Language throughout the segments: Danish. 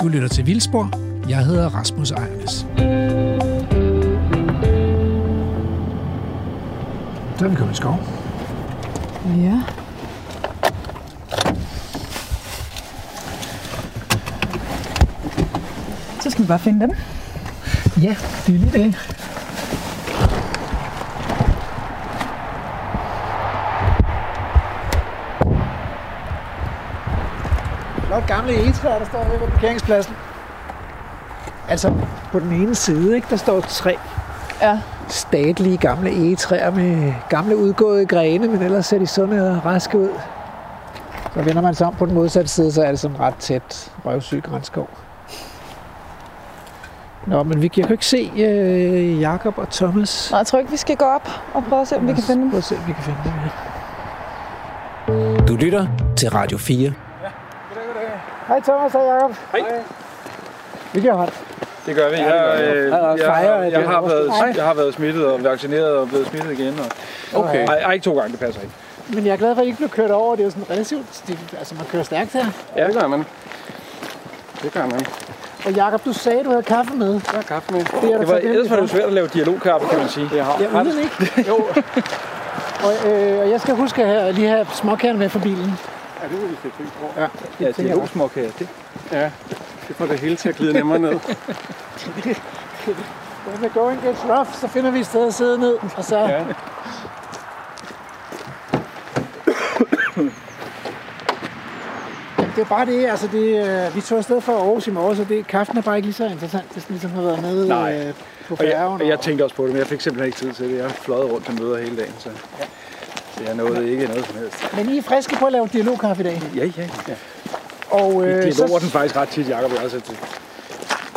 Du lytter til Vildspor. Jeg hedder Rasmus Ejernes. Så er vi kommet i skov. Ja. Så skal vi bare finde dem. Ja, det er lige det. Gamle egetræer, der står her ved parkeringspladsen. Altså, på den ene side, ikke, der står tre Ja. statlige gamle egetræer med gamle udgåede grene, men ellers ser de sunde og raske ud. Så vender man sig om på den modsatte side, så er det sådan ret tæt røvsyg grænskov. Nå, men vi kan jo ikke se øh, Jakob og Thomas. Nej, jeg tror ikke, vi skal gå op og prøve at se, om vi kan finde dem. Prøv at se, om vi kan finde dem her. Du lytter til Radio 4. Hej Thomas og Jakob. Hej. Vi giver hånd. Det gør vi. Jeg, øh, jeg, jeg, jeg, har været, jeg har været smittet og vaccineret og blevet smittet igen. Og, Okay. ej, ikke to gange, det passer ikke. Men jeg er glad for, at I ikke blev kørt over. Det er jo sådan relativt stift. Altså, man kører stærkt her. Ja, det gør man. Det gør man. Og Jakob, du sagde, at du havde kaffe med. Jeg har kaffe med. Det er Det var, ellers var det jo svært at lave dialogkaffe, kan man sige. Jeg har, Ja, uden ikke. Jo. Og, øh, og jeg skal huske at lige have småkærne med for bilen. Ja, det vil vi sætte pris på. Ja, Ja, dialogsmåkager. Det. Ja, det får det hele til at glide nemmere ned. When the going gets rough, så finder vi et sted at sidde ned. Og så... Ja. Det er bare det, altså det, øh, vi tog afsted fra Aarhus i morges, og det, kaffen er bare ikke lige så interessant, det sådan ligesom har været med Nej. øh, på Og jeg, færgen. og jeg tænkte også på det, men jeg fik simpelthen ikke tid til det. Jeg fløjet rundt til møder hele dagen, så, så jeg nåede ikke noget som helst. Men I er friske på at lave dialogkaffe i dag. Ja, ja, ja. Og, Øh, øh, Dialoger den faktisk ret tit, Jacob. Altså, det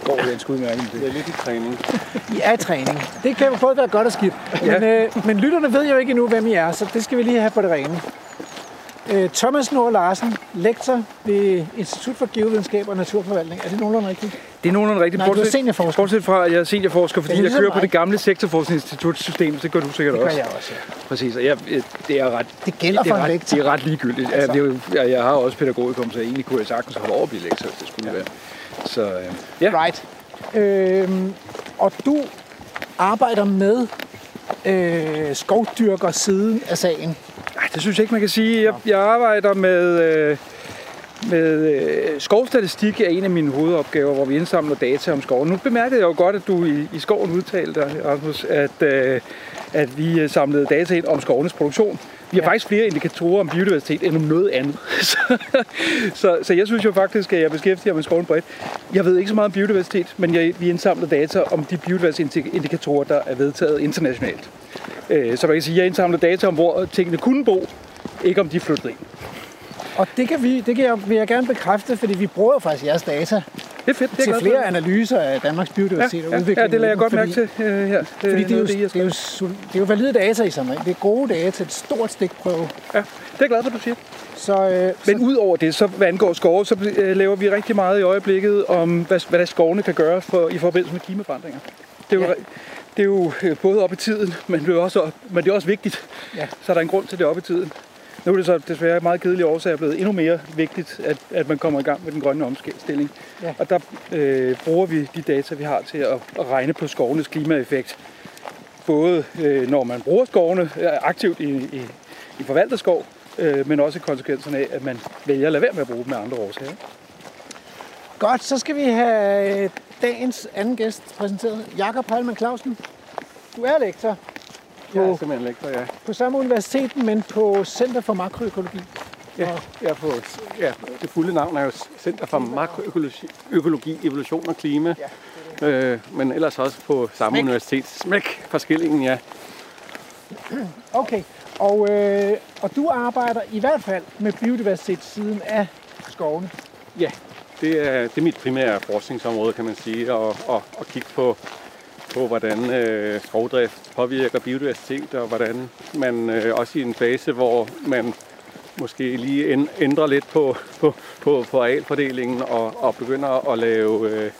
går det en skudmærke med Det det. er lidt i træning. I er i træning. Det kan jo både være godt og skidt. Ja. Men, øh, men lytterne ved jo ikke endnu, hvem I er, så det skal vi lige have på det rene. Øh, Thomas Nord Larsen, lektor ved Institut for Geovidenskab og Naturforvaltning. Er det nogenlunde rigtigt? Det er nogenlunde rigtigt. Nej, du er Bortset- seniorforsker. Bortset fra, at jeg er seniorforsker, fordi jeg ligesom kører på mig. det gamle sektorforskningsinstitutssystem, det gør du sikkert Det gør også. jeg også, ja. Præcis, og jeg, det er ret, Det gælder det for er en ret, lektor. det er ret ligegyldigt. Altså. Altså. Det er jeg, jeg har også pædagogikum, så egentlig kunne jeg sagtens holde over at blive lektor, hvis det skulle ja. være. Så øh, ja, Right. Øhm, og du arbejder med øh, skovdyrker siden af sagen. Det synes jeg ikke, man kan sige. Jeg, jeg arbejder med, øh, med øh, skovstatistik er en af mine hovedopgaver, hvor vi indsamler data om skoven. Nu bemærkede jeg jo godt, at du i, i skoven udtalte, Rasmus, at, øh, at vi øh, samlede data ind om skovenes produktion. Vi har ja. faktisk flere indikatorer om biodiversitet end om noget andet. så, så, så jeg synes jo faktisk, at jeg beskæftiger mig med skoven bredt. Jeg ved ikke så meget om biodiversitet, men jeg, vi indsamler data om de biodiversitetsindikatorer, der er vedtaget internationalt. Øh, Så man kan sige, at jeg indsamler data om, hvor tingene kunne bo, ikke om de flyttede ind. Og det, kan vi, det kan jeg, vil jeg gerne bekræfte, fordi vi bruger jo faktisk jeres data Det er fedt. Det er til glad for. flere analyser af Danmarks biodiversitet og ja, udvikling. ja, det lader jeg godt fordi, mærke til øh, her. Fordi det er, jo, noget af det, er jo, det er jo valide data, I samler ind. Det er gode data, et stort stikprøve. Ja, det er jeg glad for, du siger. Så, øh, Men ud over det, så hvad angår skove, så øh, laver vi rigtig meget i øjeblikket om, hvad, hvad der skovene kan gøre for, i forbindelse med klimaforandringer. Det er jo, Ja. Det er jo øh, både op i tiden, men det er også, men det er også vigtigt. Ja. Så er der en grund til det op i tiden. Nu er det så desværre meget kedelige årsager blevet endnu mere vigtigt, at, at man kommer i gang med den grønne omstilling. Ja. Og der øh, bruger vi de data, vi har til at, at regne på skovenes klimaeffekt. Både øh, når man bruger skovene øh, aktivt i, i, i forvaltet skov, øh, men også konsekvenserne af, at man vælger at lade være med at bruge dem af andre årsager. godt, så skal vi have øh, dagens anden gæst præsenteret. Jakob Heilmann Clausen. Du er lektor Jeg er på, simpelthen lektor, ja. på samme universitet, men på Center for Makroøkologi. Ja, jeg er på, ja, det fulde navn er jo Center for Makroøkologi, Økologi, Evolution og Klima. Ja, øh, men ellers også på samme Smæk. universitet. Smæk for skillingen, ja. Okay, og, øh, og du arbejder i hvert fald med biodiversitetssiden af skovene. Ja, det er, det er mit primære forskningsområde, kan man sige, og, og, og kigge på, på hvordan øh, skovdrift påvirker biodiversitet, og hvordan man øh, også i en fase, hvor man måske lige ændrer lidt på, på, på, på arealfordelingen og, og begynder at lave øh,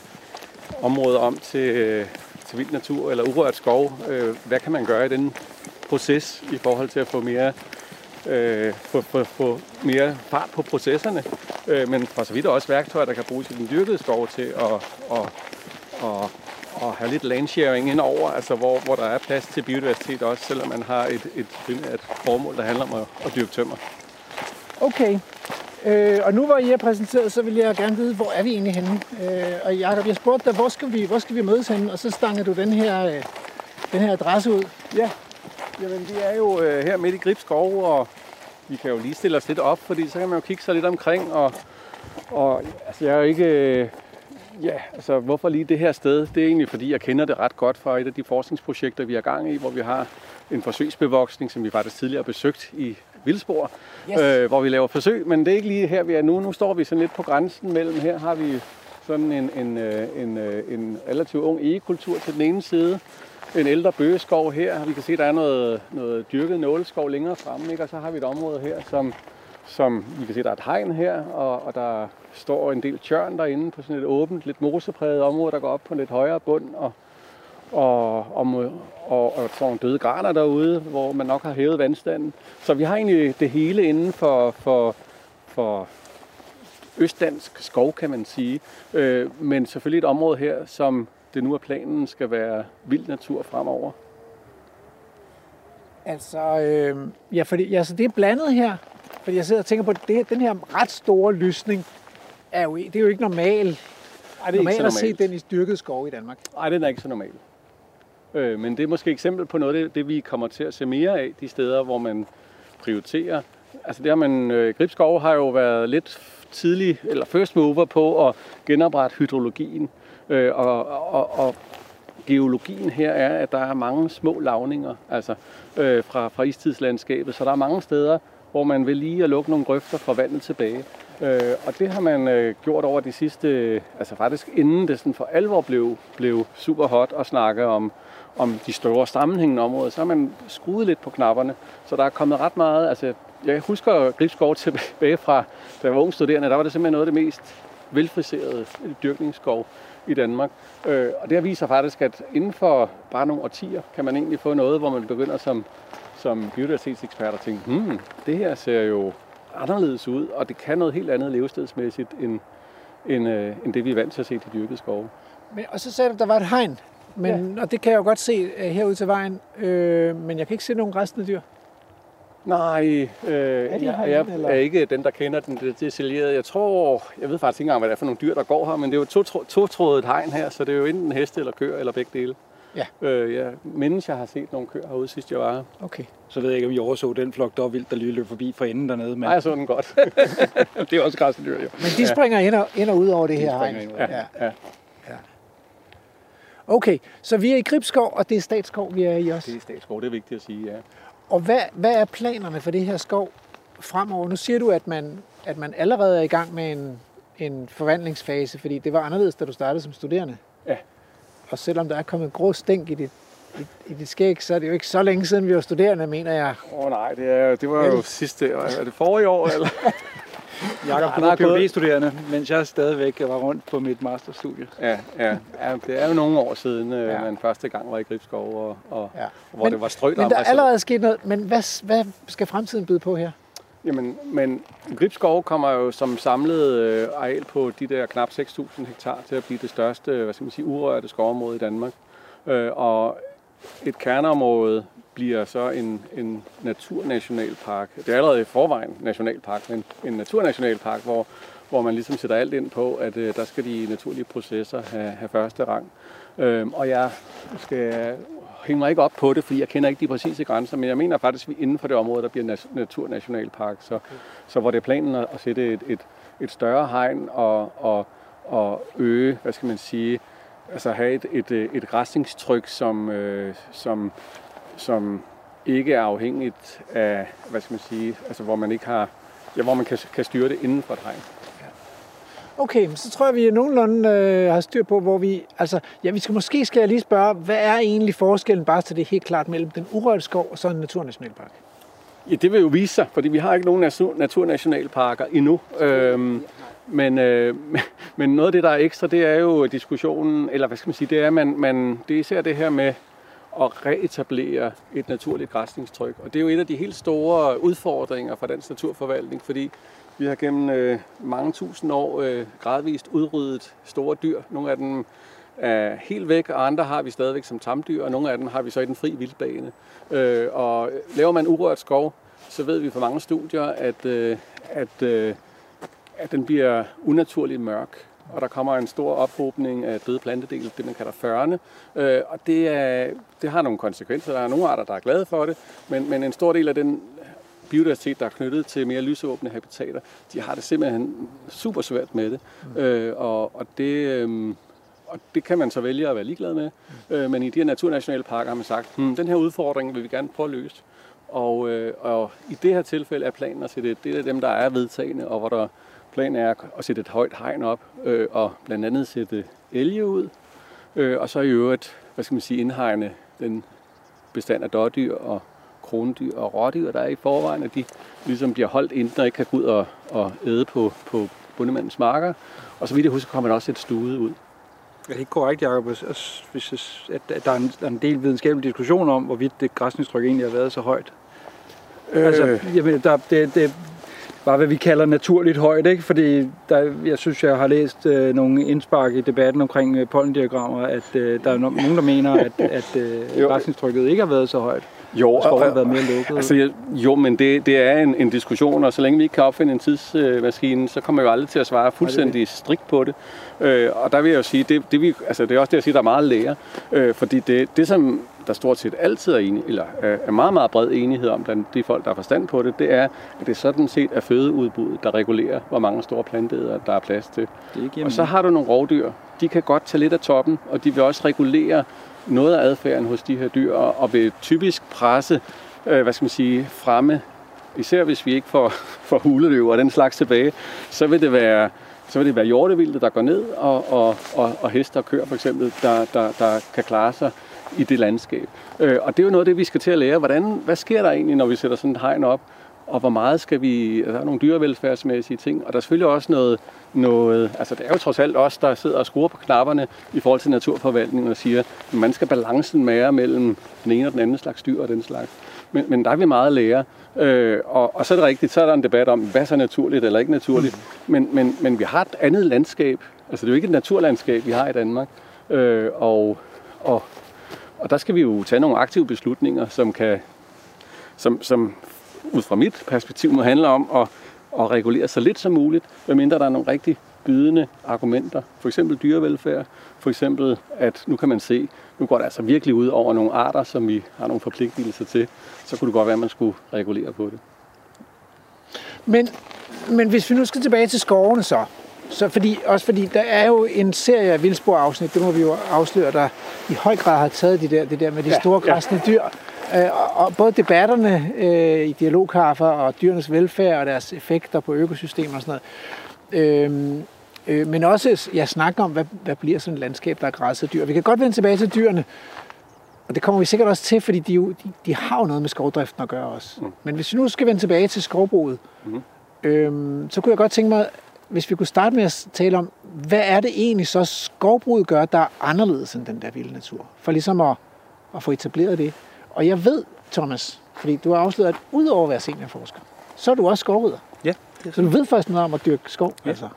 områder om til, øh, til vild natur eller urørt skov. Øh, hvad kan man gøre i den proces i forhold til at få mere øh, få, få, få mere fart på processerne, øh, men for så vidt også værktøjer, der kan bruges i den dyrkede skov til at, at, at, at have lidt landsharing indover, altså hvor, hvor der er plads til biodiversitet også, selvom man har et, et, et formål, der handler om at, at dyrke tømmer. Okay. Øh, og nu hvor I er præsenteret, så vil jeg gerne vide, hvor er vi egentlig henne? Øh, og Jacob, jeg spurgte dig, hvor skal vi, hvor skal vi mødes henne? Og så stanger du den her, øh, den her adresse ud. Ja, jamen vi er jo øh, her midt i Gribskov, og vi kan jo lige stille os lidt op, fordi så kan man jo kigge sig lidt omkring, og, og altså, jeg er jo ikke... Øh, ja, altså hvorfor lige det her sted? Det er egentlig fordi, jeg kender det ret godt fra et af de forskningsprojekter, vi har gang i, hvor vi har en forsøgsbevoksning, som vi faktisk tidligere har besøgt i Vildsborg, yes. øh, hvor vi laver forsøg, men det er ikke lige her, vi er nu. Nu står vi sådan lidt på grænsen mellem, her har vi sådan en, en, øh, en, øh, en relativt ung egekultur til den ene side, en ældre bøgeskov her. Vi kan se, der er noget, noget dyrket nåleskov længere fremme, ikke? og så har vi et område her, som, som vi kan se, der er et hegn her, og, og der står en del tjørn derinde på sådan et åbent, lidt mosepræget område, der går op på en lidt højere bund, og, og, og, og, og så nogle døde graner derude, hvor man nok har hævet vandstanden. Så vi har egentlig det hele inden for, for, for østdansk skov, kan man sige. Øh, men selvfølgelig et område her, som det nu er planen, skal være vild natur fremover. Altså, øh, ja, fordi altså, det er blandet her. Fordi jeg sidder og tænker på, at det, den her ret store lysning, er jo, det er jo ikke normalt. Ej, det er normalt ikke at så se normalt. den i styrket skov i Danmark. Nej, den er ikke så normal. Øh, men det er måske et eksempel på noget det, det, vi kommer til at se mere af, de steder, hvor man prioriterer. Altså det har man, øh, Gribskov har jo været lidt tidlig, eller first mover på at genoprette hydrologien. Øh, og, og, og geologien her er, at der er mange små lavninger altså, øh, fra, fra istidslandskabet. Så der er mange steder, hvor man vil lige at lukke nogle grøfter for vandet tilbage. Øh, og det har man øh, gjort over de sidste, altså faktisk inden det sådan for alvor blev, blev super hot at snakke om, om de store sammenhængende områder, så har man skruet lidt på knapperne. Så der er kommet ret meget, altså jeg husker Gribskov tilbage fra, da jeg var ung studerende, der var det simpelthen noget af det mest velfriserede dyrkningsskov i Danmark. Øh, og det viser faktisk, at inden for bare nogle årtier, kan man egentlig få noget, hvor man begynder som, som biodiversitetsekspert at tænke, hmm, det her ser jo anderledes ud, og det kan noget helt andet levestedsmæssigt, end, end, øh, end det vi er vant til at se til dyrket skove. Men, og så sagde du, at der var et hegn. Men, ja. Og det kan jeg jo godt se uh, herude til vejen. Øh, men jeg kan ikke se nogen restende dyr. Nej, øh, de jeg, jeg herinde, eller? er ikke den, der kender den det detaljerede. Jeg tror, jeg ved faktisk ikke engang, hvad det er for nogle dyr, der går her, men det er jo to, to-trådet hegn her, så det er jo enten heste eller køer, eller begge dele. Ja. Øh, jeg mindes, jeg har set nogle køer herude, sidst jeg var her. Okay. Så ved jeg ikke, om I overså den flok, der var vildt, der lige løb forbi for enden dernede. Men Nej, jeg så den godt. det er også græssendyr, jo. Men de springer ind og, ind og ud over det her hegn. ud. Ja. ja. Okay, så vi er i Gribskov, og det er statsskov, vi er i også. Det er statsskov, det er vigtigt at sige, ja. Og hvad, hvad er planerne for det her skov fremover? Nu siger du, at man, at man allerede er i gang med en, en forvandlingsfase, fordi det var anderledes, da du startede som studerende. Ja. Og selvom der er kommet grå stænk i dit, i, i dit skæg, så er det jo ikke så længe siden, vi var studerende, mener jeg. Åh oh, nej, det, er, det var jo sidste, er det forrige år, eller? Jakob, du var PhD-studerende, mens jeg stadigvæk var rundt på mit masterstudie. Ja, ja, ja, det er jo nogle år siden, øh, Ja. man første gang var i Gribskov, og, og Ja. hvor Men- det var strødt Men der er allerede sket noget. Men hvad, hvad skal fremtiden byde på her? Jamen, men Gribskov kommer jo som samlet øh, areal på de der knap 6.000 hektar til at blive det største, hvad skal man sige, urørte skovområde i Danmark. Øh, og et kerneområde bliver så en, en naturnationalpark. Det er allerede i forvejen nationalpark, men en naturnationalpark, hvor, hvor man ligesom sætter alt ind på, at øh, der skal de naturlige processer have, have første rang. Øh, og jeg skal hænge mig ikke op på det, fordi jeg kender ikke de præcise grænser, men jeg mener faktisk, at vi inden for det område, der bliver nat- naturnationalpark. Så, så hvor det er planen at at sætte et, et, et større hegn og, og, og øge, hvad skal man sige, altså have et, et, et græsningstryk, som, øh, som, som ikke er afhængigt af, hvad skal man sige, altså hvor man ikke har, ja, hvor man kan, kan styre det inden for hegn. Okay, så tror jeg, vi nogenlunde øh, har styr på, hvor vi... Altså, ja, vi skal måske skal jeg lige spørge, hvad er egentlig forskellen, bare så det er helt klart, mellem den urørte skov og så en naturnationalpark? Ja, det vil jo vise sig, fordi vi har ikke nogen natur, naturnationalparker endnu. Øhm, men, øh, men noget af det, der er ekstra, det er jo diskussionen, eller hvad skal man sige, det er, man, man, det er især det her med at reetablere et naturligt græsningstryk. Og det er jo en af de helt store udfordringer for dansk naturforvaltning, fordi vi har gennem øh, mange tusind år øh, gradvist udryddet store dyr. Nogle af dem er helt væk, og andre har vi stadigvæk som tamdyr, og nogle af dem har vi så i den fri vildbane. Øh, og laver man urørt skov, så ved vi fra mange studier, at, øh, at, øh, at den bliver unaturligt mørk og der kommer en stor ophobning af døde plantedele, det man kalder førne. Øh, og det, er, det har nogle konsekvenser. Der er nogle arter, der er glade for det, men, men en stor del af den biodiversitet, der er knyttet til mere lysåbne habitater, de har det simpelthen super svært med det. Mm. Øh, og, og det... Øh, og det kan man så vælge at være ligeglad med. Øh, men i de her naturnationale parker har man sagt, hmm, den her udfordring vil vi gerne prøve at løse. Og, øh, og i det her tilfælde er planen at sætte det er dem, der er vedtagende, og hvor der planen er at sætte et højt hegn op, øh, og blandt andet sætte elge ud, øh, og så i øvrigt, hvad skal man sige, indhegne den bestand af dårdyr og krondyr og rådyr, der er i forvejen, at de ligesom bliver holdt inden og ikke kan gå ud og, og æde på, på bundemandens marker. Og så vidt jeg husker, kommer der også et stude ud. Er det ikke korrekt, Jacob, hvis, at der er, en, der er en del videnskabelig diskussion om, hvorvidt det græsningstryk egentlig har været så højt? Øh. Altså, jeg mener, der, det, det, bare hvad vi kalder naturligt højt, ikke? fordi der, jeg synes, jeg har læst øh, nogle indspark i debatten omkring øh, pollendiagrammer, at øh, der er no- nogen, der mener, at, at øh, græsningstrykket ikke har været så højt. Jo, skoven har været mere lukket. Altså, jo, men det, det er en, en diskussion, og så længe vi ikke kan opfinde en tidsmaskine, så kommer vi jo aldrig til at svare fuldstændig strikt på det. Øh, og der vil jeg jo sige, det, det, vi, altså, det er også det, jeg siger, der er meget lære. Øh, fordi det, det, som der stort set altid er, enig, eller er meget, meget bred enighed om blandt de folk, der har forstand på det, det er, at det sådan set er fødeudbuddet, der regulerer, hvor mange store planteæder der er plads til. Det og så har du nogle rovdyr. De kan godt tage lidt af toppen, og de vil også regulere noget af adfærden hos de her dyr, og vil typisk presse, øh, hvad skal man sige, fremme, især hvis vi ikke får, får huleløv og den slags tilbage, så vil det være så vil det være hjortevilde, der går ned, og, og, og, og heste og køer for eksempel, der, der, der kan klare sig i det landskab. Øh, og det er jo noget af det, vi skal til at lære. Hvordan, hvad sker der egentlig, når vi sætter sådan et hegn op? Og hvor meget skal vi... Der er nogle dyrevelfærdsmæssige ting, og der er selvfølgelig også noget, noget... Altså, det er jo trods alt os, der sidder og skruer på knapperne i forhold til naturforvaltningen og siger, at man skal balancen mere mellem den ene og den anden slags dyr og den slags. Men, men der er vi meget lære. Øh, og, og så er det rigtigt, så er der en debat om, hvad så er naturligt eller ikke naturligt. Mm. Men, men, men vi har et andet landskab. Altså, det er jo ikke et naturlandskab, vi har i Danmark. Øh, og, og og der skal vi jo tage nogle aktive beslutninger, som kan, som, som ud fra mit perspektiv må handle om at, at regulere så lidt som muligt, medmindre der er nogle rigtig bydende argumenter. For eksempel dyrevelfærd. For eksempel, at nu kan man se, nu går det altså virkelig ud over nogle arter, som vi har nogle forpligtelser til. Så kunne det godt være, at man skulle regulere på det. Men, men hvis vi nu skal tilbage til skovene så, så fordi, også fordi der er jo en serie af vildspor-afsnit, det må vi jo afsløre, der i høj grad har taget de der, det der med de ja, store græsne ja. dyr. Øh, og, og både debatterne øh, i dialogkaffer og dyrenes velfærd og deres effekter på økosystemer og sådan noget. Øh, øh, men også ja, snakke om, hvad, hvad bliver sådan et landskab, der er græsset dyr. Vi kan godt vende tilbage til dyrene, og det kommer vi sikkert også til, fordi de, jo, de, de har jo noget med skovdriften at gøre også. Mm. Men hvis vi nu skal vende tilbage til skovbruget, mm. øhm, så kunne jeg godt tænke mig, hvis vi kunne starte med at tale om, hvad er det egentlig så skovbruget gør, der er anderledes end den der vilde natur? For ligesom at, at få etableret det. Og jeg ved, Thomas, fordi du har afsløret, at udover at være seniorforsker, så er du også skovrider. Ja. Så du ved faktisk noget om at dyrke skov. Ja. Altså.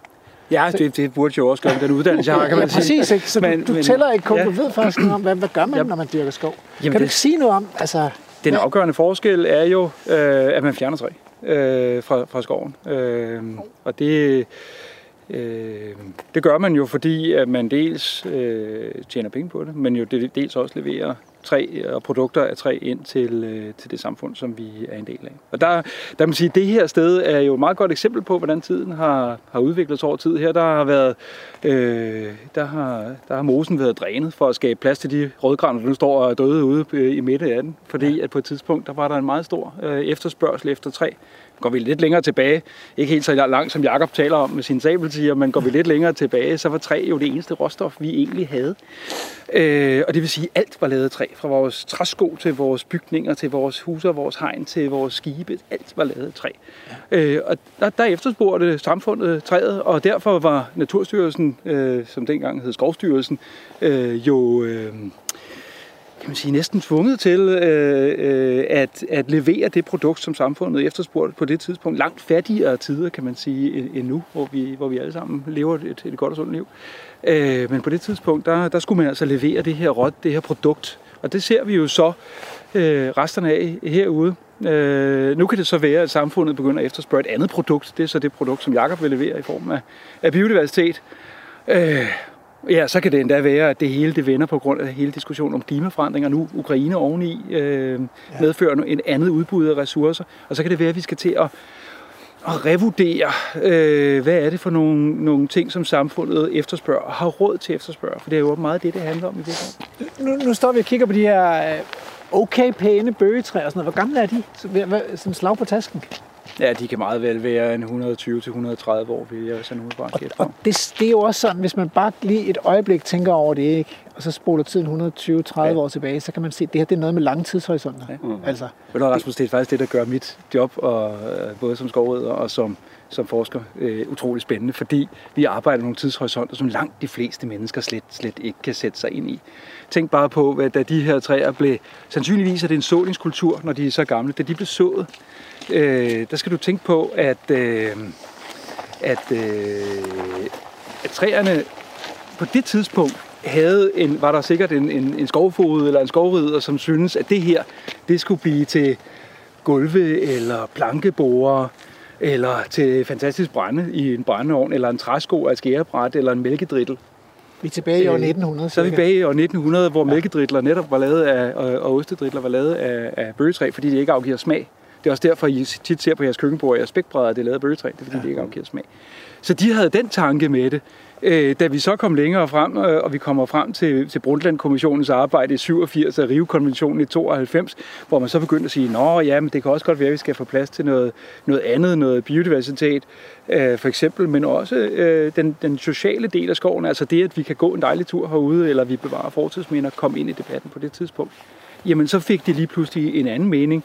Ja, det, det burde jo også gøre den uddannelse, jeg har, kan man ja, præcis, ikke? Så men, du, du tæller ikke kun, ja. du ved faktisk noget om, hvad, hvad gør man, ja. når man dyrker skov? Jamen, kan du ikke sige noget om, altså... Den afgørende forskel er jo, øh, at man fjerner træ øh, fra, fra skoven. Øh, og det, øh, det gør man jo, fordi at man dels øh, tjener penge på det, men jo dels også leverer træ og produkter af træ ind til, øh, til det samfund, som vi er en del af. Og der, der man sige, det her sted er jo et meget godt eksempel på, hvordan tiden har, har udviklet sig over tid. Her der har været, øh, der har, der har mosen været drænet for at skabe plads til de rødgraner, der nu står og er døde ude i midten af den. Fordi at på et tidspunkt, der var der en meget stor øh, efterspørgsel efter træ går vi lidt længere tilbage, ikke helt så langt som Jakob taler om med sin sabeltiger, men går vi lidt længere tilbage, så var træ jo det eneste råstof, vi egentlig havde. Øh, og det vil sige, at alt var lavet af træ. Fra vores træsko til vores bygninger, til vores huse og vores hegn, til vores skibe. Alt var lavet af træ. Ja. Øh, og der, der efterspurgte samfundet træet, og derfor var Naturstyrelsen, øh, som dengang hed Skovstyrelsen, øh, jo... Øh, kan man sige, næsten tvunget til øh, øh, at, at levere det produkt, som samfundet efterspurgte på det tidspunkt. Langt fattigere tider, kan man sige, end nu, hvor vi, hvor vi alle sammen lever et, et godt og sundt liv. Øh, men på det tidspunkt, der, der skulle man altså levere det her råd, det her produkt. Og det ser vi jo så øh, resterne af herude. Øh, nu kan det så være, at samfundet begynder at efterspørge et andet produkt. Det er så det produkt, som Jakob vil levere i form af, af biodiversitet. Øh, ja, så kan det endda være, at det hele det vender på grund af hele diskussionen om klimaforandringer. Nu Ukraine oveni øh, medfører en andet udbud af ressourcer. Og så kan det være, at vi skal til at, at revurdere, øh, hvad er det for nogle, nogle ting, som samfundet efterspørger og har råd til at efterspørge. For det er jo meget det, det handler om i virkeligheden. Nu, nu står vi og kigger på de her øh, okay pæne bøgetræer og sådan noget. Hvor gamle er de? Sådan slag på tasken. Ja, de kan meget vel være en 120-130 år, vil jeg sådan udebart gætte på. Og det, det er jo også sådan, hvis man bare lige et øjeblik tænker over det, ikke? og så spoler tiden 120-30 Ja. år tilbage, så kan man se, at det her det er noget med lange tidshorisonter. Ja. Mm. Altså, Ved du, Rasmus, det er faktisk det, der gør mit job, og, øh, både som skovrider og som, som forsker, øh, utrolig spændende, fordi vi arbejder med nogle tidshorisonter, som langt de fleste mennesker slet, slet ikke kan sætte sig ind i. Tænk bare på, hvad da de her træer blev, sandsynligvis er det en såningskultur, når de er så gamle, da de blev sået, øh, der skal du tænke på, at, øh, at, øh, at træerne på det tidspunkt havde en, var der sikkert en, en, en skovfod eller en skovrider, som synes, at det her, det skulle blive til gulve eller plankeborer, eller til fantastisk brænde i en brændeovn, eller en træsko af et skærebræt, eller en mælkedrittel. vi er tilbage i år Øh, 1900. Så er vi bag i år 1900, hvor mælkedritler netop var lavet af, og, og ostedritler var lavet af, af bøgetræ, fordi de ikke afgiver smag. Det er også derfor, I tit ser på jeres køkkenbord, jeres spækbrædder det er lavet af bøgetræ, det er fordi, ja. det ikke afgiver smag. Så de havde den tanke med det. Øh, da vi så kom længere frem, øh, og vi kommer frem til, til Brundtland-kommissionens arbejde i 87 og Rio-konventionen i 92, hvor man så begyndte at sige, nå ja, men det kan også godt være, at vi skal få plads til noget, noget andet, noget biodiversitet, øh, for eksempel, men også øh, den, den sociale del af skoven, altså det, at vi kan gå en dejlig tur herude, eller vi bevarer fortidsminder, kom ind i debatten på det tidspunkt. Jamen, så fik de lige pludselig en anden mening.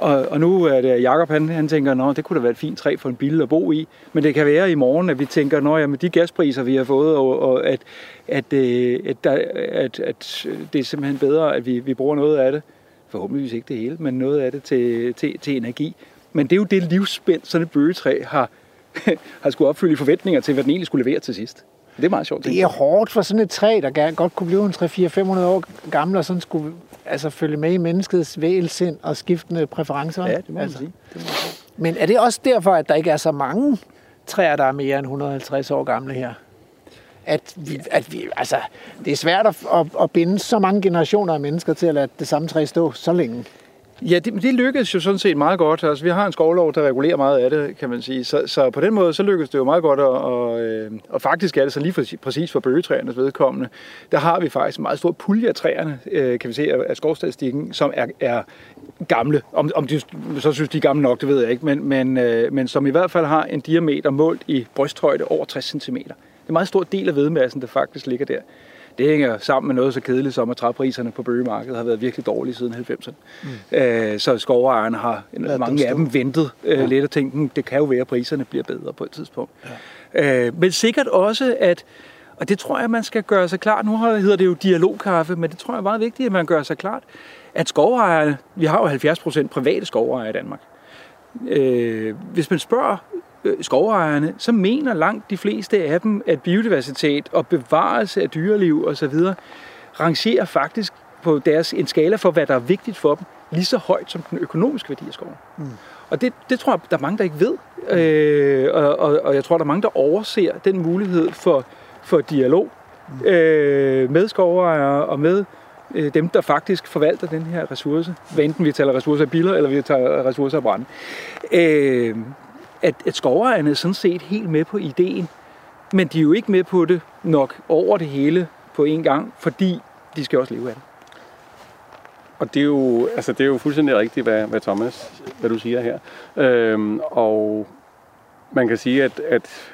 Og, og nu er det Jacob, han, han tænker, nå, det kunne da være et fint træ for en bil at bo i. Men det kan være i morgen, at vi tænker, nå, jamen, de gaspriser, vi har fået, og, og at, at, øh, at, der, at, at det er simpelthen bedre, at vi, vi bruger noget af det. Forhåbentligvis ikke det hele, men noget af det til, til, til energi. Men det er jo det livsspænd, sådan et bøgetræ har, har skulle opfylde forventninger til, hvad den egentlig skulle levere til sidst. Det er meget sjovt. Det er hårdt for sådan et træ, der gerne godt kunne blive en 3-4-500 år gammel, og sådan skulle altså, følge med i menneskets vægelsind og skiftende præferencer. Ja, det må man altså. sige. Det må. Men er det også derfor, at der ikke er så mange træer, der er mere end 150 år gamle her? At vi, at vi, altså, det er svært at, at, at binde så mange generationer af mennesker til at lade det samme træ stå så længe. Ja, det, det lykkedes jo sådan set meget godt. Altså, vi har en skovlov, der regulerer meget af det, kan man sige. Så, så på den måde, så lykkedes det jo meget godt. at, og, øh, og faktisk er det så lige for, præcis for bøgetræernes vedkommende. Der har vi faktisk en meget stor pulje af træerne, øh, kan vi se af, af skovstatistikken, som er, er gamle. Om, om de så synes, de er gamle nok, det ved jeg ikke. Men, men, øh, men som i hvert fald har en diameter målt i brysthøjde over 60 cm. Det er en meget stor del af vedmassen, der faktisk ligger der. Det hænger sammen med noget så kedeligt som, at træpriserne på bøgemarkedet har været virkelig dårlige siden 90'erne. Mm. Øh, så skovejerne har, Lad mange af dem ventet øh, ja. lidt og tænkt, "Hmm, det kan jo være, at priserne bliver bedre på et tidspunkt. Ja. Øh, men sikkert også, at og det tror jeg, man skal gøre sig klart. Nu hedder det jo dialogkaffe, men det tror jeg er meget vigtigt, at man gør sig klart, at skovejerne, vi har jo 70% private skovejere i Danmark. Øh, hvis man spørger skovejerne, så mener langt de fleste af dem, at biodiversitet og bevarelse af dyreliv osv. rangerer faktisk på deres en skala for, hvad der er vigtigt for dem, lige så højt som den økonomiske værdi af skoven. Mm. Og det, det tror jeg, der er mange, der ikke ved. Øh, og, og, og jeg tror, der er mange, der overser den mulighed for, for dialog øh, med skovejere og med øh, dem, der faktisk forvalter den her ressource. Hvad enten vi taler ressourcer af biller, eller vi tager ressourcer af brænde. Øh, at, at skovejerne er sådan set helt med på ideen, men de er jo ikke med på det nok over det hele på en gang, fordi de skal også leve af det. Og det er jo, altså det er jo fuldstændig rigtigt, hvad, hvad Thomas, hvad du siger her. Øhm, og man kan sige, at, at,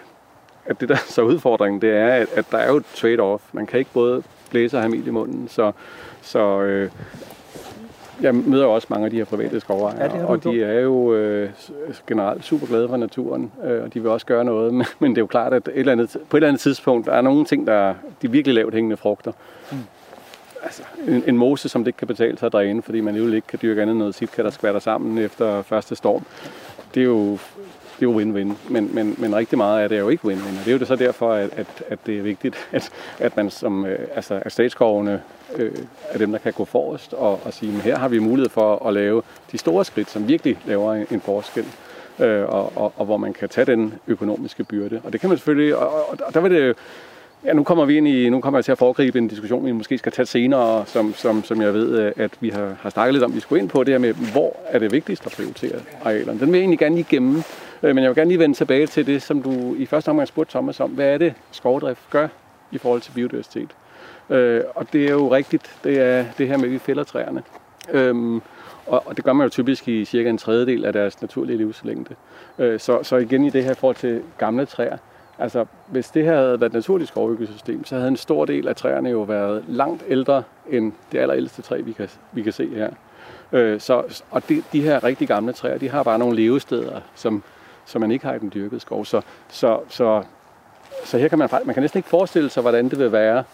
at det der så udfordringen, det er, at, at der er jo et trade-off. Man kan ikke både blæse og have mel i munden, så, så øh, jeg møder også mange af de her private skovejere, Ja, og de er jo øh, generelt super glade for naturen, øh, og de vil også gøre noget, men, men det er jo klart, at et eller andet, på et eller andet tidspunkt, der er nogle ting, der er de virkelig lavt hængende frugter. altså, en, en mose, som det ikke kan betale sig at dræne, fordi man jo ikke kan dyrke andet noget sitka, der skvatter sammen efter første storm. Det er jo det er jo win-win, men, men, men rigtig meget af det er jo ikke win-win, og det er jo det så derfor, at, at, at det er vigtigt, at, at man som øh, altså, at statsskovene øh, er dem, der kan gå forrest og, og sige, at her har vi mulighed for at lave de store skridt, som virkelig laver en, en forskel, øh, og, og, og hvor man kan tage den økonomiske byrde. Og det kan man selvfølgelig, og, og, og der vil det Ja, nu kommer vi ind i, nu kommer jeg til at foregribe en diskussion, vi måske skal tage senere, som, som, som jeg ved, øh, at vi har, har snakket lidt om, vi skulle ind på det her med, hvor er det vigtigst at prioritere arealerne. Den vil jeg egentlig gerne lige gemme, Øh, men jeg vil gerne lige vende tilbage til det, som du i første omgang spurgte Thomas om. Hvad er det, skovdrift gør i forhold til biodiversitet? Øh, og det er jo rigtigt, det er det her med, at vi fælder træerne. Øhm, og, det gør man jo typisk i cirka en tredjedel af deres naturlige livslængde. Øh, så, så igen i det her forhold til gamle træer, Altså, hvis det her havde været et naturligt skovøkosystem, så havde en stor del af træerne jo været langt ældre end det allerældste træ, vi kan, vi kan se her. Øh, så, og de, de her rigtig gamle træer, de har bare nogle levesteder, som, som man ikke har i den dyrkede skov. Så, så, så, så her kan man, man kan næsten ikke forestille sig, hvordan det vil være,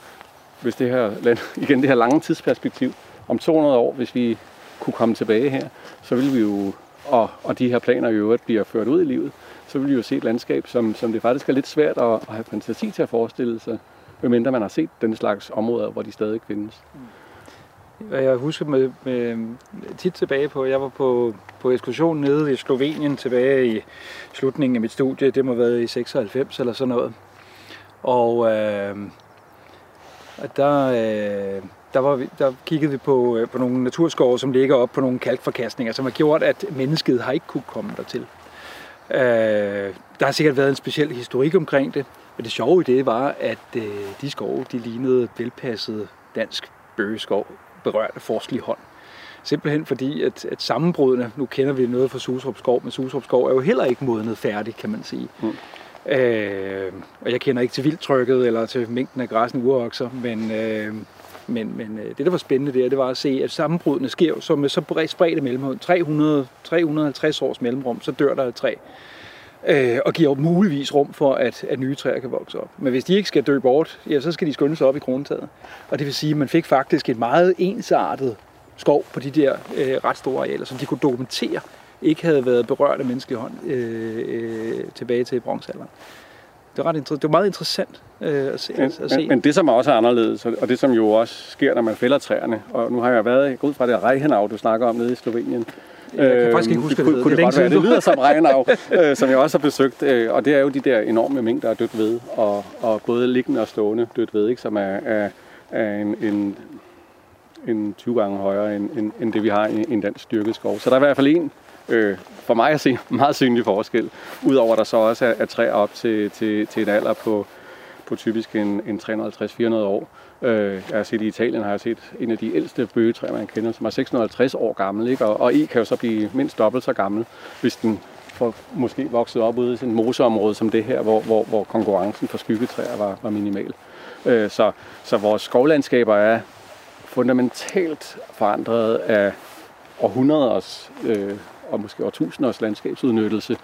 hvis det her, igen det her lange tidsperspektiv, om 200 år, hvis vi kunne komme tilbage her, så ville vi jo, og, og de her planer i øvrigt bliver ført ud i livet, så vil vi jo se et landskab, som, som det faktisk er lidt svært at, at have fantasi til at forestille sig, medmindre man har set den slags områder, hvor de stadig findes. Mm. Hvad jeg husker med, med, tit tilbage på, jeg var på, på ekskursion nede i Slovenien tilbage i slutningen af mit studie, det må have været i 96 eller sådan noget. Og øh, der, øh, der, var vi, der kiggede vi på, øh, på nogle naturskove, som ligger op på nogle kalkforkastninger, som har gjort, at mennesket har ikke kunne komme dertil. Øh, der har sikkert været en speciel historik omkring det, men det sjove i det var, at øh, de skove, de lignede velpasset dansk bøgeskov, berørt af forskelig hånd. Simpelthen fordi, at, at sammenbrudene, nu kender vi noget fra Susrup Skov, men Susrup Skov er jo heller ikke modnet færdig, kan man sige. Mm. Øh, og jeg kender ikke til vildtrykket eller til mængden af græsne urokser, men, øh, men, men øh, det, der var spændende der, det var at se, at sammenbrudene sker så med så spredt mellemrum, 300, 350 års mellemrum, så dør der et træ. Øh, og giver muligvis rum for, at, at nye træer kan vokse op. Men hvis de ikke skal dø bort, ja, så skal de skynde sig op i krontaget. Og det vil sige, at man fik faktisk et meget ensartet skov på de der øh, ret store arealer, som de kunne dokumentere ikke havde været berørt af menneskelig hånd øh, øh, tilbage til bronzealderen det var, ret det var meget interessant øh, at, se, men, at se. Men, men det, som også er anderledes, og det, som jo også sker, når man fælder træerne, og nu har jeg været ud fra det Reichenau, du snakker om nede i Slovenien, jeg kan øh, faktisk ikke huske, det, det, kunne det, det være. Det lyder som Reichenau, øh, som jeg også har besøgt, øh, og det er jo de der enorme mængder af dødt ved, og, og både liggende og stående dødt ved, ikke, som er, er, er en, en, en 20 gange højere end, end, end det, vi har i en dansk styrket skov. Så der er i hvert fald en øh, for mig at se meget synlig forskel. Udover at der så også er, er træer op til, til, til en alder på, på typisk en, en 350-400 år. Øh, jeg har set i Italien, har jeg set en af de ældste bøgetræer, man kender, som er 650 år gammel. Ikke? Og, og I kan jo så blive mindst dobbelt så gammel, hvis den får måske vokset op ude i sådan et moseområde som det her, hvor, hvor, hvor konkurrencen for skyggetræer var, var minimal. Øh, så, så vores skovlandskaber er fundamentalt forandret af århundreders øh, og måske årtusinders landskabsudnyttelse.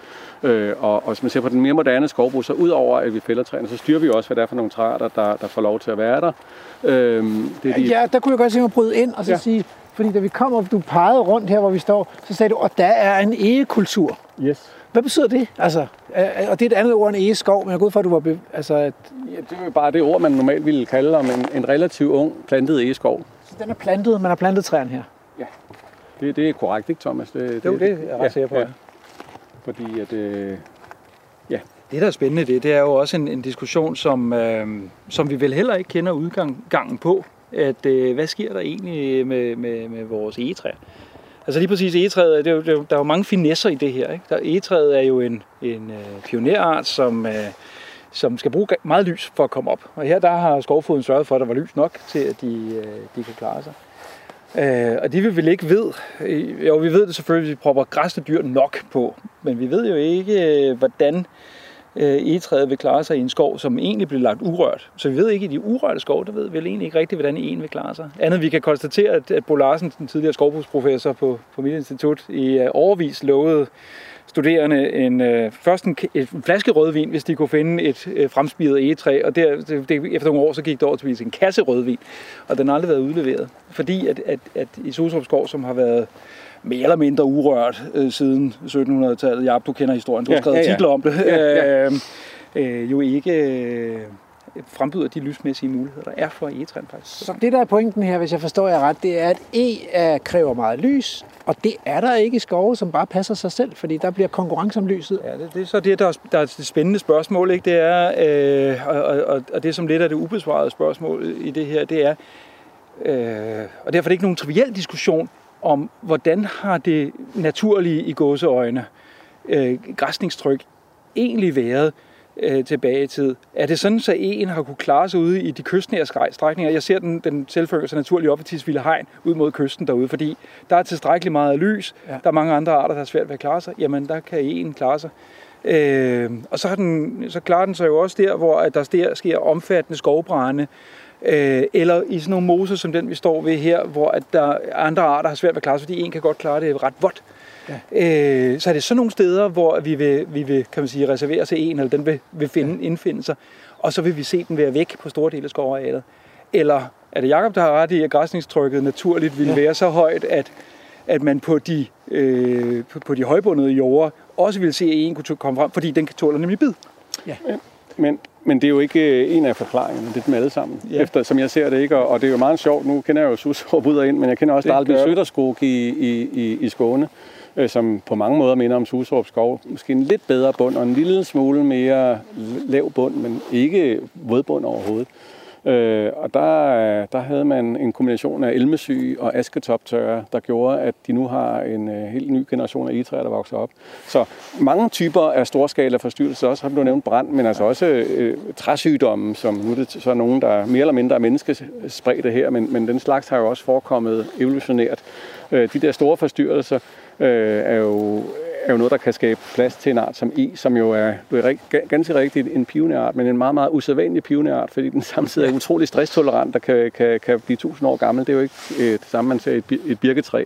Øh, og, og hvis man ser på den mere moderne skovbrug, så udover at vi fælder træerne, så styrer vi også, hvad det er for nogle træer, der, der får lov til at være der. Øh, det er de... Ja, der kunne jeg godt tænke mig bryde ind og så ja. sige, fordi da vi kom og du pegede rundt her, hvor vi står, så sagde du, at der er en egekultur. Yes. Hvad betyder det? Altså, og det er et andet ord end egeskov, men jeg går ud fra, at du var... Be- altså, at... Ja, det er jo bare det ord, man normalt ville kalde om en, en relativt ung plantet egeskov. Så den er plantet, man har plantet træerne her? Ja. Det, det er korrekt, ikke Thomas? Det, det, jo, det er jeg ret sikker på. Ja. Fordi at, øh, ja. Det, der er spændende det, det er jo også en, en diskussion, som, øh, som vi vel heller ikke kender udgangen på. At, øh, hvad sker der egentlig med, med, med vores egetræ? Altså lige præcis egetræet, det er jo, det er jo, der er jo mange finesser i det her. Ikke? Der, egetræet er jo en, en øh, pionerart, som, øh, som skal bruge meget lys for at komme op. Og her der har skovfoden sørget for, at der var lys nok til, at de, øh, de kan klare sig. Øh, og det vi vel ikke ved, øh, jo vi ved det selvfølgelig, at vi propper græsne dyr nok på, men vi ved jo ikke, øh, hvordan øh, egetræet vil klare sig i en skov, som egentlig bliver lagt urørt. Så vi ved ikke, i de urørte skov, der ved vi vel egentlig ikke rigtigt, hvordan en vil klare sig. Andet vi kan konstatere, at, at Bo Larsen, den tidligere skovbrugsprofessor på, på mit institut, i øh, uh, overvis lovede studerende en, øh, først en, en flaske rødvin, hvis de kunne finde et øh, fremspiret egetræ, og der, det, det, efter nogle år, så gik det over til en kasse rødvin, og den har aldrig været udleveret. Fordi at, at, at i Susrup Skov, som har været mere eller mindre urørt øh, siden 1700-tallet, ja, du kender historien, du har Ja, skrevet ja, ja. titler om det, Ja, ja. Øh, øh, jo ikke øh, frembyder de lysmæssige muligheder, der er for egetræen faktisk. Så det, der er pointen her, hvis jeg forstår jer ret, det er, at E er, kræver meget lys, og det er der ikke i skove, som bare passer sig selv, fordi der bliver konkurrence om lyset. Ja, det, det er så det, der er, der er det spændende spørgsmål, ikke? Det er, øh, og, og, og det som lidt er det ubesvarede spørgsmål i det her, det er, øh, og derfor er det ikke nogen triviel diskussion om, hvordan har det naturlige i gåseøjne øh, græsningstryk egentlig været øh, tilbage i tid. Er det sådan, så en har kunne klare sig ude i de kystnære strækninger? Jeg ser den, den selvfølger sig naturligt op i Tisvilde Hegn ud mod kysten derude, fordi der er tilstrækkeligt meget lys. Ja. Der er mange andre arter, der har svært ved at klare sig. Jamen, der kan en klare sig. Øh, og så, har den, så klarer den sig jo også der, hvor at der sker, sker omfattende skovbrænde, øh, eller i sådan nogle moser som den, vi står ved her, hvor at der andre arter har svært ved at klare sig, fordi en kan godt klare det ret vådt. Ja. Øh, så er det sådan nogle steder, hvor vi vil, vi vil kan man sige, reservere til en, eller den vil, vil finde, indfinde sig, og så vil vi se den være væk på store dele af skovarealet. Eller er det Jakob der har ret i, at græsningstrykket naturligt ville Ja. ja. være så højt, at, at man på de, øh, på, på de højbundede jorder også ville se, at en kunne komme frem, fordi den kan tåle nemlig bid. Men, men det er jo ikke øh, en af forklaringerne, det er dem alle sammen, Ja. ja. efter, som jeg ser det. ikke, og, og det er jo meget sjovt, nu kender jeg jo Susrup ud og ind, men jeg kender også Dalby. Søderskog i, i, i, i Skåne, øh, som på mange måder minder om Susrup Skov. Måske en lidt bedre bund og en lille smule mere lav bund, men ikke vådbund overhovedet. Øh, og der, der havde man en kombination af elmesyge og asketoptørre, der gjorde, at de nu har en øh, helt ny generation af egetræer, der vokser op. Så mange typer af storskala forstyrrelser, også har du nævnt brand, men altså også øh, træsygdomme, som nu er det så nogen, der mere eller mindre er menneskespredte her, men, men den slags har jo også forekommet evolutionært. Øh, de der store forstyrrelser øh, er jo er jo noget, der kan skabe plads til en art som E, som jo er, du er rig- ga- ganske rigtigt en pionerart, men en meget, meget usædvanlig pionerart, fordi den samtidig er utrolig stresstolerant og kan, kan, kan blive tusind år gammel. Det er jo ikke øh, det samme, man ser i et, et birketræ.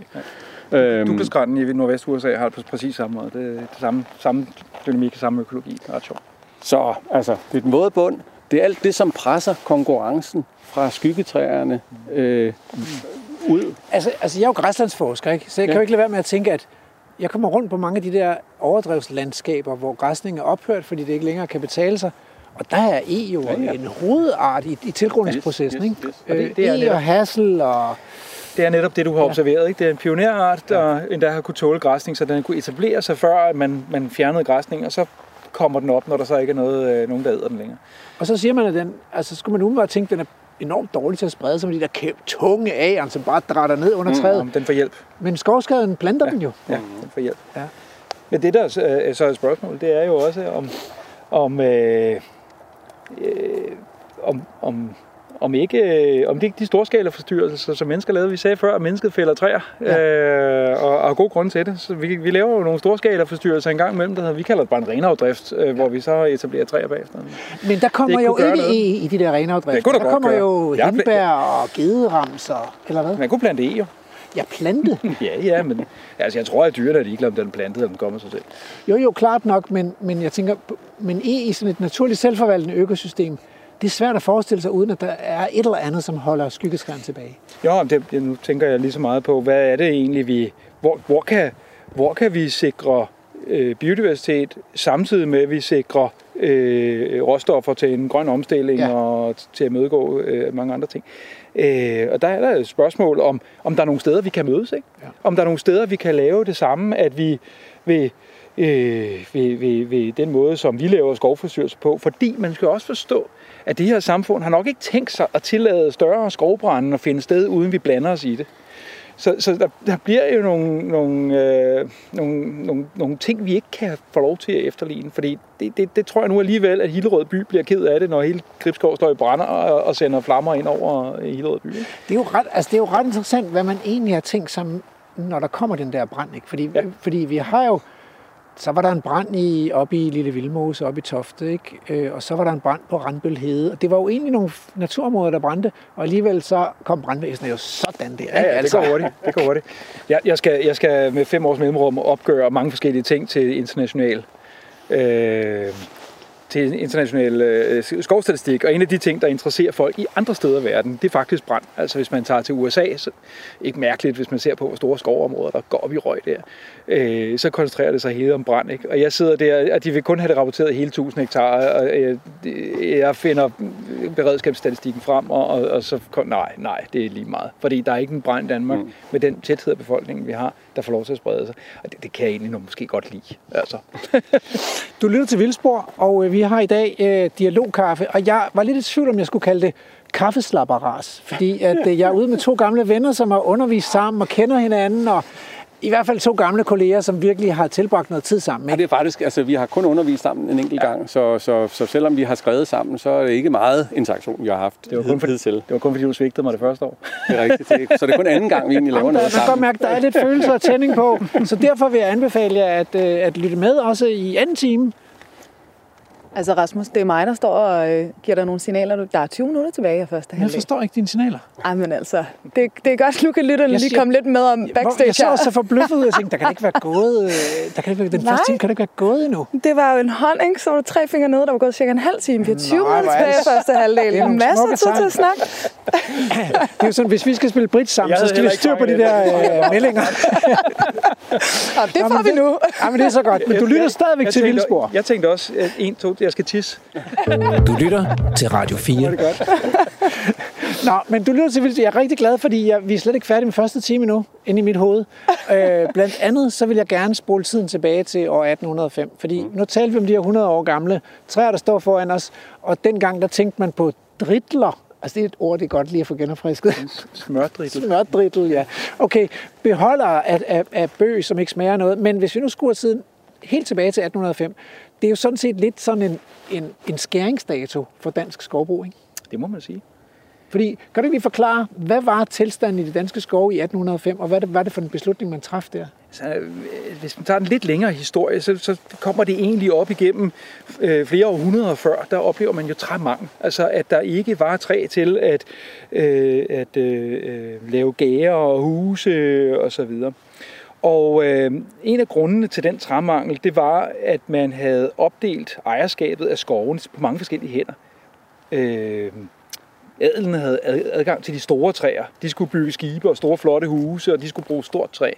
Øhm, Douglasgrænden i Nordvest USA har det på præcis samme måde. Det er det samme, samme dynamik, samme økologi. Det er ret sjovt. Så altså, det er den våde bund. Det er alt det, som presser konkurrencen fra skyggetræerne øh, ud. Altså, altså jeg er jo græslandsforsker, ikke? så jeg kan Ja. jo ikke lade være med at tænke, at jeg kommer rundt på mange af de der overdrevslandskaber, hvor græsning er ophørt, fordi det ikke længere kan betale sig. Og der er E jo ja, Ja, ja. ja. en hovedart i, i tilgroningsprocessen. Yes, ikke? yes, yes. Og det- Øh, det er e netop- og hassel og... Det er netop det, du har Ja. observeret. Ikke? Det er en pionerart, der endda har kunne tåle græsning, så den kunne etablere sig før, at man, man fjernede græsning, og så kommer den op, når der så ikke er noget, øh, nogen, der æder den længere. Og så siger man, at den, altså skulle man umiddelbart tænke, at den er enormt dårlig til at sprede sig de der kæmpe, tunge æren, som bare drætter ned under træet. Om den får hjælp. Men skovskaden planter den jo. Ja, den får hjælp. Ja. Men det, der så er- så er spørgsmålet, det er jo også, om, om, øh, øh, om, om, om ikke, øh, om det ikke de storskala forstyrrelser, som mennesker lavede. Vi sagde før, at mennesket fælder træer, Ja. øh, og, og har god grund til det. Så vi, vi laver jo nogle storskala forstyrrelser en gang imellem, der hedder, vi kalder det bare en renafdrift, øh, hvor vi så etablerer træer bagefter. Men der kommer jo ikke noget. E i de der renafdrifter. Det kunne der kommer gøre. jo hindbær og gederamser, eller hvad? Man kunne plante e jo. Ja, plante. Ja, ja, men altså, jeg tror, at dyrene er ligeglade, om den er plantet, eller den kommer sig selv. Jo, jo, klart nok, men, men jeg tænker, men E i sådan et naturligt selvforvaltende økosystem, det er svært at forestille sig, uden at der er et eller andet, som holder skyggeskræn tilbage. Jo, det, nu tænker jeg lige så meget på, hvad er det egentlig, vi... Hvor, hvor, kan, hvor kan vi sikre øh, biodiversitet, samtidig med, at vi sikrer øh, råstoffer til en grøn omstilling Ja. og til at mødegå øh, mange andre ting. Øh, og der er der et spørgsmål om, om der er nogle steder, vi kan mødes. Ikke? Ja. Om der er nogle steder, vi kan lave det samme, at vi ved, øh, ved, ved, ved den måde, som vi laver skovforstyrrelse på. Fordi man skal også forstå, at det her samfund har nok ikke tænkt sig at tillade større skovbrænde og finde sted, uden vi blander os i det. Så, så der, der bliver jo nogle, nogle, øh, nogle, nogle, nogle ting, vi ikke kan få lov til at efterligne. Fordi det, det, det tror jeg nu alligevel, at Hillerød by bliver ked af det, når hele Gribskov står i brænder og, og sender flammer ind over Hillerød by. Ikke? Det er, jo ret, altså det er jo ret interessant, hvad man egentlig har tænkt sig, når der kommer den der brand. Ikke? Fordi, ja. Ja. fordi vi har jo så var der en brand i, oppe i Lille Vildmose, oppe i Tofte, ikke? Øh, og så var der en brand på Randbøl Hede. Og det var jo egentlig nogle naturområder, der brændte, og alligevel så kom brandvæsenet jo sådan der. Ikke? Ja, ja, det går hurtigt. Det går hurtigt. Jeg, jeg, skal, jeg skal med fem års mellemrum opgøre mange forskellige ting til international øh, til international øh, skovstatistik, og en af de ting, der interesserer folk i andre steder i verden, det er faktisk brand. Altså hvis man tager til USA, så ikke mærkeligt, hvis man ser på, hvor store skovområder, der går op i røg der, øh, så koncentrerer det sig hele om brand. Ikke? Og jeg sidder der, og de vil kun have det rapporteret hele 1000 hektar, og øh, jeg finder beredskabsstatistikken frem, og, og, og så kom, nej, nej, det er lige meget. Fordi der er ikke en brand i Danmark mm. med den tæthed af befolkningen, vi har, der får lov til at sprede sig. Og det, det kan jeg egentlig nok måske godt lide. Altså. du lytter til Vildspor, og øh, vi har i dag øh, dialogkaffe, og jeg var lidt i tvivl, om jeg skulle kalde det kaffeslapperas, fordi at, øh, jeg er ude med to gamle venner, som har undervist sammen og kender hinanden, og i hvert fald to gamle kolleger, som virkelig har tilbragt noget tid sammen. Ikke? Ja, det er faktisk, altså vi har kun undervist sammen en enkelt ja. gang, så, så, så selvom vi har skrevet sammen, så er det ikke meget interaktion, vi har haft det var kun for, til. Det var kun fordi, du svigtede mig det første år. Det er rigtigt. Det, så det er kun anden gang, vi egentlig laver noget sammen. Jeg kan godt mærke, der er lidt følelse og tænding på, så derfor vil jeg anbefale jer at, øh, at lytte med også i anden time, Altså Rasmus, det er mig, der står og øh, giver dig nogle signaler. Der er 20 minutter tilbage i første halvdel. Jeg forstår ikke dine signaler. Ej, men altså, det, det er godt, nu kan lytterne lige komme lidt med om backstage Jeg så også så forbløffet, jeg tænkte, der kan ikke være gået, øh, der kan ikke være, den Nej. første time kan det ikke være gået endnu. Det var jo en hånd, ikke? Så var du tre fingre nede, der var gået cirka en halv time. Vi har 20 minutter tilbage i første halvdel. Det er Masser af tid til at snakke. det er jo sådan, hvis vi skal spille bridge sammen, så skal vi styr på de der øh, meldinger. Nå, det får vi nu. Ja, men det er så godt. Men du lytter stadigvæk til Vildspor. Jeg tænkte også, 1, 2, fordi jeg skal tisse. Du lytter til Radio 4. Det godt. Nå, men du lytter til Jeg er rigtig glad, fordi jeg, vi er slet ikke færdige med første time nu, inde i mit hoved. Øh, blandt andet, så vil jeg gerne spole tiden tilbage til år 1805. Fordi mm. nu taler vi om de her 100 år gamle træer, der står foran os. Og dengang, der tænkte man på dritler. Altså, det er et ord, det er godt lige at få genopfrisket. Smørdrittel. Smørdrittel, ja. Okay, beholder af, af, af bøg, som ikke smager noget. Men hvis vi nu skruer tiden helt tilbage til 1805, det er jo sådan set lidt sådan en, en, en skæringsdato for dansk skovbrug, ikke? Det må man sige. Fordi, kan du lige forklare, hvad var tilstanden i det danske skov i 1805, og hvad det, var det for en beslutning, man traf der? Så, øh, hvis man tager en lidt længere historie, så, så kommer det egentlig op igennem øh, flere århundreder før. Der oplever man jo træmangel. Altså, at der ikke var træ til at, øh, at øh, øh lave gager og huse og så videre. Og øh, en af grundene til den træmangel, det var, at man havde opdelt ejerskabet af skoven på mange forskellige hænder. Øh, adelen havde adgang til de store træer. De skulle bygge skibe og store flotte huse, og de skulle bruge stort træ.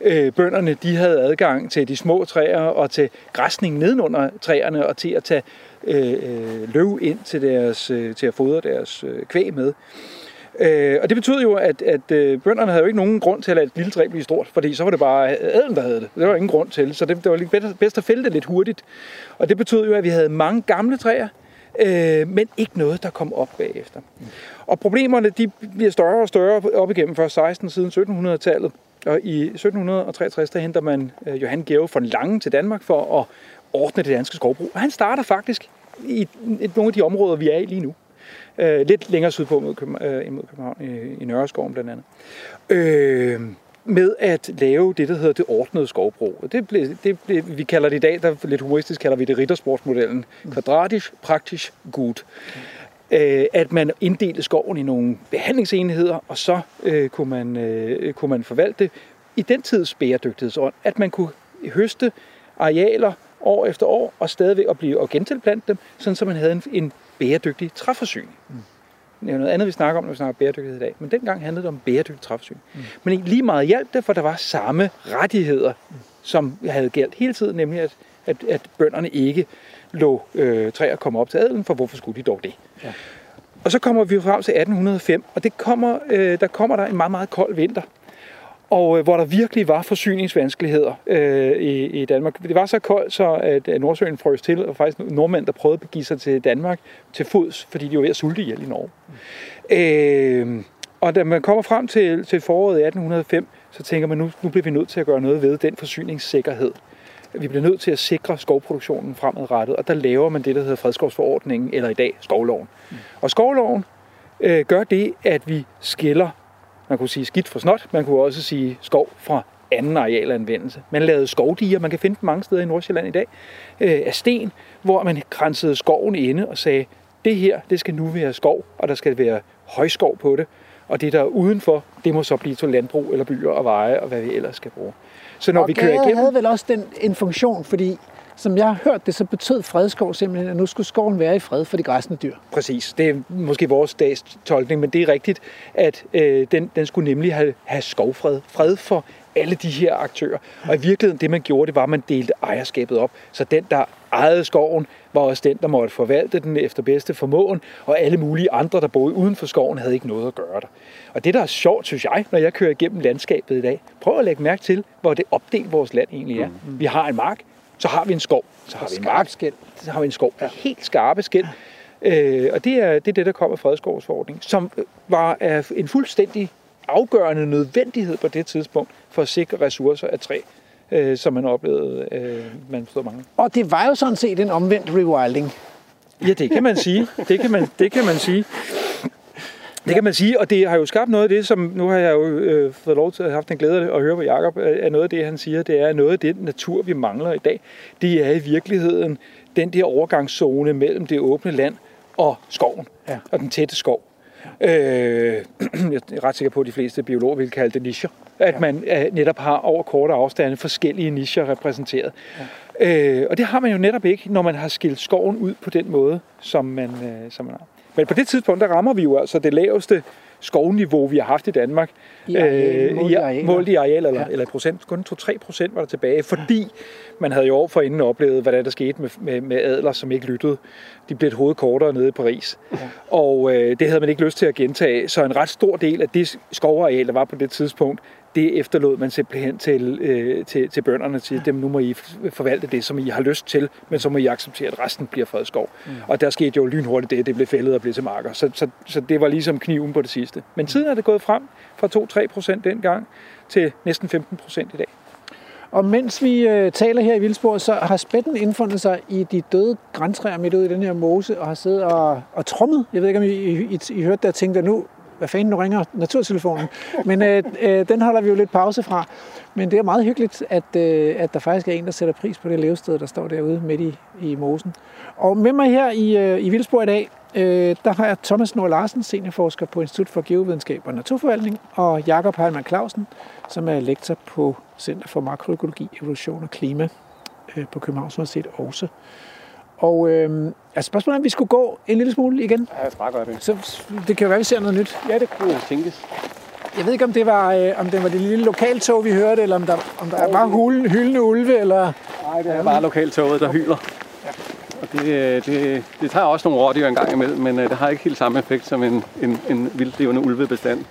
Øh, bønderne de havde adgang til de små træer og til græsning nedenunder træerne og til at tage øh, øh løv ind til, deres, øh, til at fodre deres øh, kvæg med. Øh, Øh, og det betød jo, at, at øh, bønderne havde jo ikke nogen grund til at lade et lille træ blive stort, fordi så var det bare øh, adelen, der havde det. Det var ingen grund til, så det, det var lige bedst, bedst at fælde det lidt hurtigt. Og det betød jo, at vi havde mange gamle træer, øh, men ikke noget, der kom op bagefter. Og problemerne de bliver større og større op igennem først 16 siden 1700-tallet. Og i 1763 der henter man øh, Johan Georg von Lange til Danmark for at ordne det danske skovbrug. Og han starter faktisk i nogle af de områder, vi er i lige nu. Øh, lidt længere sydpå mod København, øh, mod København i, i Nørreskoven blandt andet. Øh, med at lave det, der hedder det ordnede skovbrug. Det blev, det blev, vi kalder det i dag, der lidt humoristisk kalder vi det riddersportsmodellen. Mm. Kvadratisk, praktisk, gut. Øh, at man inddelte skoven i nogle behandlingsenheder, og så øh, kunne, man, øh, kunne man forvalte i den tids bæredygtighedsånd, at man kunne høste arealer år efter år, og stadigvæk at blive og gentilplante dem, sådan så man havde en, en bæredygtig træforsyning. Mm. Det er noget andet, vi snakker om, når vi snakker bæredygtighed i dag. Men dengang handlede det om bæredygtig træforsyning. Mm. Men lige meget hjalp det, for der var samme rettigheder, mm. som havde gældt hele tiden, nemlig at, at, at bønderne ikke lå øh, træer komme op til adelen, for hvorfor skulle de dog det? Ja. Og så kommer vi frem til 1805, og det kommer, øh, der kommer der en meget, meget kold vinter og øh, hvor der virkelig var forsyningsvanskeligheder øh, i, i Danmark. Det var så koldt, så at Nordsøen frøs til, og faktisk nordmænd, der prøvede at begive sig til Danmark til fods, fordi de var ved at sulte ihjel i Norge. Mm. Øh, og da man kommer frem til, til foråret 1805, så tænker man, nu, nu bliver vi nødt til at gøre noget ved den forsyningssikkerhed. Vi bliver nødt til at sikre skovproduktionen fremadrettet, og der laver man det, der hedder fredskovsforordningen, eller i dag skovloven. Mm. Og skovloven øh, gør det, at vi skiller man kunne sige skidt fra snot, man kunne også sige skov fra anden arealanvendelse. Man lavede skovdiger, man kan finde dem mange steder i Nordsjælland i dag, øh, af sten, hvor man grænsede skoven inde og sagde, det her, det skal nu være skov, og der skal være højskov på det, og det der er udenfor, det må så blive til landbrug eller byer og veje og hvad vi ellers skal bruge. Så når og vi kører igennem... havde vel også den, en funktion, fordi som jeg har hørt det, så betød fredskov simpelthen, at nu skulle skoven være i fred for de græsne dyr. Præcis. Det er måske vores dags tolkning, men det er rigtigt, at øh, den, den skulle nemlig have, have skovfred. Fred for alle de her aktører. Og i virkeligheden, det man gjorde, det var, at man delte ejerskabet op. Så den, der ejede skoven, var også den, der måtte forvalte den efter bedste formåen, og alle mulige andre, der boede uden for skoven, havde ikke noget at gøre der. Og det, der er sjovt, synes jeg, når jeg kører igennem landskabet i dag, prøv at lægge mærke til, hvor det opdelt vores land egentlig er. Mm. Vi har en mark, så har vi en skov, så har vi en mark, så har vi en skov. Ja. Helt skarpe skæld. Øh, og det er, det er det, der kommer fra Fredskovsforordningen, som var en fuldstændig afgørende nødvendighed på det tidspunkt for at sikre ressourcer af træ, øh, som man oplevede, øh, man stod mange. Og det var jo sådan set en omvendt rewilding. Ja, det kan man sige. Det kan man, det kan man sige. Det kan man sige, og det har jo skabt noget af det, som nu har jeg jo øh, fået lov til at have haft en glæde at høre på Jacob, at noget af det, han siger, det er noget af det natur, vi mangler i dag. Det er i virkeligheden den der overgangszone mellem det åbne land og skoven, ja. og den tætte skov. Øh, jeg er ret sikker på, at de fleste biologer vil kalde det nischer. At ja. man øh, netop har over korte afstande forskellige nischer repræsenteret. Ja. Øh, og det har man jo netop ikke, når man har skilt skoven ud på den måde, som man, øh, som man har. Men på det tidspunkt, der rammer vi jo altså det laveste skovniveau, vi har haft i Danmark. I areal, målt, i areal. målt i areal eller, ja. eller procent. Kun 2-3 procent var der tilbage, fordi man havde jo år for inden oplevet, hvad der, der skete med, med, med adler, som ikke lyttede. De blev et hoved kortere nede i Paris. Ja. Og øh, det havde man ikke lyst til at gentage. Så en ret stor del af det skovareal, der var på det tidspunkt, det efterlod man simpelthen til, øh, til, til bønderne til, dem nu må I forvalte det, som I har lyst til, men så må I acceptere, at resten bliver fredskov. Mm. Og der skete jo lynhurtigt det, det blev fældet og blev til marker. Så, så, så det var ligesom kniven på det sidste. Men tiden er det gået frem fra 2-3 procent dengang til næsten 15 procent i dag. Og mens vi øh, taler her i Vildsborg, så har spætten indfundet sig i de døde græntræer midt ude i den her mose, og har siddet og, og trummet. Jeg ved ikke, om I, I, I, I hørte det og tænkte, at nu hvad fanden, nu ringer naturtelefonen. Men øh, øh, den holder vi jo lidt pause fra. Men det er meget hyggeligt, at, øh, at der faktisk er en, der sætter pris på det levested, der står derude midt i, i mosen. Og med mig her i, øh, i Vildsborg i dag, øh, der har jeg Thomas Nord Larsen, seniorforsker på Institut for Geovidenskab og Naturforvaltning, og Jakob Heilmann Clausen, som er lektor på Center for Makroøkologi, Evolution og Klima øh, på Københavns Universitet også. Og øh, altså spørgsmålet er, om vi skulle gå en lille smule igen. Ja, jeg tror godt det. Så det kan jo være, at vi ser noget nyt. Ja, det kunne tænkes. Jeg ved ikke, om det var, øh, om det, var det lille lokaltog, vi hørte, eller om der, om der oh, var hulen, hyldende ulve, eller... Nej, det er bare lokaltoget, der hyler. Ja. Og det, øh, det, det tager også nogle rådyr en gang imellem, men øh, det har ikke helt samme effekt som en, en, en vildlevende ulvebestand.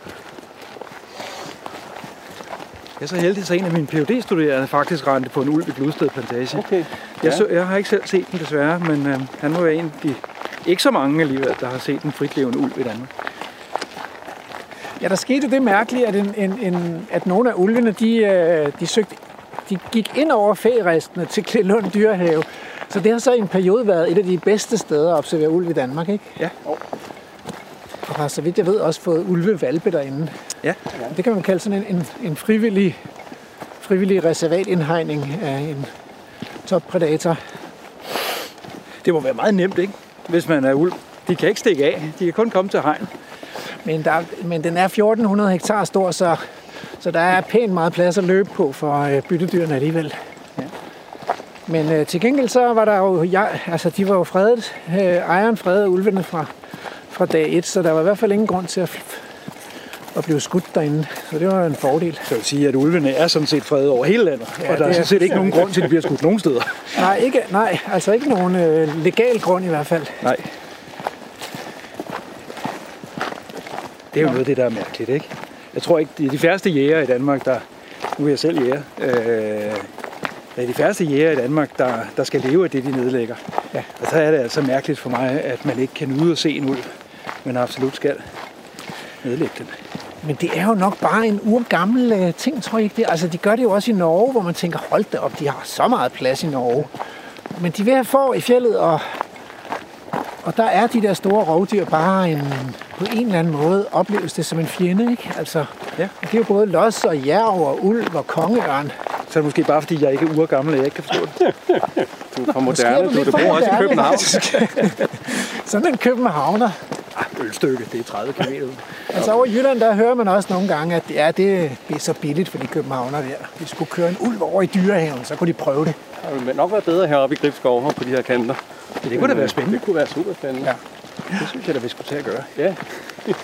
Jeg er så heldig, at en af mine phd studerende faktisk rendte på en ulv i Gludsted Plantage. Okay. Ja. Jeg, så, jeg har ikke selv set den desværre, men øh, han var en af de, ikke så mange alligevel, der har set en fritlevende ulv i Danmark. Ja, der skete det mærkelige, at, en, en, en, at nogle af ulvene, de, øh, de, søgte, de gik ind over færistene til Klillund Dyrehave. Så det har så i en periode været et af de bedste steder at observere ulv i Danmark, ikke? Ja. Og har så vidt jeg ved også fået ulvevalpe derinde. Ja. Det kan man kalde sådan en, en, en frivillig, frivillig reservatindhegning af en toppredator. Det må være meget nemt, ikke? Hvis man er ulv. De kan ikke stikke af. De kan kun komme til hegn. Men, der, men den er 1400 hektar stor, så, så der er pænt meget plads at løbe på for øh, byttedyrene alligevel. Ja. Men øh, til gengæld så var der jo, ja, altså de var jo fredet, øh, ejeren fredede ulvene fra, fra dag 1, så der var i hvert fald ingen grund til at, at blive skudt derinde. Så det var en fordel. Så vil sige, at ulvene er sådan set fredet over hele landet, ja, og der er sådan set ikke nogen grund til, at de bliver skudt nogen steder. Nej, ikke, nej altså ikke nogen øh, legal grund i hvert fald. Nej. Det er jo noget af det, der er mærkeligt, ikke? Jeg tror ikke, det er de færreste jæger i Danmark, der... Nu er jeg selv jæger. Øh, det er de færreste jæger i Danmark, der, der skal leve af det, de nedlægger. Ja. Og så er det altså mærkeligt for mig, at man ikke kan nyde at se en ulv, men absolut skal nedlægge den. Men det er jo nok bare en urgammel uh, ting, tror jeg ikke det? Altså, de gør det jo også i Norge, hvor man tænker, hold da op, de har så meget plads i Norge. Men de vil have få i fjellet, og, og der er de der store rovdyr bare en på en eller anden måde opleves det som en fjende, ikke? Altså, ja. det er jo både los og jerv og ulv og kongeørn. Så er det måske bare, fordi jeg ikke er urgammel, og jeg ikke kan forstå det. du er for moderne, du, du bor også i København. Sådan en københavner. Ølstykke, det er 30 km. Altså over i Jylland, der hører man også nogle gange, at ja, det er så billigt for de københavner der. Vi skulle køre en ulv over i dyrehaven, så kunne de prøve det. Det ville nok være bedre heroppe i Gribskov på de her kanter. Ja, det kunne da være spændende. Det kunne være super spændende. Ja. Det synes jeg da, vi skulle til at gøre. Ja.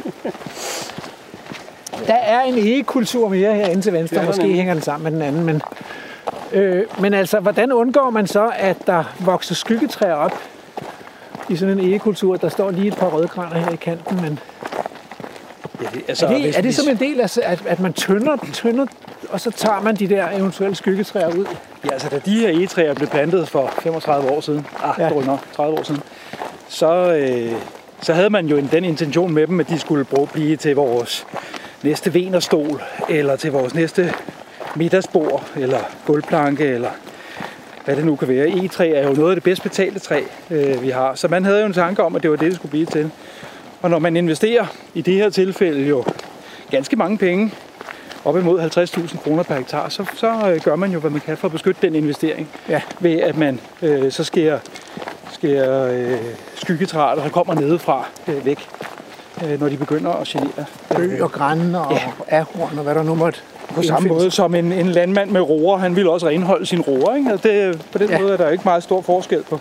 Der er en egekultur mere herinde til venstre. Ja, Måske hænger den sammen med den anden. Men, øh, men altså, hvordan undgår man så, at der vokser skyggetræer op i sådan en egekultur? Der står lige et par rødgraner her i kanten, men... Ja, det, altså, er det, er det som en del af, at, at man tynder, tynder, og så tager man de der eventuelle skyggetræer ud? Ja, altså da de her egetræer blev plantet for 35 år siden, ah, ja. nok, 30 år siden, så, øh, så havde man jo den intention med dem, at de skulle bruge, blive til vores næste venerstol, eller til vores næste middagsbord, eller gulvplanke, eller hvad det nu kan være. E-træ er jo noget af det bedst betalte træ, øh, vi har. Så man havde jo en tanke om, at det var det, det skulle blive til. Og når man investerer i det her tilfælde jo ganske mange penge, op imod 50.000 kroner per hektar, så, så øh, gør man jo, hvad man kan for at beskytte den investering. Ja. Ved at man øh, så skærer, skærer øh, skyggetræer, der kommer nedefra øh, væk øh, når de begynder at genere. Bøg og græn og ja. ahorn og hvad der nu måtte på samme måde som en, en landmand med roer, han vil også renholde sin roer. Ikke? Altså det, på den ja. måde er der ikke meget stor forskel på,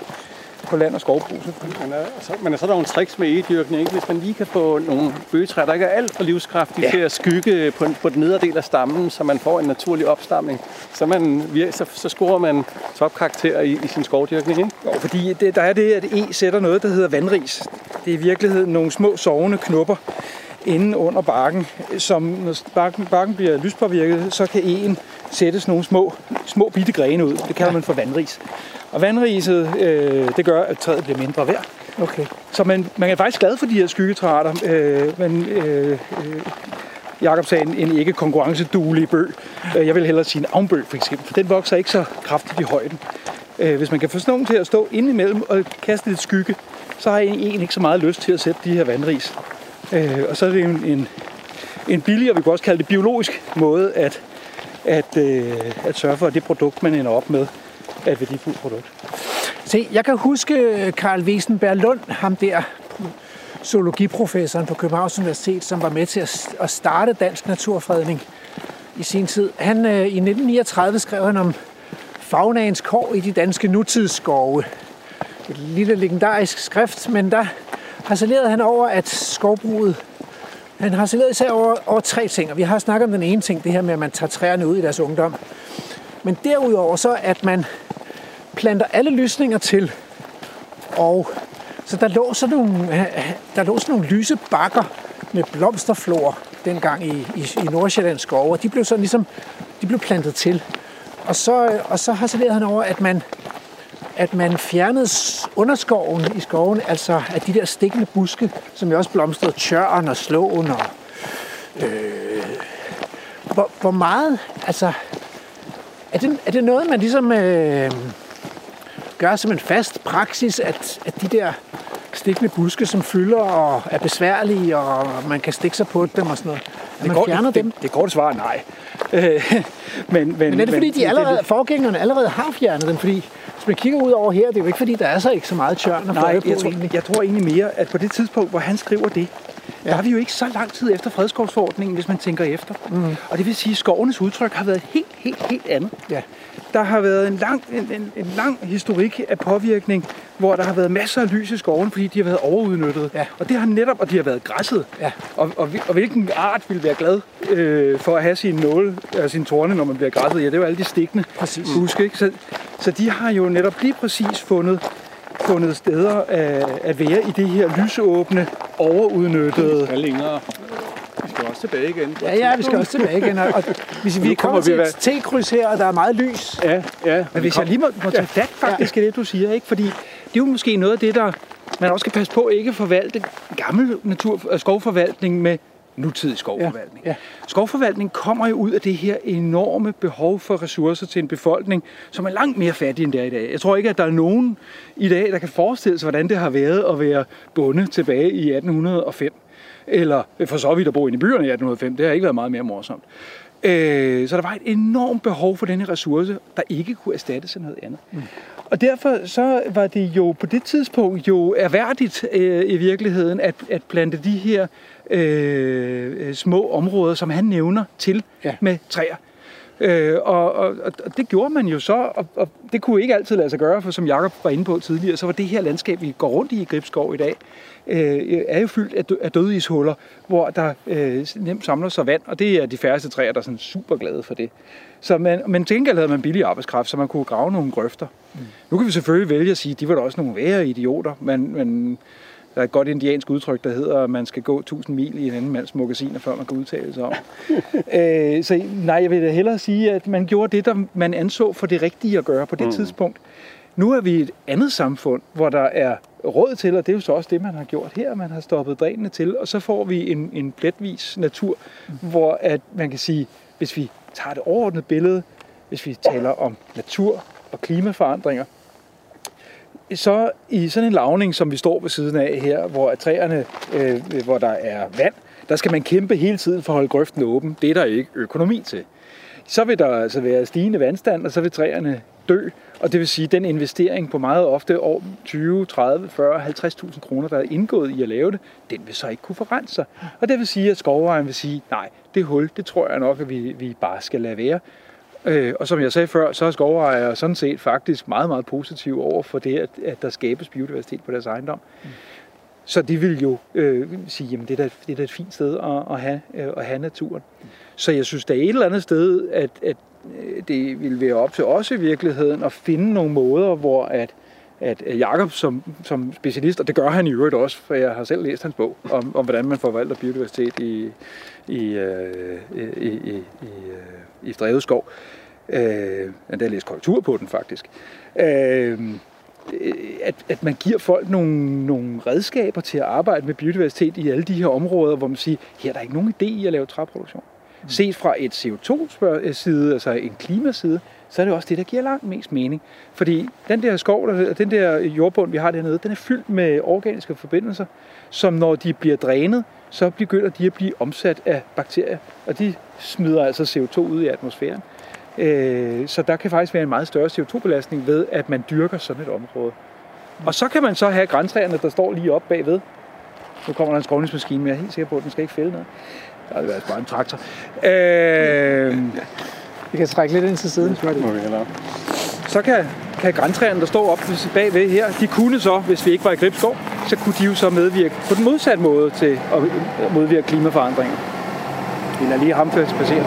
på land- og skovbrug. Men, altså, men så er der nogle tricks med egedyrkning, ikke? Hvis man lige kan få nogle bøgetræer, der ikke er alt for livskraftige ja. til at skygge på, på den nedre del af stammen, så man får en naturlig opstamning, så, man, så, så scorer man topkarakter i, i sin skovdyrkning, ikke? Jo, fordi det, der er det, at E sætter noget, der hedder vandris. Det er i virkeligheden nogle små sovende knupper inde under barken, som når barken, barken bliver lyspåvirket, så kan en sættes nogle små, små bitte grene ud. Det kalder ja. man for vandris. Og vandriset, øh, det gør, at træet bliver mindre værd. Okay. Så man, man er faktisk glad for de her skyggetræer, øh, men øh, øh, Jakob sagde en, ikke konkurrenceduelig bøg. Øh, jeg vil hellere sige en avnbøg for eksempel, for den vokser ikke så kraftigt i højden. Øh, hvis man kan få sådan nogen til at stå indimellem og kaste lidt skygge, så har en ikke så meget lyst til at sætte de her vandris. Øh, og så er det en, en, en billig, og vi kan også kalde det biologisk måde at, at, øh, at sørge for, at det produkt, man ender op med, er et værdifuldt produkt. Se, jeg kan huske øh, Karl Wiesenberg Lund, ham der zoologiprofessoren på Københavns Universitet, som var med til at starte Dansk Naturfredning i sin tid. Han, øh, I 1939 skrev han om faunaens kår i de danske nutidsskove. Et lille legendarisk skrift, men der harcelerede han over, at skovbruget han harcelerede især over, over tre ting, og vi har snakket om den ene ting, det her med, at man tager træerne ud i deres ungdom. Men derudover så, at man planter alle lysninger til, og så der lå sådan nogle, der lå sådan nogle lyse bakker med blomsterflor dengang i, i, i Nordsjællands skove, og de blev sådan ligesom, de blev plantet til. Og så, og så harcelerede han over, at man, at man fjernede underskoven i skoven, altså af de der stikkende buske, som jo også blomstrede, tjørn og slåen og... Øh, hvor, hvor meget, altså... Er det, er det noget, man ligesom øh, gør som en fast praksis, at, at de der stikkende buske, som fylder og er besværlige, og man kan stikke sig på dem og sådan noget. det man går, fjerner det, dem? Det, det korte svar er nej. men, men, men er det fordi, de allerede, det, forgængerne allerede har fjernet dem? Fordi hvis man kigger ud over her, det er jo ikke fordi, der er så ikke så meget tørn at Nej, jeg tror, egentlig. jeg tror egentlig mere, at på det tidspunkt, hvor han skriver det, ja. der er vi jo ikke så lang tid efter fredskovsforordningen, hvis man tænker efter. Mm. Og det vil sige, at skovenes udtryk har været helt, helt, helt andet. Ja. Der har været en lang, en, en, en lang historik af påvirkning, hvor der har været masser af lys i skoven, fordi de har været overudnyttet. Ja. Og det har netop, og de har været græsset. Ja. Og, og, og hvilken art vil være glad øh, for at have sine nåle, altså sine torne, når man bliver græsset? Ja, det er jo alle de stikkende Præcis. buske. Ikke? Så, så de har jo netop lige præcis fundet fundet steder at, at være i det her lysåbne, overudnyttede... Vi skal længere. Vi skal også tilbage igen. Ja, ja, vi skal også tilbage igen. Og hvis vi kommer til et T-kryds her, og der er meget lys. Ja, ja. Men hvis jeg lige må, må tage fat faktisk ja. det, du siger, ikke? fordi det er jo måske noget af det, der man også skal passe på ikke at forvalte gammel natur, skovforvaltning med nutidig skovforvaltning. Ja, ja. Skovforvaltning kommer jo ud af det her enorme behov for ressourcer til en befolkning, som er langt mere fattig end det er i dag. Jeg tror ikke, at der er nogen i dag, der kan forestille sig, hvordan det har været at være bonde tilbage i 1805. eller for så vidt at bo inde i byerne i 1805, det har ikke været meget mere morsomt. Øh, så der var et enormt behov for denne ressource, der ikke kunne erstattes af noget andet. Mm. Og derfor så var det jo på det tidspunkt jo erhverdigt øh, i virkeligheden at, at plante de her øh, små områder, som han nævner, til ja. med træer. Øh, og, og, og det gjorde man jo så, og, og det kunne ikke altid lade sig gøre, for som Jakob var inde på tidligere, så var det her landskab, vi går rundt i i Gribskov i dag, øh, er jo fyldt af, af dødishuller, hvor der øh, nemt samler sig vand, og det er de færreste træer, der er sådan super glade for det. Så man, men til gengæld havde man billig arbejdskraft, så man kunne grave nogle grøfter. Mm. Nu kan vi selvfølgelig vælge at sige, at de var da også nogle værre idioter, men, men der er et godt indiansk udtryk, der hedder, at man skal gå 1000 mil i en anden mands magasiner, før man kan udtale sig om. øh, så nej, jeg vil da hellere sige, at man gjorde det, der man anså for det rigtige at gøre på det mm. tidspunkt. Nu er vi et andet samfund, hvor der er råd til, og det er jo så også det, man har gjort her. Man har stoppet drænene til, og så får vi en, en pletvis natur, mm. hvor at man kan sige, hvis vi tager det overordnede billede, hvis vi taler om natur og klimaforandringer, så i sådan en lavning, som vi står ved siden af her, hvor træerne, øh, hvor der er vand, der skal man kæmpe hele tiden for at holde grøften åben. Det er der ikke økonomi til. Så vil der altså være stigende vandstand, og så vil træerne dø. Og det vil sige, at den investering på meget ofte år 20, 30, 40, 50.000 kroner, der er indgået i at lave det, den vil så ikke kunne forrense sig. Og det vil sige, at skovvejen vil sige, nej, det hul, det tror jeg nok, at vi, vi bare skal lade være. Øh, og som jeg sagde før, så er skovejere sådan set faktisk meget, meget positive over for det, at, at der skabes biodiversitet på deres ejendom. Mm. Så de vil jo øh, sige, at det er da, det er da et fint sted at, at, have, øh, at have naturen. Mm. Så jeg synes, der er et eller andet sted, at, at øh, det vil være op til os i virkeligheden at finde nogle måder, hvor at, at Jakob som, som specialist, og det gør han i øvrigt også, for jeg har selv læst hans bog om, om hvordan man forvalter biodiversitet i, i, øh, i, i, i, i Dreveskov. Øh, der læst korrektur på den faktisk. Øh, at, at man giver folk nogle, nogle redskaber til at arbejde med biodiversitet i alle de her områder, hvor man siger, her er der ikke nogen idé i at lave træproduktion. Mm. Set fra et CO2-side, altså en klimaside, så er det også det, der giver langt mest mening. Fordi den der skov, den der jordbund, vi har dernede, den er fyldt med organiske forbindelser, som når de bliver drænet, så begynder de at blive omsat af bakterier, og de smider altså CO2 ud i atmosfæren. Øh, så der kan faktisk være en meget større CO2-belastning ved, at man dyrker sådan et område. Og så kan man så have græntræerne, der står lige op bagved. Nu kommer der en skovningsmaskine, men jeg er helt sikker på, at den skal ikke fælde noget. Der er altså bare en traktor. Øh, vi kan trække lidt ind til siden. Det må vi hellere. Så kan, kan græntræerne, der står op bagved her, de kunne så, hvis vi ikke var i Gribskov, så kunne de jo så medvirke på den modsatte måde til at modvirke klimaforandringer. Vi lader lige ham først passere.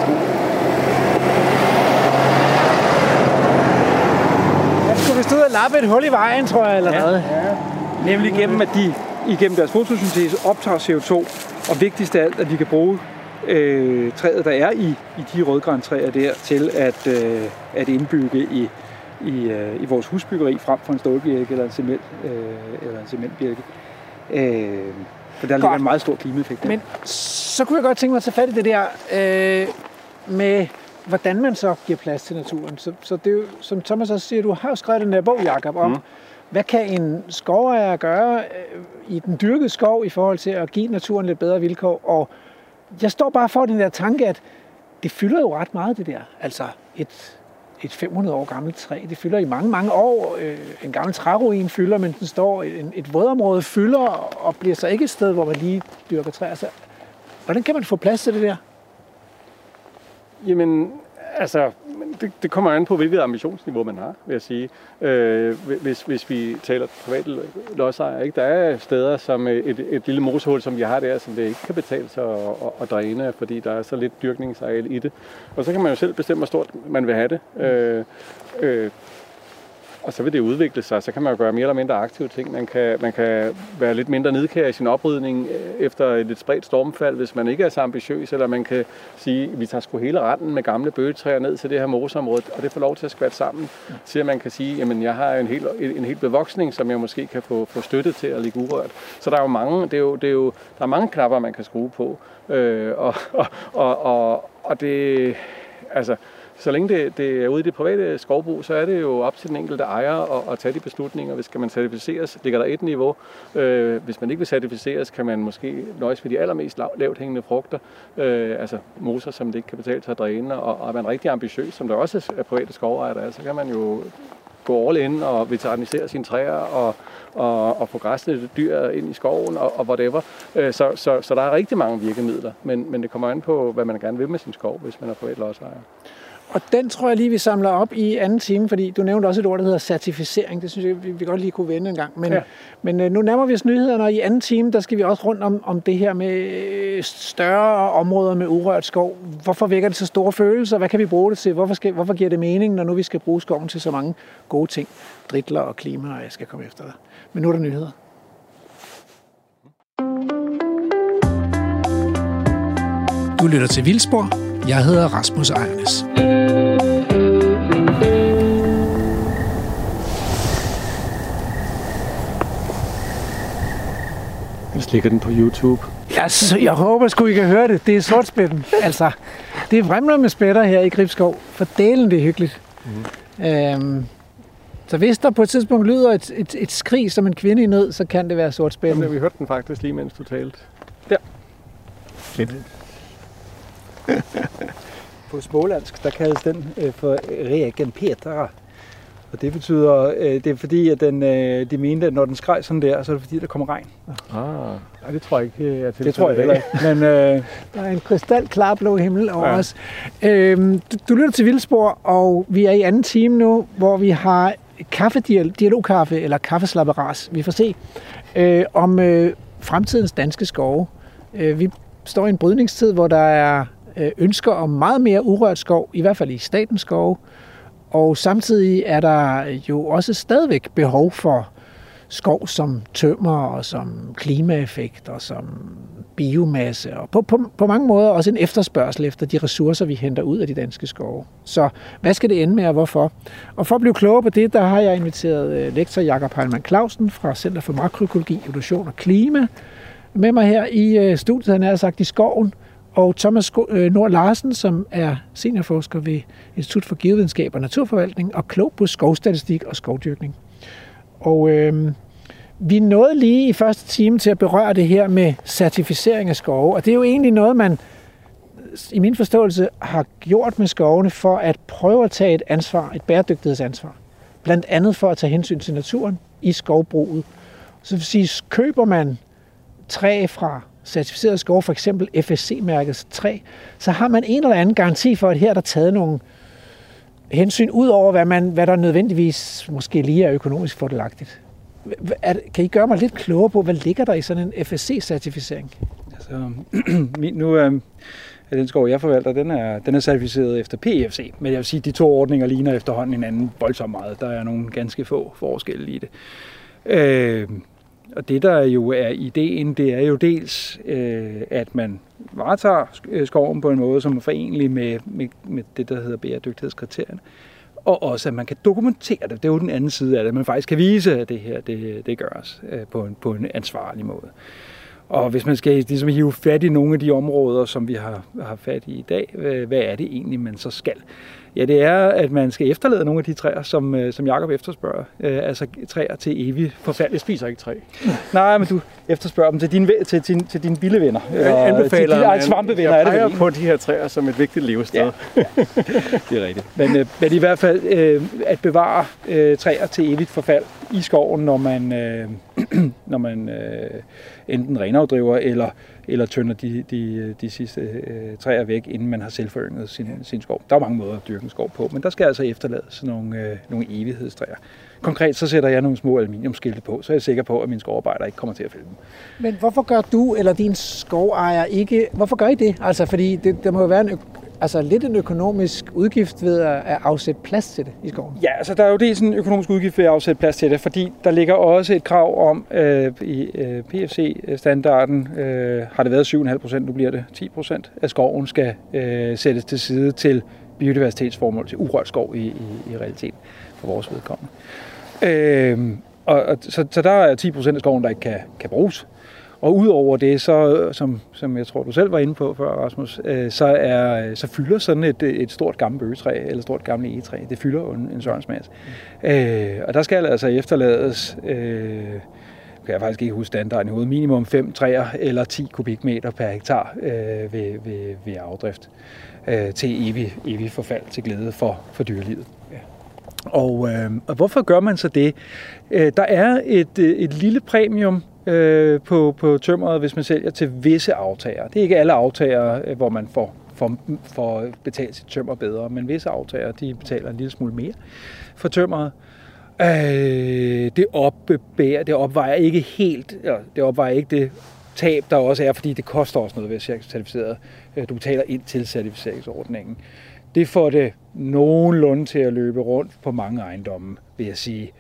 Jeg skulle vist ud og lappe et hul i vejen, tror jeg, eller ja. noget. Ja. Nemlig gennem, at de igennem deres fotosyntese optager CO2, og vigtigst af alt, at vi kan bruge øh, træet, der er i, i de rødgræntræer der, til at, øh, at indbygge i, i, øh, i vores husbyggeri frem for en stålbjælke eller en, cement, øh, eller en cementbjælke. Øh, for der ligger en meget stor klimaeffekt der. Men så kunne jeg godt tænke mig at tage fat i det der øh, med, hvordan man så giver plads til naturen. Så, så det er jo, som Thomas også siger, du har jo skrevet den der bog, Jacob, om, mm. hvad kan en skovejer gøre øh, i den dyrkede skov i forhold til at give naturen lidt bedre vilkår. Og jeg står bare for den der tanke, at det fylder jo ret meget, det der. Altså et, et 500 år gammelt træ, det fylder i mange, mange år. Øh, en gammel træruin fylder, men den står, en, et vådområde fylder og bliver så ikke et sted, hvor man lige dyrker træer. Altså, hvordan kan man få plads til det der? Jamen, altså, det, det kommer an på, hvilket ambitionsniveau man har, vil jeg sige. Øh, hvis, hvis vi taler private lodsejere, ikke? der er steder som øh, et, et lille mosehul, som vi har der, som det ikke kan betale sig at, at, at dræne, fordi der er så lidt dyrkningsareal i det. Og så kan man jo selv bestemme, hvor stort man vil have det. Øh, øh, og så vil det udvikle sig, så kan man jo gøre mere eller mindre aktive ting. Man kan, man kan være lidt mindre nedkær i sin oprydning øh, efter et lidt spredt stormfald, hvis man ikke er så ambitiøs, eller man kan sige, at vi tager sgu hele retten med gamle bøgetræer ned til det her moseområde, og det får lov til at skvatte sammen, til at man kan sige, at jeg har en hel, en hel bevoksning, som jeg måske kan få, få støtte til at ligge urørt. Så der er jo mange, det er jo, det er jo, der er mange knapper, man kan skrue på, øh, og, og, og, og, og det, altså, så længe det, det er ude i det private skovbrug, så er det jo op til den enkelte ejer at, at tage de beslutninger. Hvis kan man certificeres, ligger der et niveau. Øh, hvis man ikke vil certificeres, kan man måske nøjes med de allermest lav, lavt hængende frugter, øh, altså moser, som det ikke kan betale sig at dræne, og, og er man rigtig ambitiøs, som der også er private skovejere, så kan man jo gå all in og veterinisere sine træer og, og, og få græsne dyr ind i skoven og, og whatever. Øh, så, så, så der er rigtig mange virkemidler, men, men det kommer an på, hvad man gerne vil med sin skov, hvis man er privat lodsejer. Og den tror jeg lige, vi samler op i anden time, fordi du nævnte også et ord, der hedder certificering. Det synes jeg, vi, godt lige kunne vende en gang. Men, ja. men øh, nu nærmer vi os nyhederne, og i anden time, der skal vi også rundt om, om det her med øh, større områder med urørt skov. Hvorfor vækker det så store følelser? Hvad kan vi bruge det til? Hvorfor, skal, hvorfor giver det mening, når nu vi skal bruge skoven til så mange gode ting? Dritler og klima, og jeg skal komme efter dig. Men nu er der nyheder. Du lytter til Vildspor. Jeg hedder Rasmus Ejernes. Jeg slikker den på YouTube. Ja, så jeg håber sgu, I kan høre det. Det er sortspætten. Altså, det er vrimler med spætter her i Gribskov. For delen det er hyggeligt. Mm. Øhm, så hvis der på et tidspunkt lyder et, et, et skrig som en kvinde i nød, så kan det være sortspætten. Jamen, vi hørte den faktisk lige mens du talte. Der. Fedt. på smålandsk, der kaldes den øh, for Regen Petra. Og det betyder, øh, det er fordi, at den, øh, de mente, at når den skreg sådan der, så er det fordi, der kommer regn. Ah. Ja, det tror jeg ikke, jeg Det tror jeg heller ikke. Men, øh, der er en krystalklar blå himmel over ja. os. Øhm, du, du lytter til Vildspor, og vi er i anden time nu, hvor vi har kaffedialogkaffe, eller kaffeslapperas, vi får se, øh, om øh, fremtidens danske skove. Øh, vi står i en brydningstid, hvor der er øh, ønsker om meget mere urørt skov, i hvert fald i statens skove. Og samtidig er der jo også stadigvæk behov for skov som tømmer og som klimaeffekt og som biomasse og på, på, på mange måder også en efterspørgsel efter de ressourcer, vi henter ud af de danske skove. Så hvad skal det ende med og hvorfor? Og for at blive klogere på det, der har jeg inviteret øh, lektor Jakob Heilmann Clausen fra Center for Makroøkologi, Evolution og Klima med mig her i øh, studiet, han er altså sagt i skoven, og Thomas øh, Nord Larsen, som er seniorforsker ved Institut for Geovidenskab og Naturforvaltning og klog på skovstatistik og skovdyrkning. Og øh, vi nåede lige i første time til at berøre det her med certificering af skove, og det er jo egentlig noget, man i min forståelse har gjort med skovene for at prøve at tage et ansvar, et bæredygtighedsansvar. Blandt andet for at tage hensyn til naturen i skovbruget. Så vil sige, køber man træ fra certificeret skov, for eksempel FSC-mærket 3, så har man en eller anden garanti for, at her er der taget nogle hensyn ud over, hvad, man, hvad der nødvendigvis måske lige er økonomisk fordelagtigt. Kan I gøre mig lidt klogere på, hvad ligger der i sådan en FSC-certificering? Altså, nu er øh, den skov, jeg forvalter, den er, den er certificeret efter PFC. Men jeg vil sige, at de to ordninger ligner efterhånden hinanden voldsomt meget. Der er nogle ganske få forskelle i det. Øh, og det, der jo er ideen, det er jo dels, øh, at man varetager øh, skoven på en måde, som er forenlig med, med, med det, der hedder bæredygtighedskriterierne. Og også, at man kan dokumentere det. Det er jo den anden side af det. Man faktisk kan vise, at det her det, det gøres øh, på, en, på en ansvarlig måde. Og hvis man skal ligesom hive fat i nogle af de områder, som vi har, har fat i i dag, øh, hvad er det egentlig, man så skal? Ja, det er, at man skal efterlade nogle af de træer, som, øh, som Jacob efterspørger. Øh, altså træer til evig forfald. Jeg spiser ikke træ. Nej, men du efterspørger dem til dine, til, til, til dine vilde venner. Jeg anbefaler, til, de, svampevenner jeg peger er på de her træer som et vigtigt levested. Ja, ja. det er rigtigt. Men, øh, men i hvert fald øh, at bevare øh, træer til evigt forfald i skoven, når man, øh, når man øh, enten renafdriver eller eller tønder de, de, de sidste øh, træer væk, inden man har selvforynget sin, sin skov. Der er mange måder at dyrke en skov på, men der skal altså efterlades nogle, øh, nogle evighedstræer. Konkret så sætter jeg nogle små aluminiumskilte på, så er jeg sikker på, at min skovarbejder ikke kommer til at fælde dem. Men hvorfor gør du eller din skovejer ikke, hvorfor gør I det? Altså, fordi det, der må jo være en altså lidt en økonomisk udgift ved at, afsætte plads til det i skoven? Ja, altså der er jo det en økonomisk udgift ved at afsætte plads til det, fordi der ligger også et krav om, øh, i øh, PFC-standarden øh, har det været 7,5 procent, nu bliver det 10 procent at skoven skal øh, sættes til side til biodiversitetsformål, til urørt skov i, i, i realiteten for vores vedkommende. Øh, og, og, så, så der er 10 procent af skoven, der ikke kan, kan bruges. Og udover det, så, som, som jeg tror, du selv var inde på før, Rasmus, øh, så, er, så fylder sådan et, et stort gammelt bøgetræ, eller stort gammelt egetræ, det fylder en, en sørensmasse. Mm. Øh, og der skal altså efterlades, øh, kan jeg faktisk ikke huske standarden i hovedet, minimum 5 træer eller 10 kubikmeter per hektar øh, ved, ved, ved afdrift øh, til evig, evig forfald til glæde for, for dyrelivet. Ja. Og, øh, og hvorfor gør man så det? Øh, der er et, øh, et lille premium øh, på, på tømmeret, hvis man sælger til visse aftager. Det er ikke alle aftager, øh, hvor man får, får, får betalt sit tømmer bedre, men visse aftager, de betaler en lille smule mere for tømmeret. Øh, det, opbærer, det opvejer ikke helt, eller det opvejer ikke det tab, der også er, fordi det koster også noget ved at certificere. Øh, du betaler ind til certificeringsordningen. Det får det nogenlunde til at løbe rundt på mange ejendomme, vil jeg sige.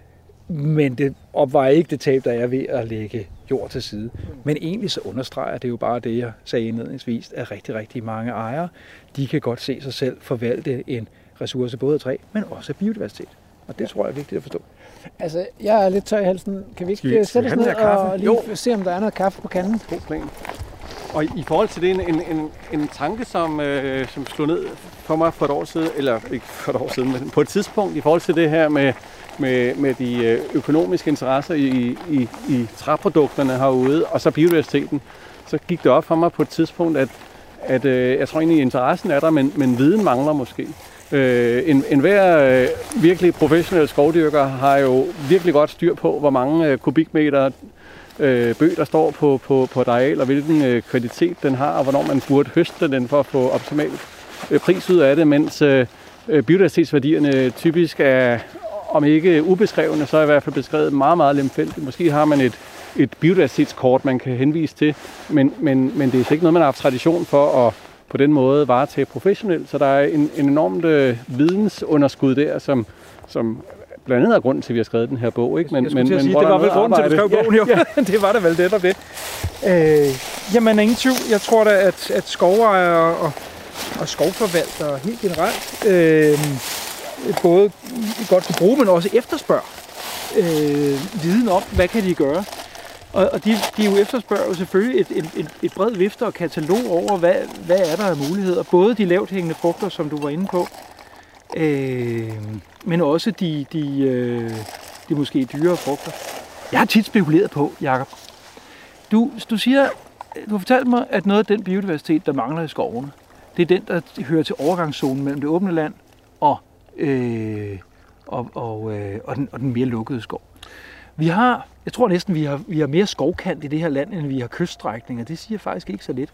Men det opvejer ikke det tab, der er ved at lægge jord til side. Men egentlig så understreger det jo bare det, jeg sagde indledningsvis, at rigtig, rigtig mange ejere, de kan godt se sig selv forvalte en ressource både af træ, men også af biodiversitet. Og det tror jeg er vigtigt at forstå. Altså, jeg er lidt tør i halsen. Kan vi ikke skal, sætte os ned og lige jo. se, om der er noget kaffe på kanden? God plan. Og i forhold til det, en, en, en, en tanke, som, øh, som slog ned for mig for et år siden, eller ikke for et år siden, men på et tidspunkt, i forhold til det her med, med, med de øh, økonomiske interesser i, i, i træprodukterne herude, og så biodiversiteten, så gik det op for mig på et tidspunkt, at, at øh, jeg tror egentlig, interessen er der, men, men viden mangler måske. Øh, en, en hver øh, virkelig professionel skovdyrker har jo virkelig godt styr på, hvor mange øh, kubikmeter øh, bøg, der står på, på, på et areal, og hvilken øh, kvalitet den har, og hvornår man burde høste den for at få optimal øh, pris ud af det, mens øh, øh biodiversitetsværdierne typisk er, om ikke ubeskrevne, så er i hvert fald beskrevet meget, meget lemfældigt. Måske har man et, et biodiversitetskort, man kan henvise til, men, men, men det er ikke noget, man har haft tradition for at på den måde varetage professionelt. Så der er en, en enormt øh, vidensunderskud der, som, som blandt andet er grunden til, at vi har skrevet den her bog. Ikke? Men, men, men, sige, det var vel grunden til, at du skrev bogen, jo. Ja, ja. det var da vel det, der det. Øh, jamen, ingen tvivl. Jeg tror da, at, at skovejere og, og skovforvaltere helt generelt øh, både godt kan bruge, men også efterspørger øh, viden om, hvad kan de gøre. Og, og de, de jo efterspørger jo selvfølgelig et, et, et, et bredt vifte og katalog over, hvad, hvad er der af muligheder. Både de lavt hængende frugter, som du var inde på, øh, men også de, de, øh, de måske dyre frugter. Jeg har tit spekuleret på, Jacob. Du, du siger, du har fortalt mig, at noget af den biodiversitet, der mangler i skovene, det er den, der hører til overgangszonen mellem det åbne land og, øh, og, og, øh, og, den, og den mere lukkede skov. Vi har, jeg tror næsten, vi har, vi har mere skovkant i det her land, end vi har kyststrækninger. Det siger faktisk ikke så lidt.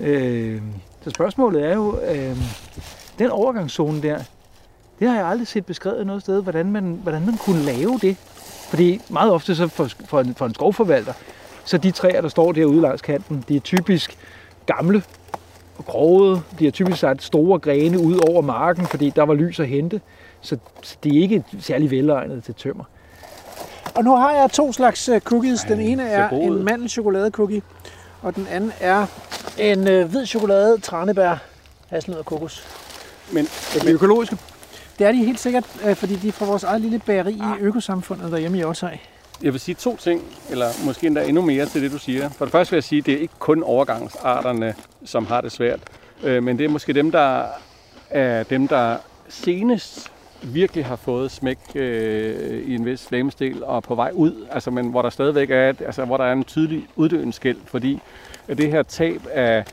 Øh, så spørgsmålet er jo, øh, den overgangszone der, det har jeg aldrig set beskrevet noget sted, hvordan man, hvordan man kunne lave det. Fordi meget ofte så for, for, en, for en skovforvalter, så de træer, der står derude langs kanten, de er typisk gamle og grove. De har typisk sat store grene ud over marken, fordi der var lys at hente. Så, det er ikke særlig velegnet til tømmer. Og nu har jeg to slags øh, cookies. Den ene er en mandelchokolade cookie, og den anden er en øh, hvid chokolade, tranebær, hasselnød og kokos. Men er de økologiske? Det er de helt sikkert, øh, fordi de er fra vores eget lille bageri i ah. økosamfundet derhjemme i Årshøj. Jeg vil sige to ting, eller måske endda endnu mere til det, du siger. For det første vil jeg sige, at det er ikke kun overgangsarterne, som har det svært, øh, men det er måske dem, der er dem, der senest virkelig har fået smæk øh, i en vis flamestil og på vej ud, altså, men hvor der stadigvæk er, altså, hvor der er en tydelig uddøende fordi det her tab af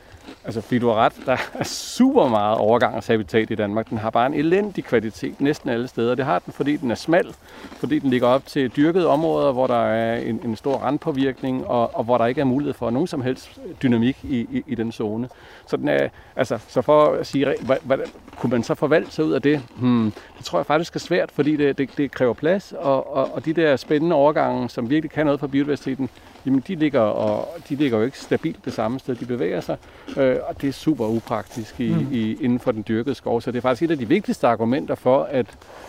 Altså, fordi du har ret, der er super meget overgangshabitat i Danmark. Den har bare en elendig kvalitet næsten alle steder. Det har den, fordi den er smal, fordi den ligger op til dyrkede områder, hvor der er en, en stor randpåvirkning, og, og hvor der ikke er mulighed for nogen som helst dynamik i, i, i den zone. Så, den er, altså, så for at sige, hvad, hvad, kunne man så forvalte sig ud af det? Hmm, det tror jeg faktisk er svært, fordi det, det, det kræver plads, og, og, og de der spændende overgange, som virkelig kan noget for biodiversiteten, jamen de ligger, og, de ligger jo ikke stabilt det samme sted, de bevæger sig, øh, og det er super upraktisk i, mm. i, inden for den dyrkede skov. Så det er faktisk et af de vigtigste argumenter for, at,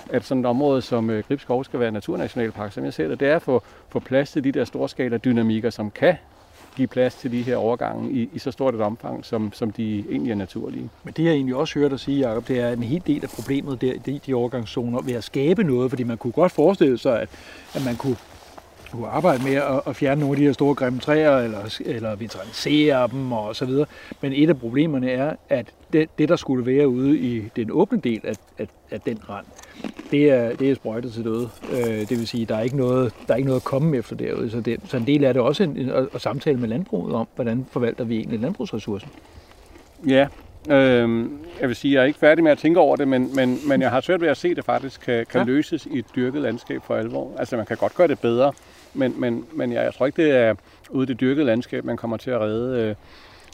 at sådan et område som øh, Gribskov skal være naturnationalpark, som jeg ser det, det er at få, få plads til de der storskala dynamikker, som kan give plads til de her overgange i, i så stort et omfang, som, som de egentlig er naturlige. Men det jeg egentlig også hørt dig sige, Jacob, det er en helt del af problemet der, de, de overgangszoner ved at skabe noget, fordi man kunne godt forestille sig, at, at man kunne kunne arbejde med at, at fjerne nogle af de her store grimme træer, eller, eller vitalisere dem og så videre. Men et af problemerne er, at det, det der skulle være ude i den åbne del af, af, af den rand, det er, det er sprøjtet til døde. Øh, det vil sige, der er ikke noget, der er ikke noget at komme efter derude. Så, det, så en del af det også en, en, at, at samtale med landbruget om, hvordan forvalter vi egentlig landbrugsressourcen. Ja, øh, jeg vil sige, jeg er ikke færdig med at tænke over det, men, men, men jeg har svært ved at se, at det faktisk kan, kan ja. løses i et dyrket landskab for alvor. Altså man kan godt gøre det bedre, men, men, men jeg, jeg tror ikke, det er ude i det dyrkede landskab, man kommer til at redde øh,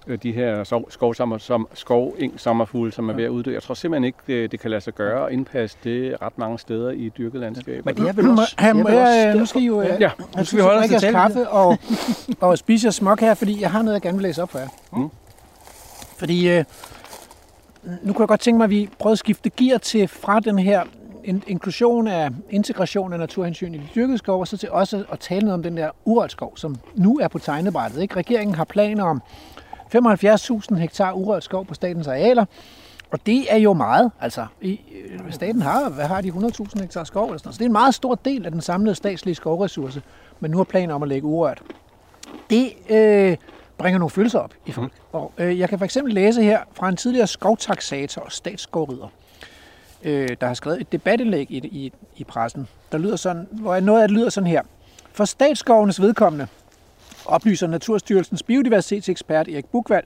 øh de her skovsommer, som, skov sommerfugle, som er ved at uddø. Jeg tror simpelthen ikke, det, det kan lade sig gøre at indpasse det ret mange steder i dyrket landskab. Men det er vel også... Han, det er vel nu skal I jo ja, nu skal vi holde os til kaffe og, og spise smok her, fordi jeg har noget, jeg gerne vil læse op for jer. Mm. Fordi øh, nu kunne jeg godt tænke mig, at vi prøvede at skifte gear til fra den her inklusion af integration af naturhensyn i de dyrkede skov, og så til også at tale noget om den der urørt skov, som nu er på tegnebrættet. Ikke? Regeringen har planer om 75.000 hektar urørt skov på statens arealer, og det er jo meget. Altså, i, staten har, hvad har de, 100.000 hektar skov eller sådan noget. Så det er en meget stor del af den samlede statslige skovressource, men nu har planer om at lægge urørt. Det øh, bringer nogle følelser op i folk. Mm. Og, øh, jeg kan for eksempel læse her fra en tidligere skovtaxator og statsskovrider, øh, der har skrevet et debatindlæg i, i, i pressen, der lyder sådan, hvor noget af det lyder sådan her. For statsskovenes vedkommende oplyser Naturstyrelsens biodiversitetsekspert Erik Bukvald,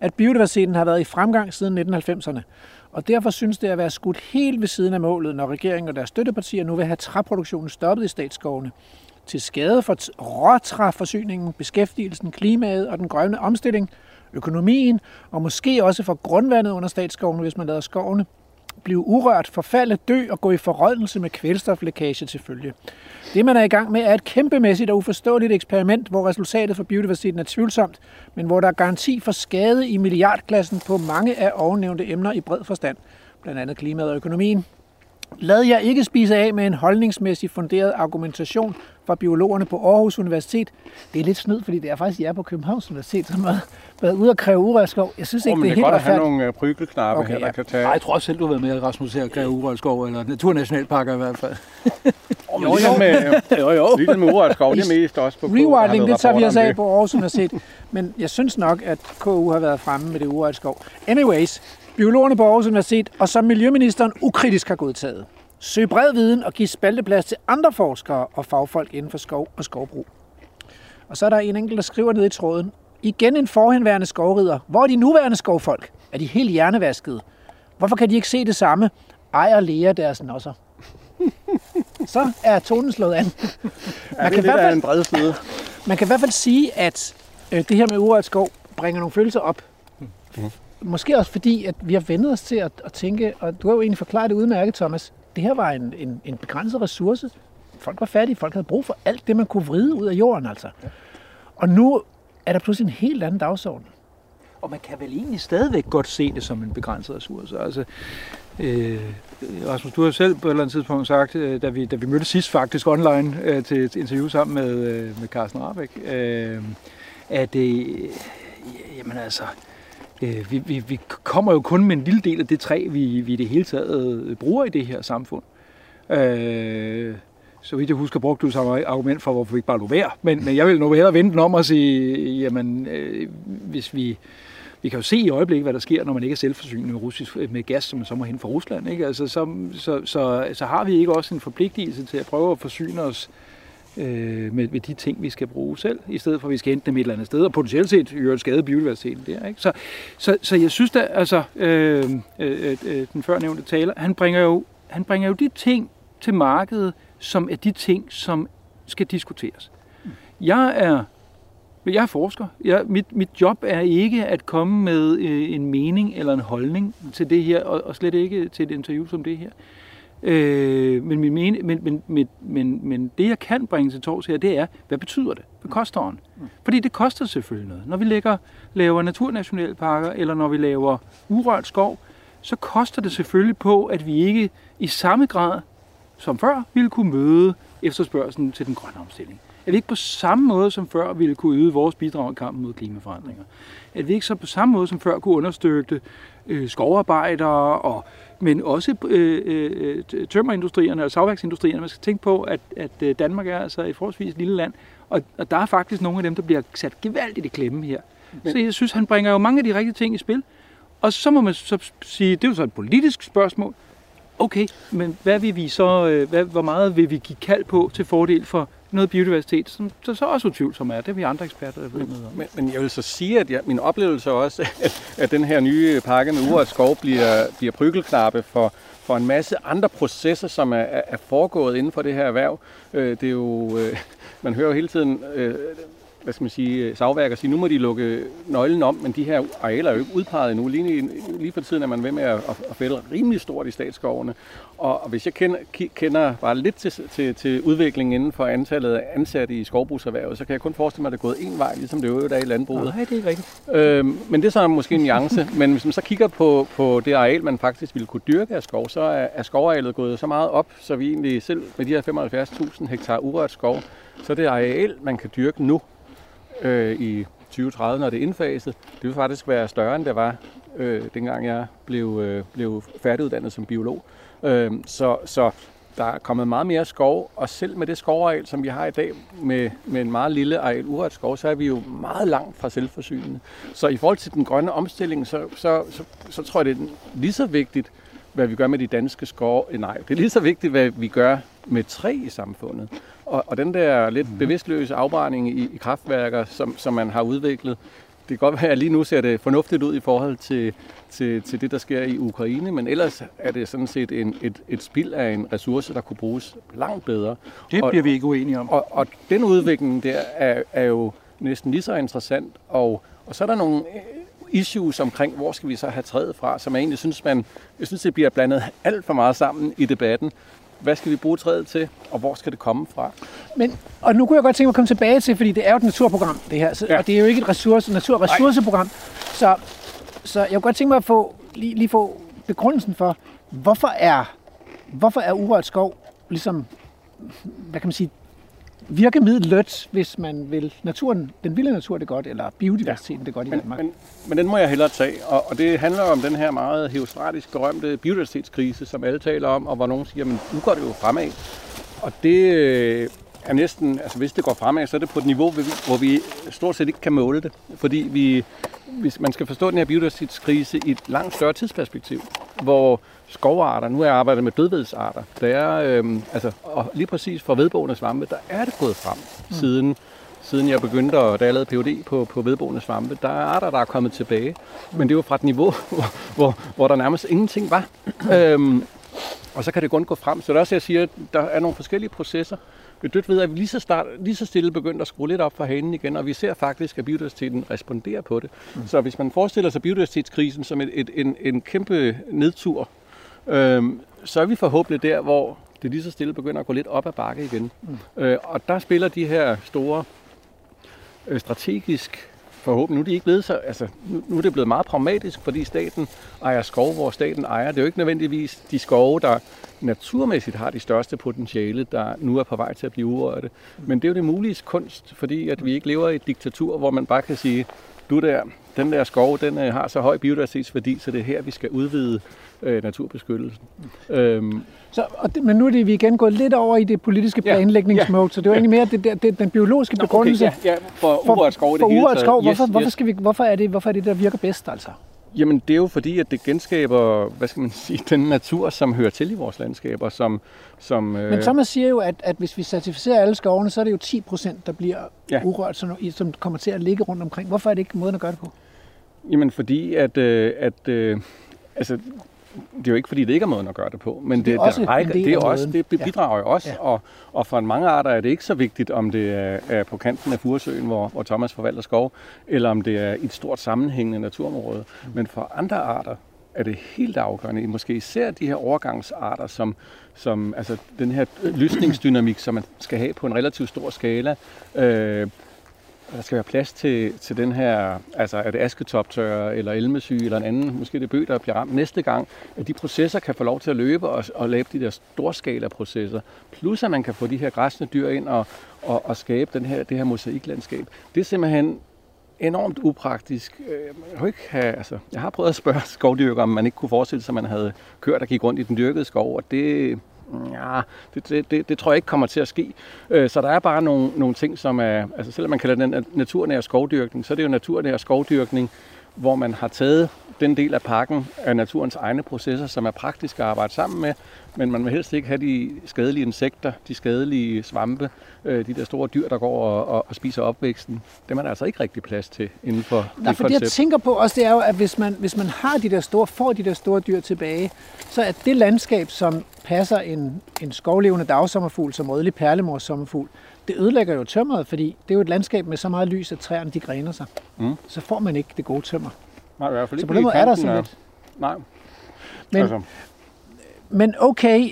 at biodiversiteten har været i fremgang siden 1990'erne, og derfor synes det at være skudt helt ved siden af målet, når regeringen og deres støttepartier nu vil have træproduktionen stoppet i statsskovene til skade for råtræforsyningen, beskæftigelsen, klimaet og den grønne omstilling, økonomien og måske også for grundvandet under statsskovene, hvis man lader skovene blive urørt, forfalde, dø og gå i forrådnelse med kvælstoflækage til følge. Det, man er i gang med, er et kæmpemæssigt og uforståeligt eksperiment, hvor resultatet for biodiversiteten er tvivlsomt, men hvor der er garanti for skade i milliardklassen på mange af ovennævnte emner i bred forstand, blandt andet klimaet og økonomien. Lad jer ikke spise af med en holdningsmæssigt funderet argumentation fra biologerne på Aarhus Universitet. Det er lidt snyd, fordi det er faktisk jer på Københavns Universitet, som har været ude og kræve urørskov. Jeg synes ikke, oh, det er helt retfærdigt. Det er godt at have nogle prygelknappe okay, her, der ja. kan tage... Nej, jeg tror også selv, du har været med, Rasmus, her at kræve urørskov, eller naturnationalparker i hvert fald. oh, jo, jo. Med, jo, jo. Ligesom med urørskov, det er mest også på Rewilding, det tager vi os af på Aarhus Universitet. Men jeg synes nok, at KU har været fremme med det urørskov. Anyways, biologerne på Aarhus Universitet, og som miljøministeren ukritisk har godtaget. Søg bred viden og giv spalteplads til andre forskere og fagfolk inden for skov og skovbrug. Og så er der en enkelt, der skriver ned i tråden. Igen en forhenværende skovrider. Hvor er de nuværende skovfolk? Er de helt hjernevaskede? Hvorfor kan de ikke se det samme? Ejer læger deres nosser. så er tonen slået an. Man ja, kan det er en bred. Man kan i hvert fald sige, at øh, det her med urørt skov bringer nogle følelser op. Mm. Måske også fordi, at vi har vendet os til at, at tænke, og du har jo egentlig forklaret det udmærket, Thomas, det her var en, en, en begrænset ressource. Folk var fattige, folk havde brug for alt det, man kunne vride ud af jorden, altså. Ja. Og nu er der pludselig en helt anden dagsorden. Og man kan vel egentlig stadigvæk godt se det som en begrænset ressource. Altså, øh, Rasmus, du har selv på et eller andet tidspunkt sagt, øh, da vi, da vi mødtes sidst faktisk online øh, til et interview sammen med, øh, med Carsten Rabeck, øh, at øh, jamen altså, øh, vi, vi, vi kommer jo kun med en lille del af det træ, vi, vi i det hele taget øh, bruger i det her samfund. Øh, så vidt jeg husker, brugte du samme argument for, hvorfor vi ikke bare lå være. Men, men jeg vil nu hellere vente den om og sige, jamen, øh, hvis vi, vi kan jo se i øjeblikket, hvad der sker, når man ikke er selvforsynende med, russisk, øh, med gas, som man så må hente fra Rusland. Ikke? Altså, så, så, så, så har vi ikke også en forpligtelse til at prøve at forsyne os øh, øh, med, med de ting, vi skal bruge selv, i stedet for at vi skal hente dem et eller andet sted, og potentielt set jo skade biodiversiteten der. Ikke? Så, så, så jeg synes da, altså, øh, øh, øh, øh, den førnævnte taler, han bringer, jo, han bringer jo de ting til markedet, som er de ting, som skal diskuteres. Jeg er jeg er forsker. Jeg, mit, mit job er ikke at komme med øh, en mening eller en holdning til det her, og, og slet ikke til et interview som det her. Øh, men, min men, men, men, men, men det, jeg kan bringe til tors her, det er, hvad betyder det? Hvad koster den? Mm. Fordi det koster selvfølgelig noget. Når vi lægger, laver naturnationalparker, eller når vi laver urørt skov, så koster det selvfølgelig på, at vi ikke i samme grad som før ville kunne møde efterspørgselen til den grønne omstilling. at vi ikke på samme måde som før ville kunne yde vores bidrag i kampen mod klimaforandringer. At vi ikke så på samme måde som før kunne understøtte øh, skovarbejdere, og, men også øh, øh, tømmerindustrierne og savværksindustrierne. Man skal tænke på, at, at øh, Danmark er altså et forholdsvis lille land, og, og der er faktisk nogle af dem, der bliver sat gevaldigt i klemme her. Men, så jeg synes, han bringer jo mange af de rigtige ting i spil. Og så må man så sige, det er jo så et politisk spørgsmål. Okay, men hvad vil vi så, øh, hvad, hvor meget vil vi give kald på til fordel for noget biodiversitet, som så, så også utvivlsomt er. Det er vi andre eksperter, der ved noget om. Men, men jeg vil så sige, at jeg, min oplevelse også, at, at den her nye pakke med urørt skov bliver, bliver prygelknappe for, for en masse andre processer, som er, er foregået inden for det her erhverv. Øh, det er jo, øh, man hører jo hele tiden hvad skal man sige, savværker sige, nu må de lukke nøglen om, men de her arealer er jo ikke udpeget endnu. Lige, lige for tiden er man ved med at, at fælde rimelig stort i statsskovene. Og, og hvis jeg kender, kender bare lidt til, til, til udviklingen inden for antallet af ansatte i skovbrugserhvervet, så kan jeg kun forestille mig, at det er gået en vej, ligesom det øvrigt er i landbruget. Nej, det er ikke rigtigt. Øhm, men det er så måske en nuance. men hvis man så kigger på, på det areal, man faktisk ville kunne dyrke af skov, så er, er skovarealet gået så meget op, så vi egentlig selv med de her 75.000 hektar urørt skov, så det areal, man kan dyrke nu, øh, i 2030, når det er indfaset. Det vil faktisk være større, end det var, øh, dengang jeg blev, øh, blev færdiguddannet som biolog. Øh, så, så der er kommet meget mere skov, og selv med det skovareal, som vi har i dag, med, med en meget lille areal urørt skov, så er vi jo meget langt fra selvforsynende. Så i forhold til den grønne omstilling, så, så, så, så tror jeg, det er lige så vigtigt, hvad vi gør med de danske skove. Nej, det er lige så vigtigt, hvad vi gør med træ i samfundet. Og, og den der lidt mhm. bevidstløse afbrænding i, i kraftværker, som, som man har udviklet, det kan godt være, at lige nu ser det fornuftigt ud i forhold til, til, til det, der sker i Ukraine, men ellers er det sådan set en, et, et spild af en ressource, der kunne bruges langt bedre. Det bliver og, vi ikke uenige om. Og, og den udvikling der er, er jo næsten lige så interessant, og, og så er der nogle issues omkring, hvor skal vi så have træet fra, som jeg egentlig synes, man, jeg synes, det bliver blandet alt for meget sammen i debatten hvad skal vi bruge træet til, og hvor skal det komme fra? Men, og nu kunne jeg godt tænke mig at komme tilbage til, fordi det er jo et naturprogram, det her, så, ja. og det er jo ikke et ressource, naturressourceprogram, så, så jeg kunne godt tænke mig at få, lige, lige få begrundelsen for, hvorfor er, hvorfor er urørt skov ligesom, hvad kan man sige, virkemidlet, hvis man vil naturen, den vilde natur det godt, eller biodiversiteten ja. det godt i men, Danmark. Men, men den må jeg hellere tage, og, og det handler om den her meget heostratisk berømte biodiversitetskrise, som alle taler om, og hvor nogen siger, men nu går det jo fremad. Og det øh, er næsten, altså hvis det går fremad, så er det på et niveau, hvor vi stort set ikke kan måle det. Fordi vi, hvis man skal forstå den her biodiversitetskrise i et langt større tidsperspektiv, hvor skovarter, nu er jeg arbejdet med dødvedsarter, der er, øhm, altså, og lige præcis for vedboende svampe, der er det gået frem mm. siden, siden jeg begyndte, at, da jeg lavede PhD på, på vedboende svampe, der er arter, der er kommet tilbage. Men det var fra et niveau, hvor, hvor, hvor der nærmest ingenting var. øhm, og så kan det kun gå frem. Så det er også, jeg siger, at der er nogle forskellige processer. Vi dødt ved, at vi lige så, start, lige så stille begyndte at skrue lidt op for hanen igen, og vi ser faktisk, at biodiversiteten responderer på det. Mm. Så hvis man forestiller sig biodiversitetskrisen som et, et, en, en kæmpe nedtur, øhm, så er vi forhåbentlig der, hvor det lige så stille begynder at gå lidt op ad bakke igen. Mm. Øh, og der spiller de her store øh, strategisk forhåbentlig. Nu er de ikke blevet så, altså, nu, nu er det blevet meget pragmatisk, fordi staten ejer skov, hvor staten ejer. Det er jo ikke nødvendigvis de skove, der naturmæssigt har de største potentiale, der nu er på vej til at blive urørte. Men det er jo det mulige kunst, fordi at vi ikke lever i et diktatur, hvor man bare kan sige, du der, den der skov, den øh, har så høj biodiversitetsværdi, så det er her, vi skal udvide øh, naturbeskyttelsen. Øhm. Så, og det, men nu er det, vi igen gået lidt over i det politiske planlægningsmode, ja, ja. så det var egentlig mere det, det, det, den biologiske Nå, begrundelse okay, ja, ja, for urørt skov. For, for urørt skov, hvorfor, yes, hvorfor, skal vi, hvorfor, er det, hvorfor er det, der virker bedst altså? Jamen, det er jo fordi, at det genskaber, hvad skal man sige, den natur, som hører til i vores landskaber. Som, som, øh... Men Thomas siger jo, at, at hvis vi certificerer alle skovene, så er det jo 10 procent, der bliver ja. urørt, som, som kommer til at ligge rundt omkring. Hvorfor er det ikke måden at gøre det på? Jamen, fordi at, øh, at øh, altså, det er jo ikke, fordi det ikke er måden at gøre det på, men det, det, også rækker, det, er også, det bidrager jo også, ja. og, og for mange arter er det ikke så vigtigt, om det er, er på kanten af Furesøen, hvor, hvor Thomas forvalter skov, eller om det er i et stort sammenhængende naturområde. Mm. Men for andre arter er det helt afgørende, måske især de her overgangsarter, som, som altså den her lysningsdynamik, som man skal have på en relativt stor skala, øh, der skal være plads til, til den her, altså er det asketoptørre eller elmesyge eller en anden, måske det bøg, der bliver ramt næste gang, at de processer kan få lov til at løbe og, og lave de der storskala processer. Plus at man kan få de her græsne dyr ind og, og, og skabe den her, det her mosaiklandskab. Det er simpelthen enormt upraktisk. Øh, jeg, har, ikke have, altså, jeg har prøvet at spørge skovdyrker, om man ikke kunne forestille sig, at man havde kørt og gik rundt i den dyrkede skov, og det, Ja, det, det, det, det tror jeg ikke kommer til at ske. Øh, så der er bare nogle, nogle ting, som er... Altså selvom man kalder den naturnær skovdyrkning, så er det jo naturnær skovdyrkning, hvor man har taget den del af pakken af naturens egne processer, som er praktisk at arbejde sammen med, men man vil helst ikke have de skadelige insekter, de skadelige svampe, øh, de der store dyr, der går og, og, og spiser opvæksten. Dem er der altså ikke rigtig plads til inden for Nej, det for det, jeg tænker på også, det er jo, at hvis man, hvis man har de der store, får de der store dyr tilbage, så er det landskab, som passer en, en skovlevende dagsommerfugl som rødlig perlemors sommerfugl, det ødelægger jo tømmeret, fordi det er jo et landskab med så meget lys, at træerne de græner sig. Mm. Så får man ikke det gode tømmer. Nej, i hvert fald så på den måde er der sådan lidt. Nej. Men, altså. men okay,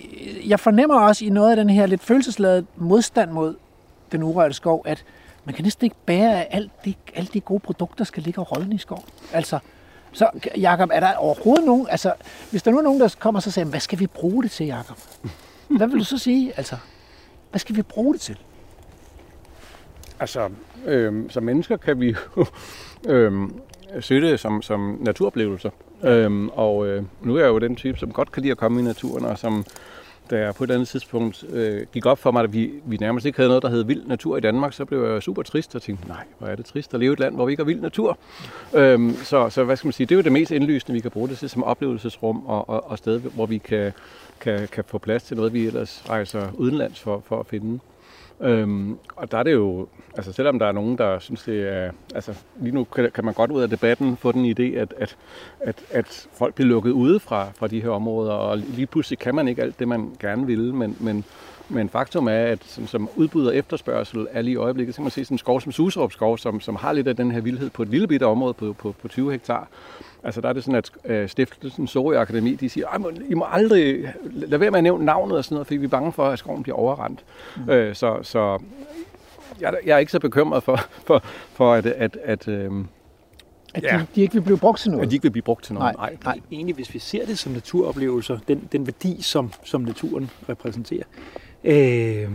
jeg fornemmer også i noget af den her lidt følelsesladede modstand mod den urørte skov, at man kan næsten ikke bære, at alt de, alle de gode produkter skal ligge og rådne i skov. Altså, så Jakob, er der overhovedet nogen, altså, hvis der nu er nogen, der kommer og så siger, hvad skal vi bruge det til, Jakob? Hvad vil du så sige? Altså, hvad skal vi bruge det til? Altså, øh, som mennesker kan vi jo øh, se det som, som naturoplevelser. Øhm, og øh, nu er jeg jo den type, som godt kan lide at komme i naturen, og som da jeg på et andet tidspunkt øh, gik op for mig, at vi, vi nærmest ikke havde noget, der hed vild natur i Danmark, så blev jeg super trist og tænkte, nej, hvor er det trist at leve i et land, hvor vi ikke har vild natur. Øhm, så, så hvad skal man sige, det er jo det mest indlysende, vi kan bruge det til som oplevelsesrum og, og, og sted, hvor vi kan, kan, kan få plads til noget, vi ellers rejser udenlands for, for at finde. Øhm, og der er det jo, altså selvom der er nogen, der synes det er, altså lige nu kan, kan man godt ud af debatten få den idé, at, at, at, at folk bliver lukket ude fra, fra de her områder, og lige pludselig kan man ikke alt det, man gerne vil, men, men, men faktum er, at som, som udbud og efterspørgsel er lige i øjeblikket, så kan man se sådan en skov som Suserup skov, som, som har lidt af den her vildhed på et lille bitte område på, på, på 20 hektar, Altså der er det sådan, at øh, stiftelsen Sorø Akademi, de siger, at I må aldrig, lad være med at nævne navnet og sådan noget, fordi vi er bange for, at skoven bliver overrendt. Mm. Øh, så så jeg, jeg er ikke så bekymret for, for, for at, at, at øh, at de, ja. de ikke vil blive brugt til noget? At de ikke vil blive brugt til noget, nej. nej. nej. Egentlig, hvis vi ser det som naturoplevelser, den, den værdi, som, som naturen repræsenterer, øh,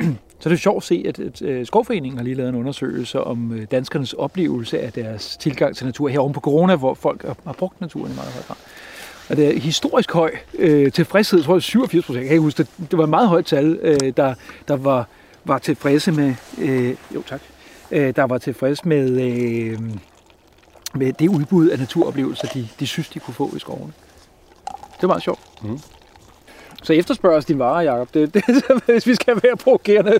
så er sjovt at se, at, at, at Skovforeningen har lige lavet en undersøgelse om øh, danskernes oplevelse af deres tilgang til natur her på corona, hvor folk har, har brugt naturen i meget høj grad. Og det er historisk høj øh, tilfredshed, tror jeg 87 procent. Jeg kan huske, det, det var et meget højt tal, øh, der, der var, var tilfredse med, øh, jo tak, øh, der var tilfredse med, øh, med det udbud af naturoplevelser, de, de synes, de kunne få i skovene. Det var meget sjovt. Mm. Så efterspørges din varer, Jacob. Det, det, hvis vi skal være provokerende,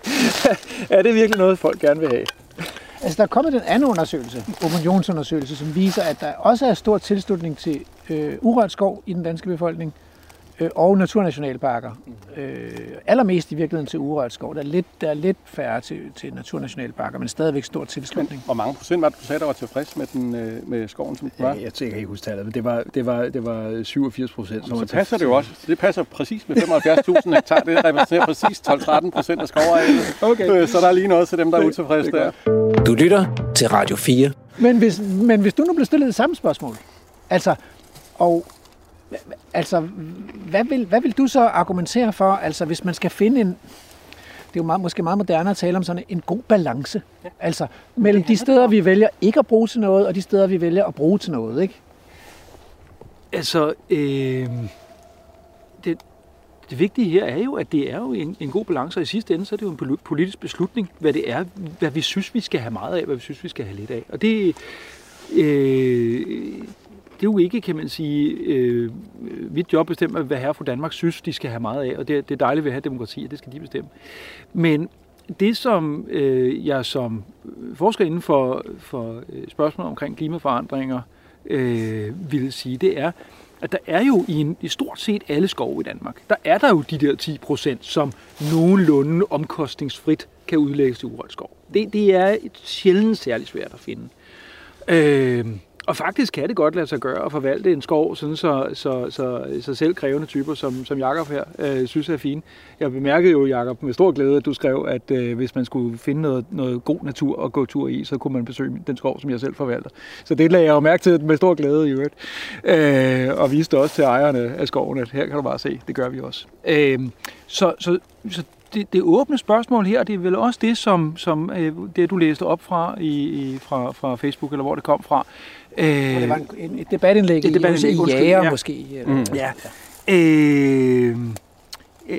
er det virkelig noget, folk gerne vil have? Altså, der er kommet en anden undersøgelse, opinionsundersøgelse, som viser, at der også er stor tilslutning til øh, urørt skov i den danske befolkning øh, og naturnationalparker. Øh, allermest i virkeligheden til urørt skov. Der er lidt, der er lidt færre til, til naturnationalparker, men stadigvæk stor tilslutning. Hvor mange procent var det, du sagde, der var tilfreds med, den, øh, med skoven, som den var? Ja, jeg tænker ikke huske tallet, men det var, det var, det var 87 procent. Så passer det jo også. Det passer præcis med 75.000 hektar. Det repræsenterer præcis 12-13 procent af skovarealet. Okay. Øh, så der er lige noget til dem, der er utilfredse der. Du lytter til Radio 4. Men hvis, men hvis du nu bliver stillet det samme spørgsmål, altså, og Altså, hvad vil, hvad vil du så argumentere for, altså hvis man skal finde en, det er jo meget, måske meget moderne at tale om sådan en god balance. Ja. Altså mellem de steder, vi vælger ikke at bruge til noget, og de steder, vi vælger at bruge til noget, ikke? Altså, øh, det, det vigtige her er jo, at det er jo en, en god balance, og i sidste ende så er det jo en politisk beslutning, hvad det er, hvad vi synes, vi skal have meget af, hvad vi synes, vi skal have lidt af. Og det, øh, det er jo ikke, kan man sige, øh, mit job bestemmer, hvad herre fra Danmark synes, de skal have meget af, og det, det er dejligt ved at have demokrati, og det skal de bestemme. Men det, som øh, jeg som forsker inden for, for øh, spørgsmål omkring klimaforandringer øh, vil sige, det er, at der er jo i, en, i stort set alle skove i Danmark, der er der jo de der 10 procent, som nogenlunde omkostningsfrit kan udlægges til urørt skov. Det, det er sjældent særlig svært at finde. Øh, og faktisk kan det godt lade sig gøre at forvalte en skov, sådan så, så, så, så selv krævende typer, som, som Jakob her, øh, synes er fine. Jeg bemærkede jo, Jakob, med stor glæde, at du skrev, at øh, hvis man skulle finde noget, noget god natur at gå tur i, så kunne man besøge den skov, som jeg selv forvalter. Så det lagde jeg jo mærke til med stor glæde i øvrigt. Øh, og viste også til ejerne af skoven, at her kan du bare se, det gør vi også. Øh, så, så, så det, det åbne spørgsmål her, det er vel også det, som, som øh, det du læste op fra, i, i, fra, fra Facebook, eller hvor det kom fra. Øh, det var en, en, et debatindlæg, et debatindlæg i, i Jæger ja. måske. Eller, mm. Ja. Øh, øh,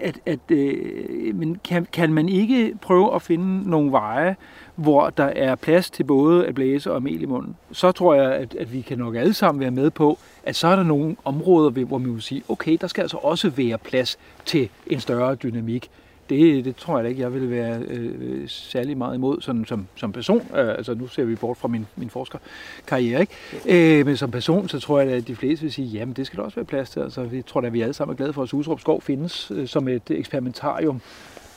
at, at, øh, men kan, kan man ikke prøve at finde nogle veje, hvor der er plads til både at blæse og mel i munden, så tror jeg, at, at vi kan nok alle sammen være med på, at så er der nogle områder, hvor man vil sige, okay, der skal altså også være plads til en større dynamik. Det, det tror jeg ikke, jeg vil være øh, særlig meget imod sådan, som, som person. Øh, altså nu ser vi bort fra min, min forskerkarriere, ikke? Øh, men som person, så tror jeg, at de fleste vil sige, jamen det skal der også være plads til. Altså, vi tror at vi alle sammen er glade for, at Susrup Skov findes øh, som et eksperimentarium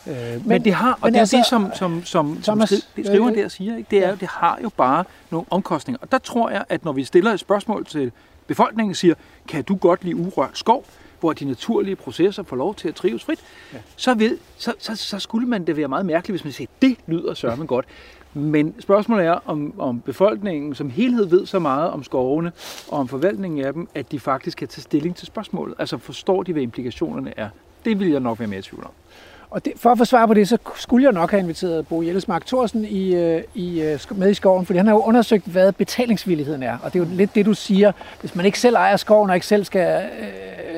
Øh, men, men det har, og det er altså, det, som, som, som, Thomas, som skriver der siger, ikke? det er, det har jo bare nogle omkostninger. Og der tror jeg, at når vi stiller et spørgsmål til befolkningen, siger, kan du godt lide urørt skov, hvor de naturlige processer får lov til at trives frit, ja. så, vil, så, så, så skulle man det være meget mærkeligt, hvis man siger, det lyder sørme godt. Men spørgsmålet er, om, om befolkningen som helhed ved så meget om skovene og om forvaltningen af dem, at de faktisk kan tage stilling til spørgsmålet. Altså forstår de, hvad implikationerne er. Det vil jeg nok være mere i tvivl om. Og det, for at få svar på det, så skulle jeg nok have inviteret Bo Jellesmark Thorsen i, øh, i, øh, med i skoven, fordi han har jo undersøgt, hvad betalingsvilligheden er. Og det er jo lidt det, du siger. Hvis man ikke selv ejer skoven og ikke selv skal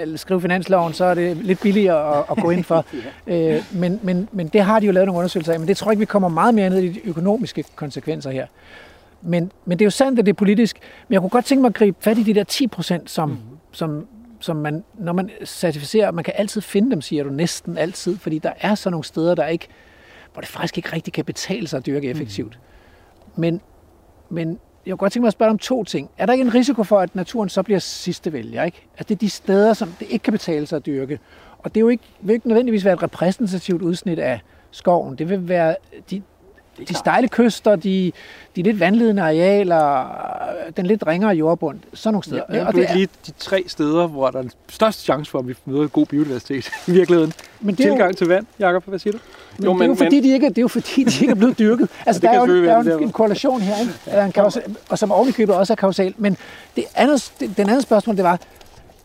øh, skrive finansloven, så er det lidt billigere at, at gå ind for. ja. øh, men, men, men det har de jo lavet nogle undersøgelser af. Men det tror jeg ikke, vi kommer meget mere ned i de økonomiske konsekvenser her. Men, men det er jo sandt, at det er politisk. Men jeg kunne godt tænke mig at gribe fat i de der 10 procent, som, mm. som som man, når man certificerer, man kan altid finde dem, siger du, næsten altid, fordi der er så nogle steder, der ikke, hvor det faktisk ikke rigtig kan betale sig at dyrke effektivt. Mm. Men, men jeg kunne godt tænke mig at spørge om to ting. Er der ikke en risiko for, at naturen så bliver sidste vælger? Ikke? At det er de steder, som det ikke kan betale sig at dyrke. Og det er jo ikke, vil ikke nødvendigvis være et repræsentativt udsnit af skoven. Det vil være de, de stejle kyster, de, de lidt vandledende arealer, den lidt ringere jordbund, sådan nogle steder. Ja, og det er lige de tre steder, hvor der er størst chance for, at vi møder god biodiversitet i virkeligheden. Men det er Tilgang jo... til vand, Jacob, hvad siger du? Men, jo, men, det, er jo fordi, de ikke, det er jo fordi, de ikke er blevet dyrket. Altså, ja, der, er jo, der er jo en, en korrelation her, ikke? Ja, en kausal, og som ovenikøbet også er kausal. Men det andet, det, den anden spørgsmål, det var,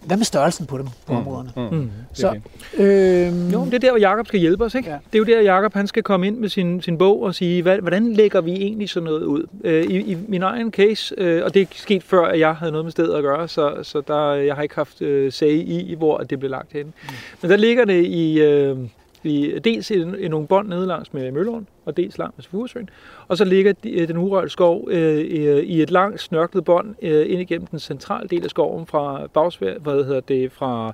hvad med størrelsen på dem, på mm. områderne? Mm. Mm. Så, øh, jo, det er der, hvor Jacob skal hjælpe os. Ikke? Ja. Det er jo der, Jacob han skal komme ind med sin, sin bog og sige, hvad, hvordan lægger vi egentlig sådan noget ud? Øh, i, I min egen case, øh, og det er sket før, at jeg havde noget med stedet at gøre, så, så der, jeg har ikke haft øh, sag i, hvor det blev lagt hen. Mm. Men der ligger det i... Øh, i, dels i, i nogle bånd nede langs med Mølleåen, og dels langs med Furesøen. Og så ligger de, øh, den urørte skov øh, i, øh, i et langt snørklet bånd øh, ind igennem den centrale del af skoven fra Bagsvær, hvad hedder det, fra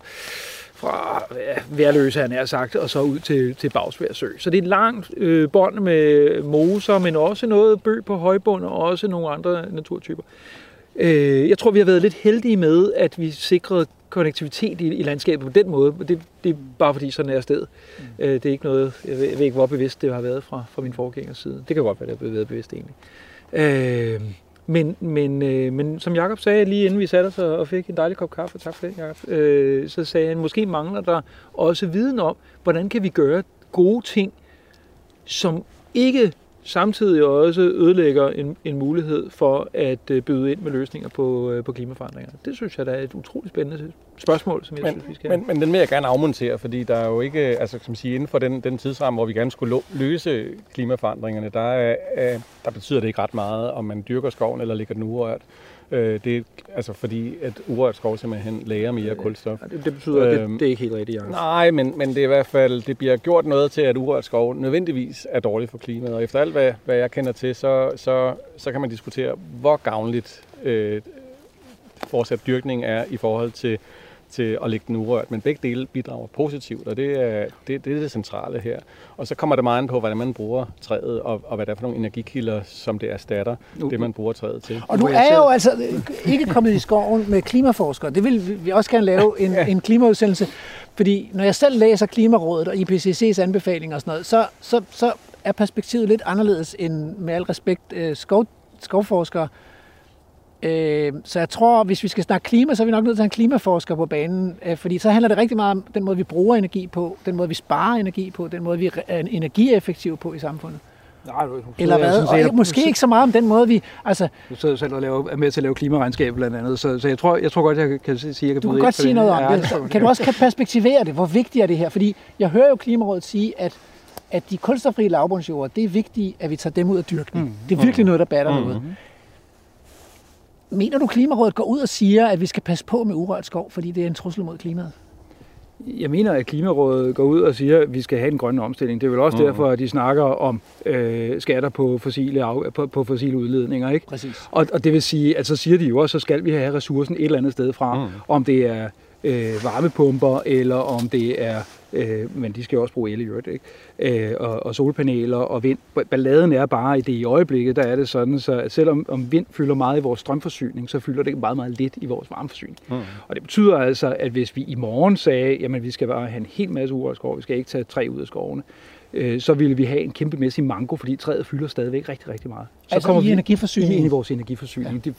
fra ja, Værløse, han er sagt, og så ud til, til Bagsvær Sø. Så det er et langt øh, bånd med moser, men også noget bøg på højbund, og også nogle andre naturtyper. Øh, jeg tror, vi har været lidt heldige med, at vi sikrede konnektivitet i, i landskabet på den måde. Det, det er bare fordi, sådan er stedet. Mm. Øh, det er ikke noget, jeg ved, jeg ved ikke, hvor bevidst det har været fra, fra min forgængers side. Det kan godt være, det har været bevidst egentlig. Øh, men, men, øh, men som Jakob sagde lige inden vi satte os og fik en dejlig kop kaffe, tak for det, Jacob, øh, så sagde han, måske mangler der også viden om, hvordan kan vi gøre gode ting, som ikke samtidig også ødelægger en, en mulighed for at øh, byde ind med løsninger på, øh, på klimaforandringer. Det synes jeg, der er et utroligt spændende spørgsmål, som jeg men, synes, vi skal... Men, men den vil jeg gerne afmontere, fordi der er jo ikke, altså man sige, inden for den, den tidsramme, hvor vi gerne skulle løse klimaforandringerne, der, er, der betyder det ikke ret meget, om man dyrker skoven eller ligger den urørt. Øh, det altså fordi, at urørt skov simpelthen lærer mere kulstof. Det, det betyder, at øhm, det, det er ikke helt rigtigt, Jacob. Nej, men, men det er i hvert fald, det bliver gjort noget til, at urørt skov nødvendigvis er dårligt for klimaet. Og efter alt, hvad, hvad jeg kender til, så, så, så kan man diskutere, hvor gavnligt øh, fortsat dyrkning er i forhold til til at lægge den urørt, men begge dele bidrager positivt, og det er det, det, er det centrale her. Og så kommer det meget an på, hvordan man bruger træet, og, og hvad det er for nogle energikilder, som det erstatter, nu, det man bruger træet til. Og du er jo altså ikke kommet i skoven med klimaforskere. Det vil vi også gerne lave en, ja. en klimaudsendelse, fordi når jeg selv læser Klimarådet og IPCC's anbefalinger og sådan noget, så, så, så er perspektivet lidt anderledes end med al respekt øh, skov, skovforskere Øh, så jeg tror, hvis vi skal snakke klima, så er vi nok nødt til at have en klimaforsker på banen, øh, fordi så handler det rigtig meget om den måde, vi bruger energi på, den måde, vi sparer energi på, den måde, vi er energieffektive på i samfundet. Nej, du, Eller hvad? Og jeg, måske ikke så meget om den måde, vi... Altså, du sidder selv og laver, er med til at lave klimaregnskab blandt andet, så, så jeg, tror, jeg tror godt, jeg kan sige, jeg kan Du kan godt sige noget om ja, det. Kan du også kan perspektivere det? Hvor vigtigt er det her? Fordi jeg hører jo Klimarådet sige, at at de kulstofrige lavbundsjord, det er vigtigt, at vi tager dem ud af dyrkning. Mm. Det er virkelig noget, der batter mm. noget. Mener du, Klimarådet går ud og siger, at vi skal passe på med urørt skov, fordi det er en trussel mod klimaet? Jeg mener, at Klimarådet går ud og siger, at vi skal have en grøn omstilling. Det er vel også mm. derfor, at de snakker om øh, skatter på fossile, af, på, på fossile udledninger. Ikke? Præcis. Og, og det vil sige, at så siger de jo også, så skal vi have ressourcen et eller andet sted fra. Mm. Om det er øh, varmepumper, eller om det er øh, men de skal jo også bruge el i øvrigt, ikke? Øh, og, og solpaneler og vind. Balladen er bare i det i øjeblikket, der er det sådan, så selvom om vind fylder meget i vores strømforsyning, så fylder det meget, meget lidt i vores varmeforsyning. Mm. Og det betyder altså, at hvis vi i morgen sagde, jamen vi skal bare have en hel masse urørt skov, vi skal ikke tage træ ud af skovene, øh, så ville vi have en kæmpemæssig mango, fordi træet fylder stadigvæk rigtig, rigtig meget. Så altså kommer i vi energiforsyningen? Ind i vores energiforsyning. Ja. De,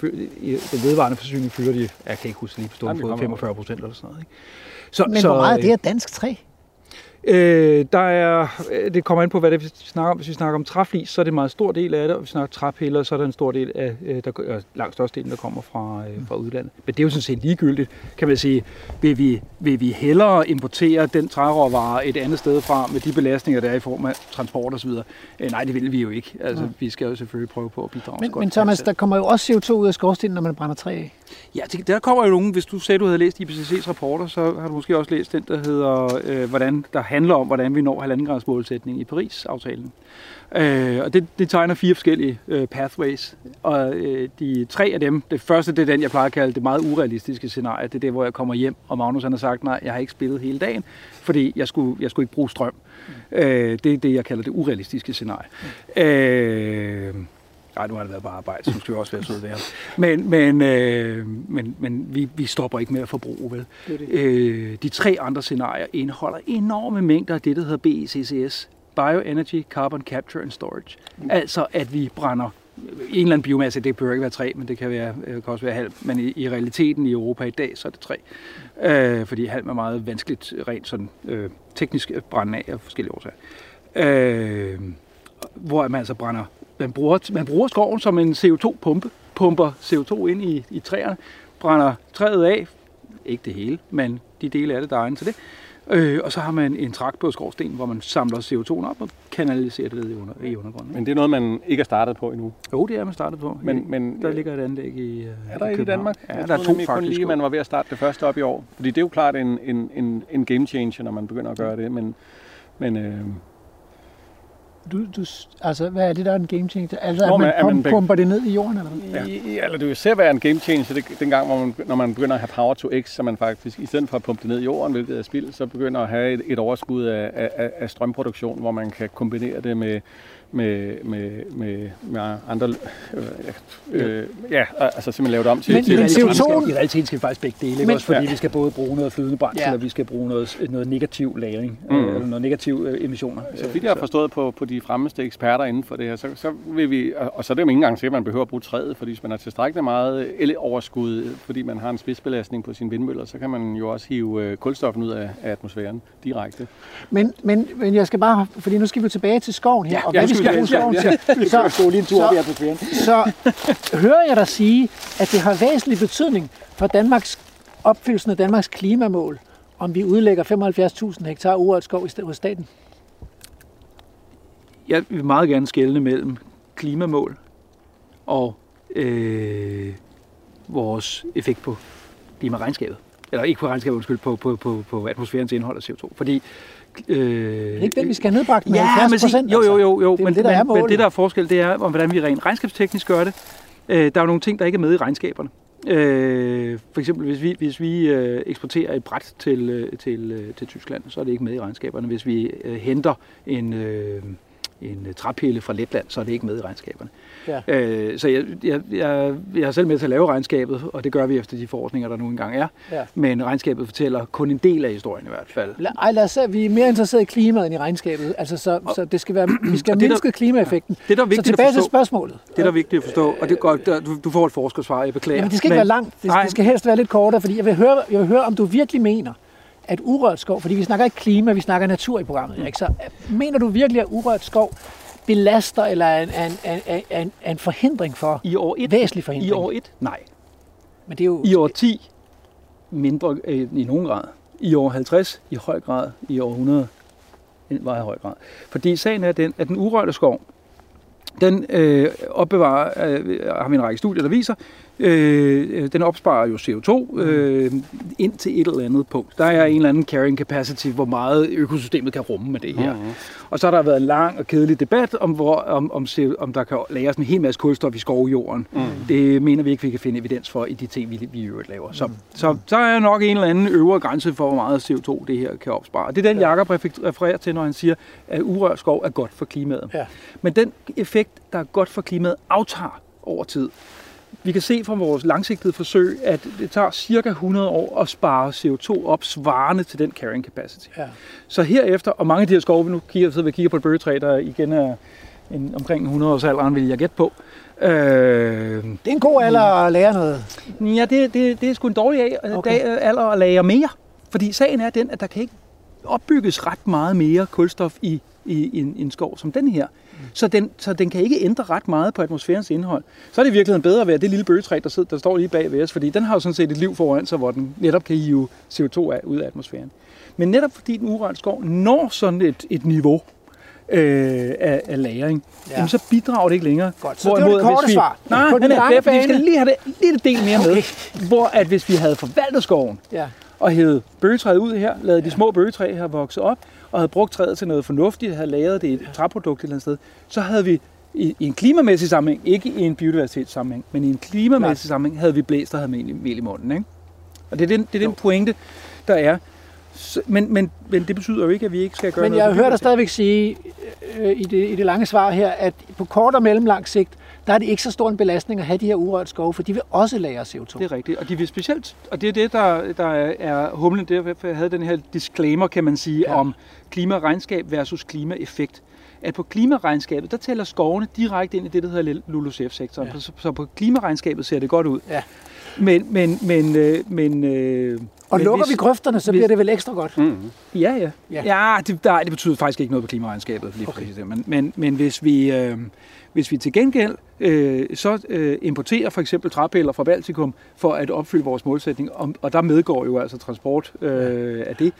den vedvarende forsyning fylder de, jeg kan ikke huske lige på stående 45 procent eller sådan noget. Ikke? Så, Men så, hvor meget er det af dansk træ? Øh, der er, øh, det kommer an på, hvad det er, vi snakker om. Hvis vi snakker om træflis, så er det en meget stor del af det, og hvis vi snakker træpiller, så er der en stor del af, øh, der, langt størstedelen, der kommer fra, øh, fra udlandet. Men det er jo sådan set ligegyldigt, kan man sige. Vil vi, vil vi hellere importere den træråvare et andet sted fra, med de belastninger, der er i form af transport osv.? Øh, nej, det vil vi jo ikke. Altså, ja. vi skal jo selvfølgelig prøve på at bidrage. Men, men Thomas, der kommer jo også CO2 ud af skorstenen, når man brænder træ af. Ja, der kommer jo nogen, hvis du sagde, du havde læst IPCC's rapporter, så har du måske også læst den, der hedder, øh, hvordan der handler om, hvordan vi når halvanden grads målsætning i Paris-aftalen. Øh, og det, det tegner fire forskellige øh, pathways, og øh, de tre af dem, det første det er den, jeg plejer at kalde det meget urealistiske scenarie, det er det, hvor jeg kommer hjem, og Magnus han har sagt, nej, jeg har ikke spillet hele dagen, fordi jeg skulle, jeg skulle ikke bruge strøm. Mm. Øh, det er det, jeg kalder det urealistiske scenarie. Mm. Øh, Nej, nu har det været bare arbejde, så skal vi også være søde ved Men, men, øh, men, men vi, vi stopper ikke med at forbruge, vel? Det det. Øh, de tre andre scenarier indeholder enorme mængder af det, der hedder BECCS. Bioenergy, Carbon Capture and Storage. Mm. Altså, at vi brænder en eller anden biomasse, det behøver ikke være træ, men det kan, være, øh, kan også være halm. Men i, i realiteten i Europa i dag, så er det træ. Øh, fordi halm er meget vanskeligt rent sådan, øh, teknisk brænde af af forskellige årsager. Øh, hvor man altså brænder man bruger, man bruger skoven som en CO2-pumpe, pumper CO2 ind i, i træerne, brænder træet af, ikke det hele, men de dele af det, der er til det, Øh, og så har man en trakt på skorsten, hvor man samler CO2 op og kanaliserer det i, under, i undergrunden. Men det er noget, man ikke er startet på endnu? Jo, det er man startet på. Men, men, der ligger et anlæg i øh, Er der i, i Danmark? Ja, jeg der er to faktisk. kun lige, man var ved at starte det første op i år. Fordi det er jo klart en, en, en, en game changer, når man begynder at gøre det. Men, men øh, du, du, altså, hvad er det, der er en game changer? Altså, Nå, at man, man pumper det ned i jorden? Eller hvad? Ja. eller det vil se være en game changer, det, dengang, hvor man, når man begynder at have power to x, så man faktisk, i stedet for at pumpe det ned i jorden, hvilket er spild, så begynder at have et, et overskud af, af, af strømproduktion, hvor man kan kombinere det med med, med, med, med andre... Øh, øh, ja, altså simpelthen lavet om til... Men, til men CO2... I realiteten skal vi faktisk begge dele, men, også fordi ja. vi skal både bruge noget flydende brændsel, ja. og vi skal bruge noget, noget negativ lagring, mm. øh, eller noget negativ øh, emissioner. Så vidt jeg har forstået på, på de fremmeste eksperter inden for det her, så, så vil vi... Og så er det jo ikke engang sikkert, at man behøver at bruge træet, fordi hvis man har tilstrækkeligt meget el-overskud, fordi man har en spidsbelastning på sin vindmøller, så kan man jo også hive øh, kulstoffen ud af, af atmosfæren direkte. Men, men, men jeg skal bare... Fordi nu skal vi tilbage til skoven her, ja, og hvad vi skal bruge skoven til. Så, så, lige en tur så, så hører jeg dig sige, at det har væsentlig betydning for Danmarks opfyldelsen af Danmarks klimamål, om vi udlægger 75.000 hektar urørt skov hos staten? Jeg vil meget gerne skelne mellem klimamål og øh, vores effekt på klimaregnskabet. Eller ikke på regnskabet, undskyld, på, på, på, på atmosfærens indhold af CO2. Fordi Øh, det er ikke den, vi skal have nedbragt med ja, 70 procent. Jo, jo, jo, jo. Altså. Det men, det, der men, er men det, der er forskel, det er, om hvordan vi rent regnskabsteknisk gør det. Øh, der er jo nogle ting, der ikke er med i regnskaberne. Øh, for eksempel, hvis vi, hvis vi øh, eksporterer et bræt til, øh, til, øh, til Tyskland, så er det ikke med i regnskaberne. Hvis vi øh, henter en, øh, en træpille fra Letland, så er det ikke med i regnskaberne. Ja. Øh, så jeg, jeg, jeg, jeg er selv med til at lave regnskabet, og det gør vi efter de forordninger, der nu engang er. Ja. Men regnskabet fortæller kun en del af historien i hvert fald. Ej, lad os se, vi er mere interesseret i klimaet end i regnskabet. Altså, så, så det skal være, vi skal og have mindsket klimaeffekten. Det, der er Så vigtigt tilbage at til forstå, spørgsmålet. det, der er vigtigt at forstå, og det godt, der- du, du får et forskersvar, jeg beklager. Jamen, det skal ikke være langt. Det, nej. det skal helst være lidt kortere, fordi jeg vil, høre, jeg vil høre, om du virkelig mener, at urørt skov, fordi vi snakker ikke klima, vi snakker natur i programmet, ikke? så øh, mener du virkelig, at urørt skov belaster eller er en, en, en, en, en forhindring for, I år 1? væsentlig I forhindring? år 1? Nej. Men det er jo, I år 10? Mindre øh, i nogen grad. I år 50? I høj grad. I år 100? I meget høj grad. Fordi sagen er den, at den urørte skov, den øh, opbevarer, øh, har vi en række studier, der viser, øh, den opsparer jo CO2 øh, ind til et eller andet punkt. Der er en eller anden carrying capacity, hvor meget økosystemet kan rumme med det her. Mhm. Og så har der været en lang og kedelig debat om, hvor, om, om, om der kan lagres en hel masse kulstof i skovjorden. Mm. Det mener vi ikke, vi kan finde evidens for i de ting, vi, vi i øvrigt laver. Så, så, så er nok en eller anden øvre grænse for, hvor meget CO2 det her kan opspare. Det er den, Jakob refererer til, når han siger, at urørt skov er godt for klimaet. Ja. Men den effekt, der er godt for klimaet, aftager over tid. Vi kan se fra vores langsigtede forsøg, at det tager cirka 100 år at spare CO2 op, svarende til den carrying capacity. ja. Så herefter, og mange af de her skove, nu kigger, sidder vi og kigger på et bøgetræ, der igen er en, omkring 100 års alderen, vil jeg gætte på. Øh, Det er en god alder at lære noget. ja, det, det, det er sgu en dårlig af, Okay. okay. alder at lære mere. Fordi sagen er den, at der kan ikke opbygges ret meget mere kulstof i, i en, en skov som den her. Så den, så den kan ikke ændre ret meget på atmosfærens indhold. Så er det i virkeligheden bedre at være det lille bøgetræ, der, sidder, der står lige bag ved os, fordi den har jo sådan set et liv foran sig, hvor den netop kan hive CO2 af, ud af atmosfæren. Men netop fordi den urørte skov når sådan et, et niveau øh, af, af lagring, Ja. ja. jamen, så bidrager det ikke længere. Godt, så det var det Hvorimod, korte vi, svar. Nej, På den nej, nej, er, fordi vi skal lige have det lidt del mere Okay. med. Hvor at hvis vi havde forvaltet skoven, Ja. og hævet bøgetræet ud her, lavet de små bøgetræ her vokse op, og havde brugt træet til noget fornuftigt, havde lavet det i et træprodukt et eller andet sted, så havde vi i, i en klimamæssig sammenhæng, ikke i en biodiversitetssammenhæng, men i en klimamæssig sammenhæng, havde vi blæst og havde mel, i- mel i munden. Ikke? Og det er den, det er den pointe, der er. Så, men, men, men det betyder jo ikke, at vi ikke skal gøre Men noget. jeg for hører dig stadigvæk sige øh, i, det, i det lange svar her, at på kort og mellemlang sigt, der er det ikke så stor en belastning at have de her urørt skove, for de vil også lagre CO2. Det er rigtigt, og de vil specielt, og det er det, der, der er humlen, derfor jeg havde den her disclaimer, kan man sige, Ja. om klimaregnskab versus klimaeffekt. At på klimaregnskabet, der tæller skovene direkte ind i det, der hedder LULUCF-sektoren. Ja. Så, så på klimaregnskabet ser det godt ud. Ja. Men, men, men, øh, men, øh, Og men lukker hvis- vi grøfterne, så hvis- bliver det vel ekstra godt. Mm. Ja, ja. Ja. Ja, det, der, det betyder faktisk ikke noget på klimaregnskabet. Lige Okay. okay. men, men, men hvis vi, øh, hvis vi til gengæld øh, så øh, importerer for eksempel træpiller fra Baltikum for at opfylde vores målsætning, og, og der medgår jo altså transport øh, af det,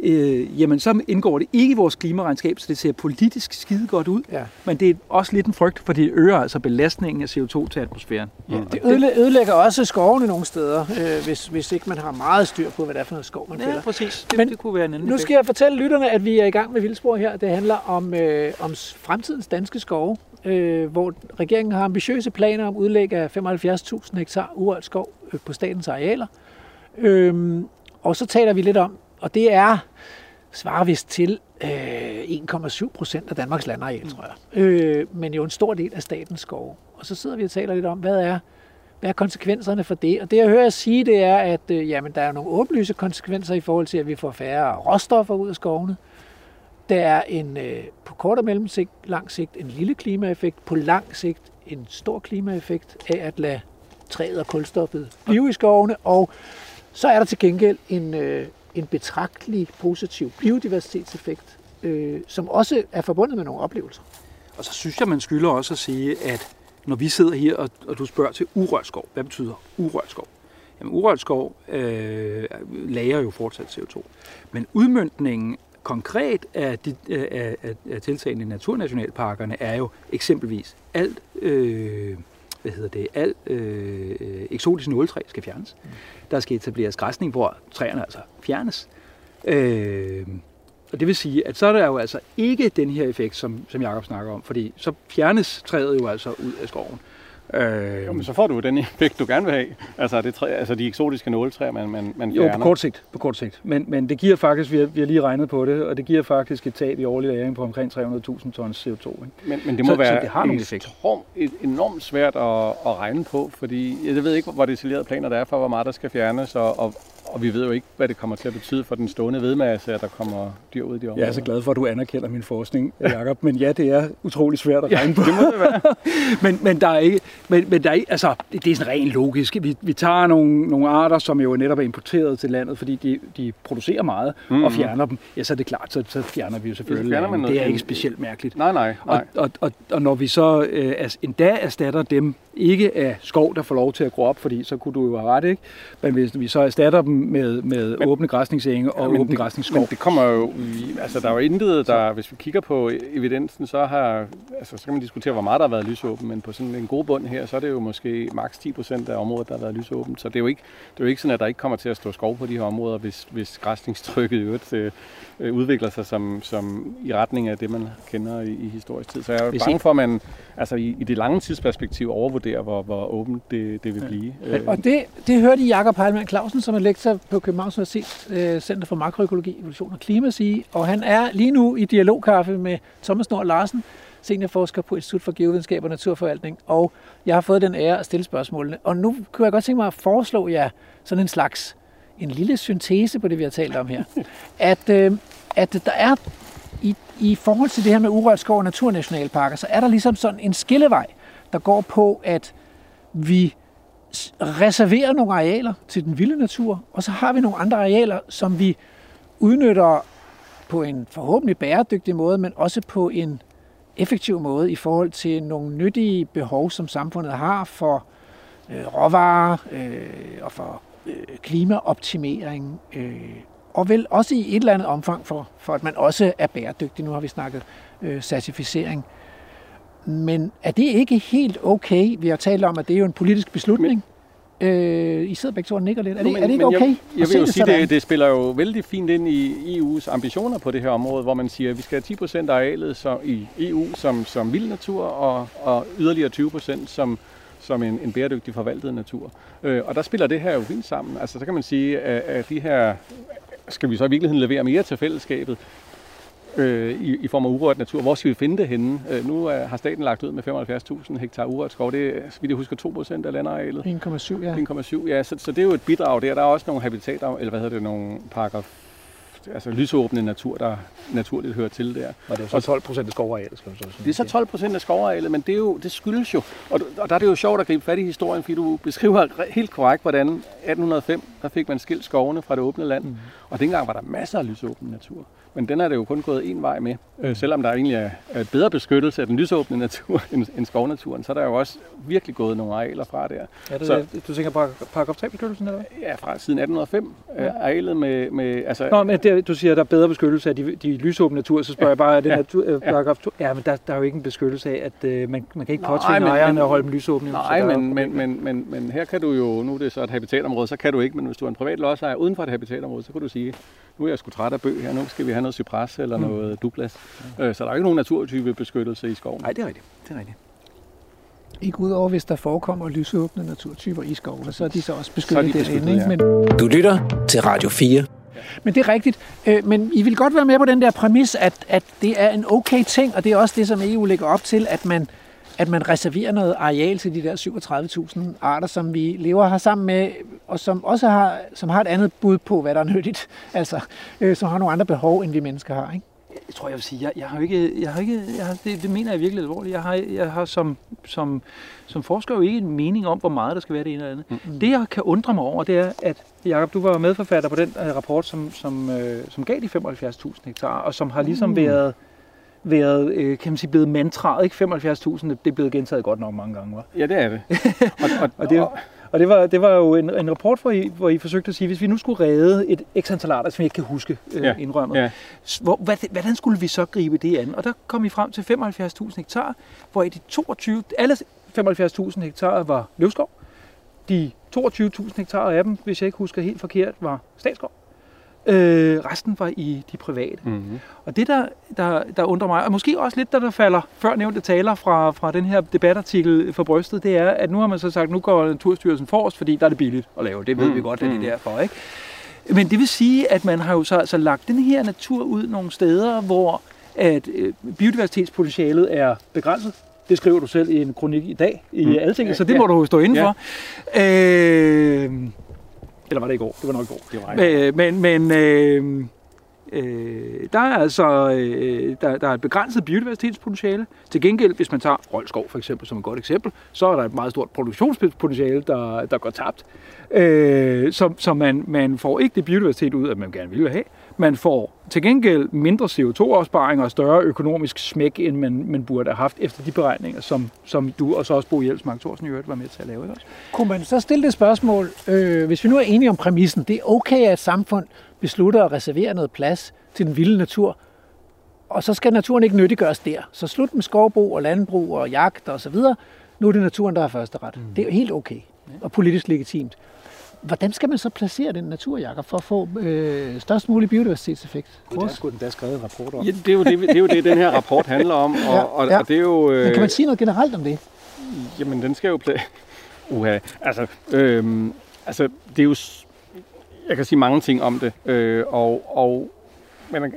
øh, jamen så indgår det ikke i vores klimaregnskab, så det ser politisk skide godt ud. Ja. Men det er også lidt en frygt, for det øger altså belastningen af CO2 til atmosfæren. Mm. Det ødelægger også skovene nogle steder, øh, hvis, hvis ikke man har meget styr på, hvad det er for noget skov, man fælder. Ja, præcis. Det, Men det kunne være en anden Nu skal jeg fortælle lytterne, at vi er i gang med Vildspor her. Det handler om, øh, om fremtidens danske skove, øh, hvor regeringen har ambitiøse planer om udlæg af 75.000 hektar urørt skov øh, på statens arealer. Øhm, og så taler vi lidt om, og det er svarer vist til øh, 1,7 procent af Danmarks landareal, tror jeg. Øh, men jo en stor del af statens skove. Og så sidder vi og taler lidt om, hvad er, hvad er konsekvenserne for det? Og det jeg hører jer sige, det er, at øh, jamen, der er nogle åbenlyse konsekvenser i forhold til, at vi får færre råstoffer ud af skovene. Der er en øh, på kort og mellemsigt, lang sigt en lille klimaeffekt. På lang sigt en stor klimaeffekt af at lade træet og kulstoffet blive i skovene. Og så er der til gengæld en, øh, en betragtelig positiv biodiversitetseffekt, øh, som også er forbundet med nogle oplevelser. Og så synes jeg, man skylder også at sige, at når vi sidder her, og, og du spørger til urørt skov, hvad betyder urørt skov? Jamen urørt skov øh, lager jo fortsat CO2. Men udmyndningen konkret af, de, af, af, af tiltagene i naturnationalparkerne er jo eksempelvis alt, øh, hvad hedder det, alt øh, eksotisk nåletræ skal fjernes. Der skal etableres græsning, hvor træerne altså fjernes. Øh, og det vil sige, at så er der jo altså ikke den her effekt, som, som Jacob snakker om, fordi så fjernes træet jo altså ud af skoven. Øh, jo, men så får du den effekt, du gerne vil have. Altså, det træ, altså de eksotiske nåletræer, man, man, man fjerner. Jo, på kort sigt. På kort sigt. Men, men det giver faktisk, vi har, vi har lige regnet på det, og det giver faktisk et tab i årlig lagring på omkring 300.000 tons CO2. Ikke? Men, men det må så, være så det har effekt. enormt svært at, at regne på, fordi jeg ved ikke, hvor detaljerede planer der er for, hvor meget der skal fjernes, og, og og vi ved jo ikke, hvad det kommer til at betyde for den stående vedmasse, at der kommer dyr ud i de områder. Jeg er så glad for, at du anerkender min forskning, Jacob. Men ja, det er utrolig svært at regne på. det må det være. men, men, der er ikke, men, men der er ikke, altså, det, er sådan rent logisk. Vi, vi tager nogle, nogle arter, som jo netop er importeret til landet, fordi de, de producerer meget, mm-hmm. og fjerner dem. Ja, så er det klart, så, så fjerner vi jo selvfølgelig. Ja, det er ikke specielt mærkeligt. Nej, nej. nej. Og, og, og, og når vi så øh, endda erstatter dem ikke af skov, der får lov til at gro op, fordi så kunne du jo have ret, ikke? Men hvis vi så erstatter dem med, med men, åbne græsningsenge og ja, åbne græsningsskov. Men det kommer jo, altså der er jo intet, der, hvis vi kigger på evidensen, så har, altså så kan man diskutere, hvor meget der har været lysåben, men på sådan en god bund her, så er det jo måske maks 10 procent af området, der har været lysåbent. Så det er jo ikke, det er jo ikke sådan, at der ikke kommer til at stå skov på de her områder, hvis, hvis græsningstrykket i øvrigt øh, øh, udvikler sig som, som i retning af det, man kender i, i historisk tid. Så jeg er hvis bange for, at man altså i, i det lange tidsperspektiv overvurderer, hvor, hvor åbent det, det vil blive. Ja. Og det, det hørte Jakob Heilmann Clausen, som er lektor på Københavns Universitet øh, Center for Makroøkologi, Evolution og Klima, sige. Og han er lige nu i dialogkaffe med Thomas Nord Larsen, seniorforsker på Institut for Geovidenskab og Naturforvaltning, og jeg har fået den ære at stille spørgsmålene. Og nu kunne jeg godt tænke mig at foreslå jer sådan en slags, en lille syntese på det, vi har talt om her. At, øh, at der er i, i forhold til det her med urørt skov og naturnationalparker, så er der ligesom sådan en skillevej, der går på, at vi reserverer nogle arealer til den vilde natur, og så har vi nogle andre arealer, som vi udnytter på en forhåbentlig bæredygtig måde, men også på en effektiv måde i forhold til nogle nyttige behov, som samfundet har for øh, råvarer øh, og for øh, klimaoptimering, øh, og vel også i et eller andet omfang for, for at man også er bæredygtig. Nu har vi snakket øh, certificering. Men er det ikke helt okay? Vi har talt om, at det er jo en politisk beslutning. Men, øh, I sidder begge to og nikker lidt. Er det, men, er det ikke okay? Jeg, jeg vil jo sige, det, det spiller jo vældig fint ind i EU's ambitioner på det her område, hvor man siger, at vi skal have 10% af arealet som, i EU som, som vild natur, og, og yderligere 20% som, som en, en bæredygtig forvaltet natur. Øh, og der spiller det her jo fint sammen. Altså, så kan man sige, at, at de her skal vi så i virkeligheden levere mere til fællesskabet øh, i, i form af urørt natur? Hvor skal vi finde det henne? Øh, nu er, har staten lagt ud med 75.000 hektar urørt skov. Det er, vi det husker, 2% af landarealet. 1,7 ja. 1,7 ja. Så, så det er jo et bidrag der. Der er også nogle habitater, eller hvad hedder det, nogle paragraf altså lysåbne natur, der naturligt hører til der. Og det er så 12 procent af skovarealet, skal så sige. Det er så 12 procent af skovarealet, men det, er jo, det skyldes jo, og, og der er det jo sjovt at gribe fat i historien, fordi du beskriver helt korrekt, hvordan 1805, der fik man skilt skovene fra det åbne land, mm. og dengang var der masser af lysåben natur. Men den er det jo kun gået en vej med. Øh, selvom der egentlig er, bedre beskyttelse af den lysåbne natur end, end skovnaturen, så er der jo også virkelig gået nogle arealer fra der. Ja, det, så, du tænker på paragraf 3 beskyttelsen eller Ja, fra siden 1805 ja. er arealet med... med altså, Nå, men det, du siger, at der er bedre beskyttelse af de, de lysåbne natur, så spørger ja, jeg bare, er det ja, natur, øh, paragraf 2? Ja, men der, der er jo ikke en beskyttelse af, at øh, man, man kan ikke påtvinge ejerne at holde dem lysåbne. Nej, men, men, men, men, men her kan du jo, nu er det så et habitatområde, så kan du ikke, men hvis du er en privat lodsejer uden for et habitatområde, så kan du sige, nu er jeg sgu træt af bøg her, nu skal vi have noget cypres eller mm. noget Douglas. Øh, så der er ikke nogen naturtype beskyttelse i skoven. Nej, det er rigtigt. Det er rigtigt. Ikke udover, hvis der forekommer lysåbne naturtyper i skoven, så er de så også beskyttet, de beskyttet Ja. Men... Du lytter til Radio 4. Men det er rigtigt. Øh, men I vil godt være med på den der præmis, at, at det er en okay ting, og det er også det, som EU lægger op til, at man at man reserverer noget areal til de der 37.000 arter, som vi lever her sammen med, og som også har, som har et andet bud på, hvad der er nyttigt, altså, øh, som har nogle andre behov, end vi mennesker har. Ikke? Jeg tror, jeg vil sige, jeg, jeg har ikke, jeg har ikke jeg har, det, det mener jeg virkelig alvorligt. Jeg har, jeg har som, som, som forsker jo ikke en mening om, hvor meget der skal være det ene eller andet. Mm. Det, jeg kan undre mig over, det er, at Jacob, du var medforfatter på den uh, rapport, som, som, uh, som gav de 75.000 hektar, og som har ligesom mm. været været, øh, kan man sige, blevet mantraet, ikke? 75.000, det er blevet gentaget godt nok mange gange, var. Ja, det er det. og, og, og, det, og det, var, det var jo en, en rapport, hvor I, hvor I forsøgte at sige, hvis vi nu skulle redde et x antal arter, som jeg ikke kan huske øh, ja. indrømmet, ja. Hvor, hvad, hvordan skulle vi så gribe det an? Og der kom I frem til 75.000 hektar, hvor i de 22, alle 75.000 hektar var løvskov. De 22.000 hektar af dem, hvis jeg ikke husker helt forkert, var statsskov. Øh, resten var i de private. Mm-hmm. Og det, der, der, der undrer mig, og måske også lidt, der, der falder før nævnte taler fra, fra den her debatartikel for brystet, det er, at nu har man så sagt, nu går Naturstyrelsen forrest, fordi der er det billigt at lave. Det ved mm. vi godt, at det er derfor, ikke? Men det vil sige, at man har jo så altså lagt den her natur ud nogle steder, hvor at øh, biodiversitetspotentialet er begrænset. Det skriver du selv i en kronik i dag i mm. Alting, så det ja. må du stå indenfor. Ja. Øh, eller var det i går? Det var nok i går. Det var øh, men men øh, øh, der er altså øh, der, der er et begrænset biodiversitetspotentiale. Til gengæld, hvis man tager Rolskov for eksempel som et godt eksempel, så er der et meget stort produktionspotentiale, der, der går tabt. Øh, så så man, man får ikke det biodiversitet ud, at man gerne ville have. Man får til gengæld mindre CO2-opsparing og større økonomisk smæk, end man, man burde have haft efter de beregninger, som, som du og så også Bo Jelsmark Thorsen i øvrigt var med til at lave. Ikke også? Kunne man så stille det spørgsmål, øh, hvis vi nu er enige om præmissen, det er okay, at et samfund beslutter at reservere noget plads til den vilde natur, og så skal naturen ikke nyttiggøres der. Så slut med skovbrug og landbrug og jagt og så videre. Nu er det naturen, der har første ret. Mm. Det er helt okay og politisk legitimt. Hvordan skal man så placere den naturjakker for at få øh, størst mulig biodiversitetseffekt? Det er sgu den der skrevet rapport om. Ja, det, er jo det, det er jo det, den her rapport handler om. Og, ja, og, ja. og det er jo, øh, Men kan man sige noget generelt om det? Jamen, den skal jo... Pla- Uha, altså, øh, altså, det er jo... Jeg kan sige mange ting om det, øh, og, og men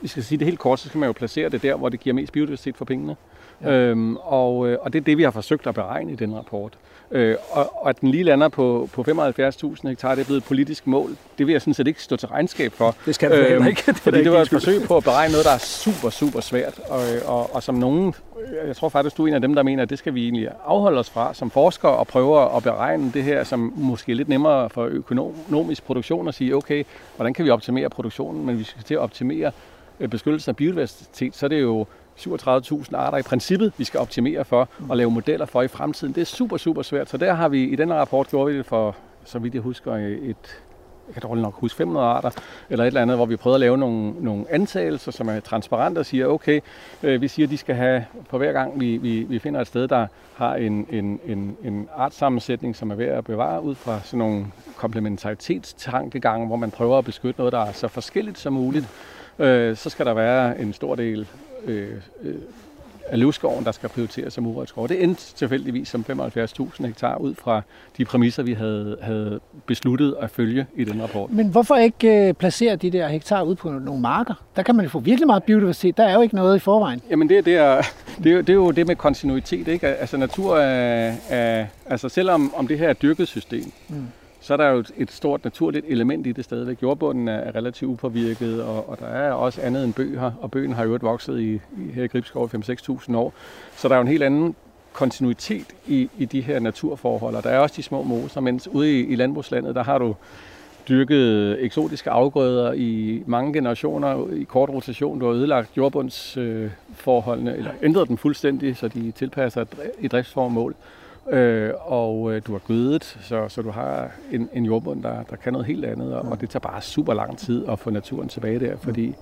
vi skal sige det helt kort, så skal man jo placere det der, hvor det giver mest biodiversitet for pengene. Ja. Øhm, og, øh, og det er det, vi har forsøgt at beregne i den rapport. Øh, og, og at den lige lander på, på 75.000 hektar, det er blevet et politisk mål. Det vil jeg sådan set ikke stå til regnskab for. Det skal du øhm, ikke. Det fordi det var et forsøg på at beregne noget, der er super, super svært. Og, og, og som nogen, jeg tror faktisk, du er en af dem, der mener, at det skal vi egentlig afholde os fra som forskere og prøve at beregne det her, som måske er lidt nemmere for økonomisk produktion at sige, okay, hvordan kan vi optimere produktionen, men vi skal til at optimere øh, beskyttelse af biodiversitet, så er det jo 37.000 arter i princippet, vi skal optimere for og lave modeller for i fremtiden. Det er super, super svært. Så der har vi i den rapport gjort vi det for, så vidt jeg husker, et, jeg kan dårligt nok huske 500 arter, eller et eller andet, hvor vi prøvede at lave nogle, nogle antagelser, som er transparente og siger, okay, øh, vi siger, at de skal have, på hver gang vi, vi, vi finder et sted, der har en, en, en, en artsammensætning, som er værd at bevare ud fra sådan nogle komplementaritetstankegange, hvor man prøver at beskytte noget, der er så forskelligt som muligt, øh, så skal der være en stor del øh, øh, af løvskoven, der skal prioriteres som urørt skov. Det endte tilfældigvis som 75.000 hektar ud fra de præmisser, vi havde, havde besluttet at følge i den rapport. Men hvorfor ikke øh, placere de der hektar ud på nogle marker? Der kan man jo få virkelig meget biodiversitet. Der er jo ikke noget i forvejen. Jamen det, det, er, det, er, det er jo det med kontinuitet. Ikke? Altså natur er, er altså selvom om det her er et dyrket system, mm så er der jo et stort naturligt element i det stadigvæk. Jordbunden er relativt upåvirket, og, og der er også andet end bøg her, og bøgen har jo vokset i, i her i Gribskov 5-6.000 år. Så der er jo en helt anden kontinuitet i, i de her naturforhold, og der er også de små moser, mens ude i, i landbrugslandet, der har du dyrket eksotiske afgrøder i mange generationer i kort rotation. Du har ødelagt jordbundsforholdene, øh, eller ændret dem fuldstændig, så de tilpasser et driftsformål. Øh, og øh, du har gødet, så, så du har en, en jordbund, der, der kan noget helt andet, og, og det tager bare super lang tid at få naturen tilbage der, fordi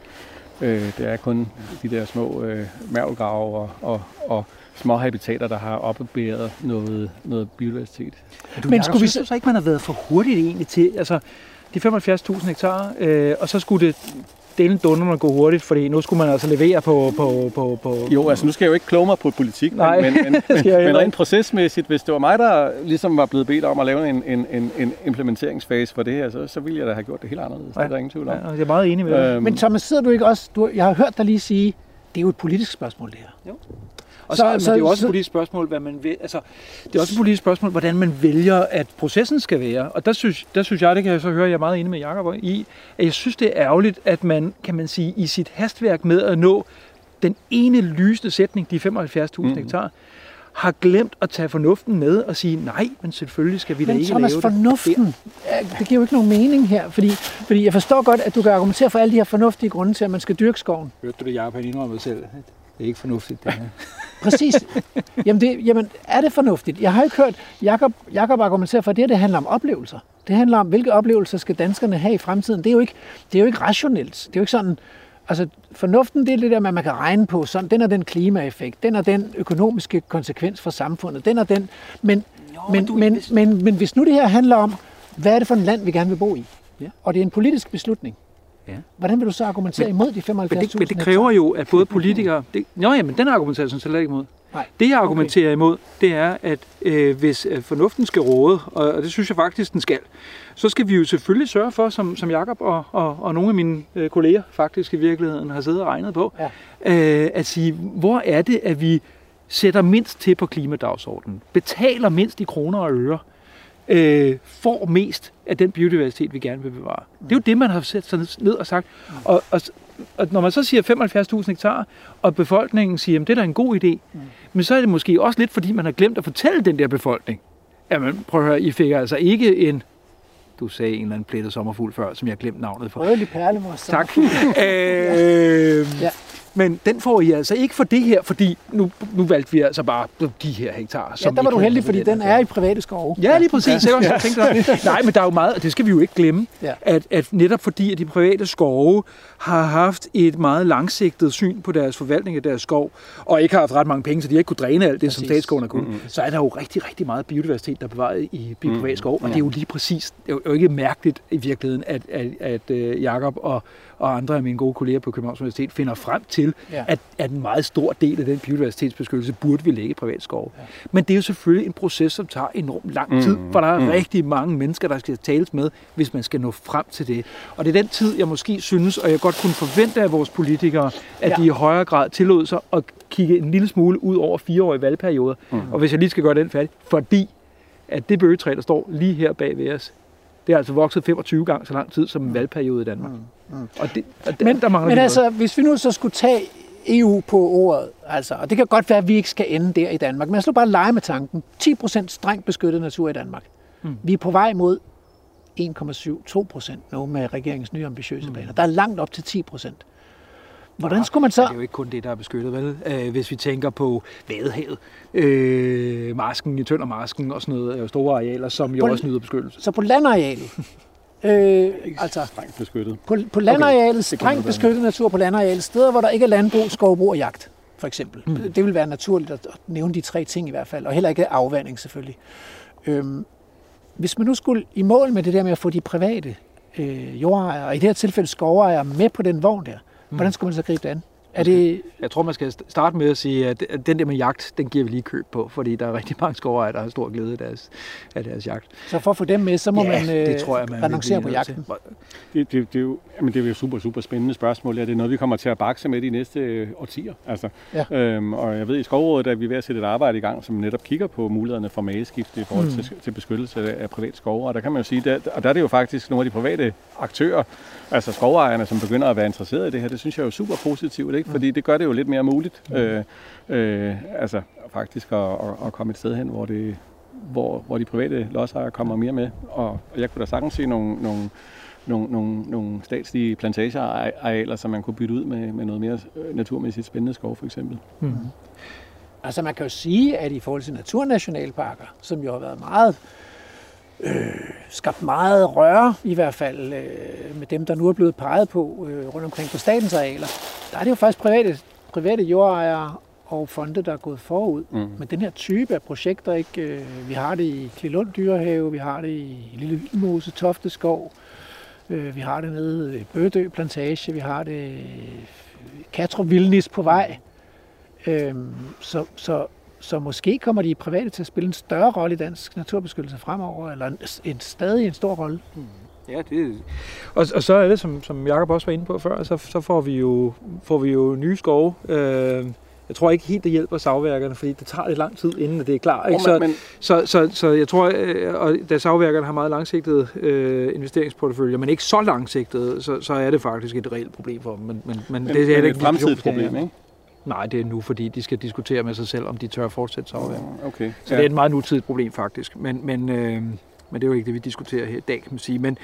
øh, det er kun de der små øh, mærvelgrave og, og, og små habitater, der har opbevaret noget, noget biodiversitet. Men, du, Men skulle vi så, så ikke, man har været for hurtigt egentlig til, altså de 75.000 hektar, øh, og så skulle det delen dunder at gå hurtigt, fordi nu skulle man altså levere på... på, på, på jo, altså nu skal jeg jo ikke kloge mig på politik, Nej, men, men, men, men rent procesmæssigt, hvis det var mig, der ligesom var blevet bedt om at lave en, en, en, en implementeringsfase for det her, så, så ville jeg da have gjort det helt anderledes. Ja. Det er der ingen tvivl om. Ja, jeg er meget enig med dig. Øhm, men Thomas, sidder du ikke også... Du, jeg har hørt dig lige sige, det er jo et politisk spørgsmål, det her. Jo. Og så, så, så, det er jo også et politisk spørgsmål, hvad man vil, altså, det er også et politisk spørgsmål, hvordan man vælger, at processen skal være. Og der synes, der synes jeg, det kan jeg så høre, jeg er meget enig med Jacob i, at jeg synes, det er ærgerligt, at man, kan man sige, i sit hastværk med at nå den ene lyste sætning, de 75.000 mm. hektar, har glemt at tage fornuften med og sige, nej, men selvfølgelig skal vi men da ikke Thomas, lave fornuften, det. det giver jo ikke nogen mening her, fordi, fordi jeg forstår godt, at du kan argumentere for alle de her fornuftige grunde til, at man skal dyrke skoven. Hørte du det, Jacob, han indrømmede selv? Det er ikke fornuftigt, det her. Præcis. Jamen, det, jamen, er det fornuftigt? Jeg har ikke hørt Jakob, Jakob argumentere for, at det, det handler om oplevelser. Det handler om, hvilke oplevelser skal danskerne have i fremtiden. Det er jo ikke, det er jo ikke rationelt. Det er jo ikke sådan, altså fornuften det er det der man kan regne på, sådan, den er den klimaeffekt, den er den økonomiske konsekvens for samfundet, den er den, men, jo, men, du, men, men, men, hvis nu det her handler om, hvad er det for en land, vi gerne vil bo i? Ja. Og det er en politisk beslutning Ja. Hvordan vil du så argumentere men, imod de 75.000 men det, men det kræver jo, at både politikere... Det, nå ja, men den argumenterer sådan ikke imod. Nej. Det jeg argumenterer okay. imod, det er, at øh, hvis øh, fornuften skal råde, og, og det synes jeg faktisk, den skal, så skal vi jo selvfølgelig sørge for, som, som Jakob og, og, og nogle af mine øh, kolleger faktisk i virkeligheden har siddet og regnet på, ja. øh, at sige, hvor er det, at vi sætter mindst til på klimadagsordenen, betaler mindst i kroner og øre, øh, får mest af den biodiversitet, vi gerne vil bevare. Det er jo det, man har sat sig ned og sagt. Og, og, og når man så siger 75.000 hektar, og befolkningen siger, at det er da en god idé, mm. men så er det måske også lidt, fordi man har glemt at fortælle den der befolkning, at man, prøv at høre, I fik altså ikke en du sagde en eller anden plettet sommerfugl før, som jeg har glemt navnet for. Rødlig perlemors Tak. øh, ja. Men den får I altså ikke for det her, fordi nu, nu valgte vi altså bare de her hektar. Som ja, der var du heldig, fordi den er i private skove. Ja, lige præcis. Ja. Jeg også, ja. Nej, men der er jo meget, og det skal vi jo ikke glemme, ja. at, at netop fordi at de private skove har haft et meget langsigtet syn på deres forvaltning af deres skov, og ikke har haft ret mange penge, så de ikke kunne dræne alt det, præcis. som statsskoven har kunnet, mm-hmm. så er der jo rigtig, rigtig meget biodiversitet, der er bevaret i privat mm-hmm. skov, og ja. det er jo lige præcis, det er jo ikke mærkeligt i virkeligheden, at, at, at, at øh, Jakob og og andre af mine gode kolleger på Københavns Universitet finder frem til, ja. at, at en meget stor del af den biodiversitetsbeskyttelse burde vi lægge i privat skov. Ja. Men det er jo selvfølgelig en proces, som tager enormt lang tid, mm, for der er mm. rigtig mange mennesker, der skal tales med, hvis man skal nå frem til det. Og det er den tid, jeg måske synes, og jeg godt kunne forvente af vores politikere, at ja. de i højere grad tillod sig at kigge en lille smule ud over fireårige valgperioder. Mm. Og hvis jeg lige skal gøre den færdig, fordi at det bøgetræ, der står lige her bag ved os, det er altså vokset 25 gange så lang tid som en valgperiode i Danmark. Mm. Mm. Og det, og det, men, der mangler men altså, hvis vi nu så skulle tage EU på ordet, altså, og det kan godt være, at vi ikke skal ende der i Danmark, men jeg slår bare lege med tanken. 10% strengt beskyttet natur i Danmark. Mm. Vi er på vej mod 1,72 procent nu med regeringens nye ambitiøse mm. planer. Der er langt op til 10 procent. Hvordan skulle man så... Det er jo ikke kun det, der er beskyttet, vel? Øh, hvis vi tænker på Vadehavet, øh, masken i Tøndermasken og sådan noget, store arealer, som jo på, også nyder beskyttelse. Så på landarealet, øh, altså strengt beskyttet. På, på landarealet, okay. strengt beskyttet natur på landarealet, steder, hvor der ikke er landbrug, skovbrug og jagt, for eksempel. Mm. Det vil være naturligt at nævne de tre ting i hvert fald, og heller ikke afvanding selvfølgelig. Øhm, hvis man nu skulle i mål med det der med at få de private øh, jordejere, og i det her tilfælde skovejere, med på den vogn der, Hvordan skal man så gribe det an? Er det... Jeg tror, man skal starte med at sige, at den der med jagt, den giver vi lige køb på, fordi der er rigtig mange skovere, der har stor glæde af deres, af deres jagt. Så for at få dem med, så må ja, man, det tror jeg, man renoncere på jagten? Det, det, det, er jo, jamen, det er jo super, super spændende spørgsmål. Ja, det er noget, vi kommer til at bakse med de næste øh, årtier. Altså, ja. øhm, og jeg ved, i Skovrådet at vi er ved at sætte et arbejde i gang, som netop kigger på mulighederne for mageskift i forhold til, mm. til beskyttelse af privat skove. Og der kan man jo sige, der, og der er det jo faktisk nogle af de private aktører, altså skovejerne, som begynder at være interesseret i det her. Det synes jeg er jo super positivt, ikke? fordi det gør det jo lidt mere muligt, mm. øh, øh, altså faktisk at, at, at komme et sted hen, hvor, det, hvor, hvor de private lodsejere kommer mere med. Og jeg kunne da sagtens se nogle, nogle, nogle, nogle, nogle statslige plantagearealer, som man kunne bytte ud med, med noget mere øh, naturmæssigt spændende skov, for eksempel. Mm. Altså man kan jo sige, at i forhold til naturnationalparker, som jo har været meget øh, skabt meget røre, i hvert fald øh, med dem, der nu er blevet peget på øh, rundt omkring på statens arealer. Der er det jo faktisk private, private jordejere og fonde, der er gået forud. Mm. Men den her type af projekter, ikke, øh, vi har det i Klilund Dyrehave, vi har det i Lille Vildmose, Tofteskov, øh, vi har det nede i Bødø Plantage, vi har det i Katrup Vildnis på vej. Øh, så, så så måske kommer de private til at spille en større rolle i dansk naturbeskyttelse fremover, eller en, en stadig en stor rolle. Hmm. Ja, det og, og så er det, som, som Jacob også var inde på før, så, så får, vi jo, får vi jo nye skove. Øh, jeg tror ikke helt, det hjælper savværkerne, fordi det tager lidt lang tid, inden det er klar. Ikke? Så, men... så, så, så jeg tror, øh, og da savværkerne har meget langsigtede øh, investeringsporteføljer, men ikke så langsigtede, så, så er det faktisk et reelt problem for dem. Men, men, men, men det er, et fremtidigt problem, ikke? Nej, det er nu, fordi de skal diskutere med sig selv, om de tør at fortsætte savværk. Okay. Så ja. det er et meget nutidigt problem faktisk. Men, men, øh, men det er jo ikke det, vi diskuterer her i dag, kan man sige. Men,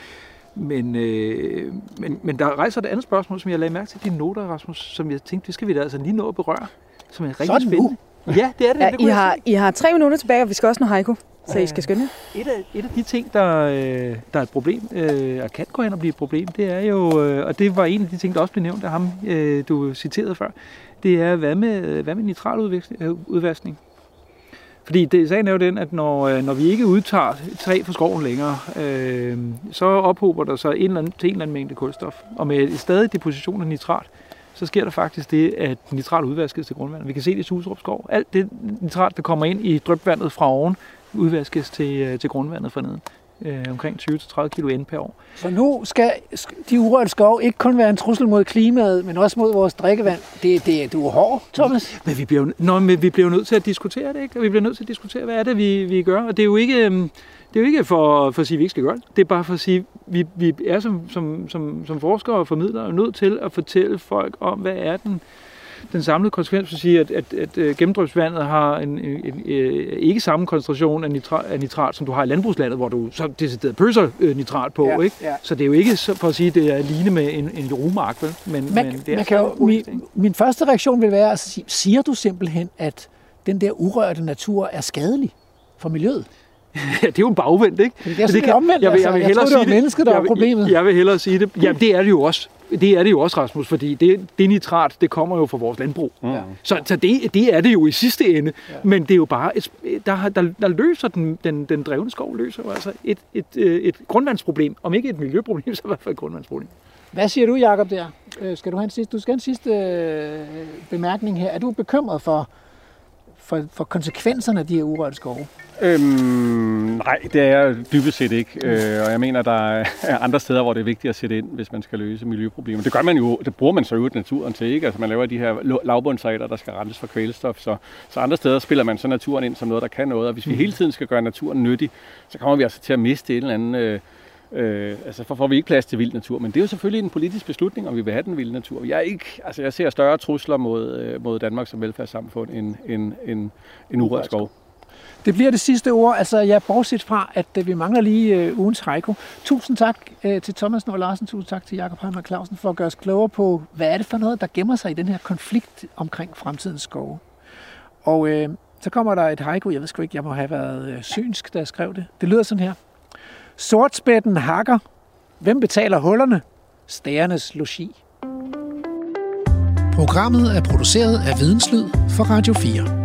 men, øh, men, men der rejser et andet spørgsmål, som jeg lagde mærke til dine noter, Rasmus, som jeg tænkte, det skal vi da altså lige nå at berøre, som er rigtig Sådan spændende. Nu. Ja, det er det. Ja, det I, har, I har tre minutter tilbage, og vi skal også nå haiku, så I skal skynde et af, et af de ting, der, øh, der er et problem, øh, og kan gå hen og blive et problem, det er jo, øh, og det var en af de ting, der også blev nævnt af ham, øh, du citerede før, det er, hvad med, hvad med nitraludvaskning? Øh, Fordi det, sagen er jo den, at når, øh, når vi ikke udtager træ fra skoven længere, øh, så ophober der sig en eller anden, til en eller anden mængde kulstof. Og med stadig deposition af nitrat, så sker der faktisk det, at nitrat udvaskes til grundvandet. Vi kan se det i Suserup skov. Alt det nitrat, der kommer ind i drøbvandet fra oven, udvaskes til, øh, til grundvandet fra neden. Øh, omkring 20-30 kilo N per år. Så nu skal de urørte skov ikke kun være en trussel mod klimaet, men også mod vores drikkevand. Det, det, du er hård, Thomas. Men vi bliver, jo, nå, men vi bliver nødt til at diskutere det, ikke? Og vi bliver nødt til at diskutere, hvad er det, vi, vi gør. Og det er jo ikke, øhm, det er jo ikke for, for at sige, at vi ikke skal gøre det. Det er bare for at sige, vi, vi er som, som, som, som forskere og formidlere nødt til at fortælle folk om, hvad er den, den samlede konsekvens at sige, at, at, at øh, gennemdrøbsvandet har en, en, en, øh, ikke samme koncentration af nitrat, af nitrat, som du har i landbrugslandet, hvor du så decideret pøser øh, nitrat på. Ja, ikke? Ja. Så det er jo ikke så, for at sige, at det er lignende med en, en vel? Men, man, men det er man kan jo, min, min første reaktion vil være at sige, siger du simpelthen, at den der urørte natur er skadelig for miljøet? ja, det er jo bagvendt, ikke? Det er sådan det kan, omvendt, jeg vil, jeg vil altså. jeg tror, det var mennesket, der jeg, var problemet. Jeg, vil hellere sige det. Ja, det er det jo også. Det er det jo også, Rasmus, fordi det, det nitrat, det kommer jo fra vores landbrug. Mm. Så, så det, det er det jo i sidste ende. Ja. Men det er jo bare, et, der, der, der løser den, den, den drevne skov løser jo altså et, et, et, øh, et grundvandsproblem. Om ikke et miljøproblem, så i hvert fald et grundvandsproblem. Hvad siger du, Jacob der? Øh, skal du have en sidste, du skal have en sidste øh, bemærkning her. Er du bekymret for, for, for konsekvenserne af de her urørte skove? Øhm, nej, det er jeg dybest set ikke. Øh, og jeg mener, der er andre steder, hvor det er vigtigt at sætte ind, hvis man skal løse miljøproblemer. Det gør man jo, det bruger man så jo naturen til, ikke? Altså man laver de her lavbundsater, der skal renses for kvælstof. Så, så andre steder spiller man så naturen ind som noget, der kan noget. Og hvis vi mm. hele tiden skal gøre naturen nyttig, så kommer vi altså til at miste en eller anden... Øh, Øh, altså for får vi ikke plads til vild natur, men det er jo selvfølgelig en politisk beslutning, om vi vil have den vilde natur. Jeg, er ikke, altså jeg ser større trusler mod, øh, mod Danmark som velfærdssamfund end, end, end, end urørt skov. Det bliver det sidste ord. Altså, jeg ja, bortset fra, at øh, vi mangler lige øh, ugens hejko. Tusind tak øh, til Thomas Nord Larsen, tusind tak til Jakob Heimer Clausen for at gøre os klogere på, hvad er det for noget, der gemmer sig i den her konflikt omkring fremtidens skove. Og øh, så kommer der et hejko, jeg ved sgu ikke, jeg må have været øh, synsk, da jeg skrev det. Det lyder sådan her. Sortspætten hakker. Hvem betaler hullerne? Stærernes logi. Programmet er produceret af Videnslyd for Radio 4.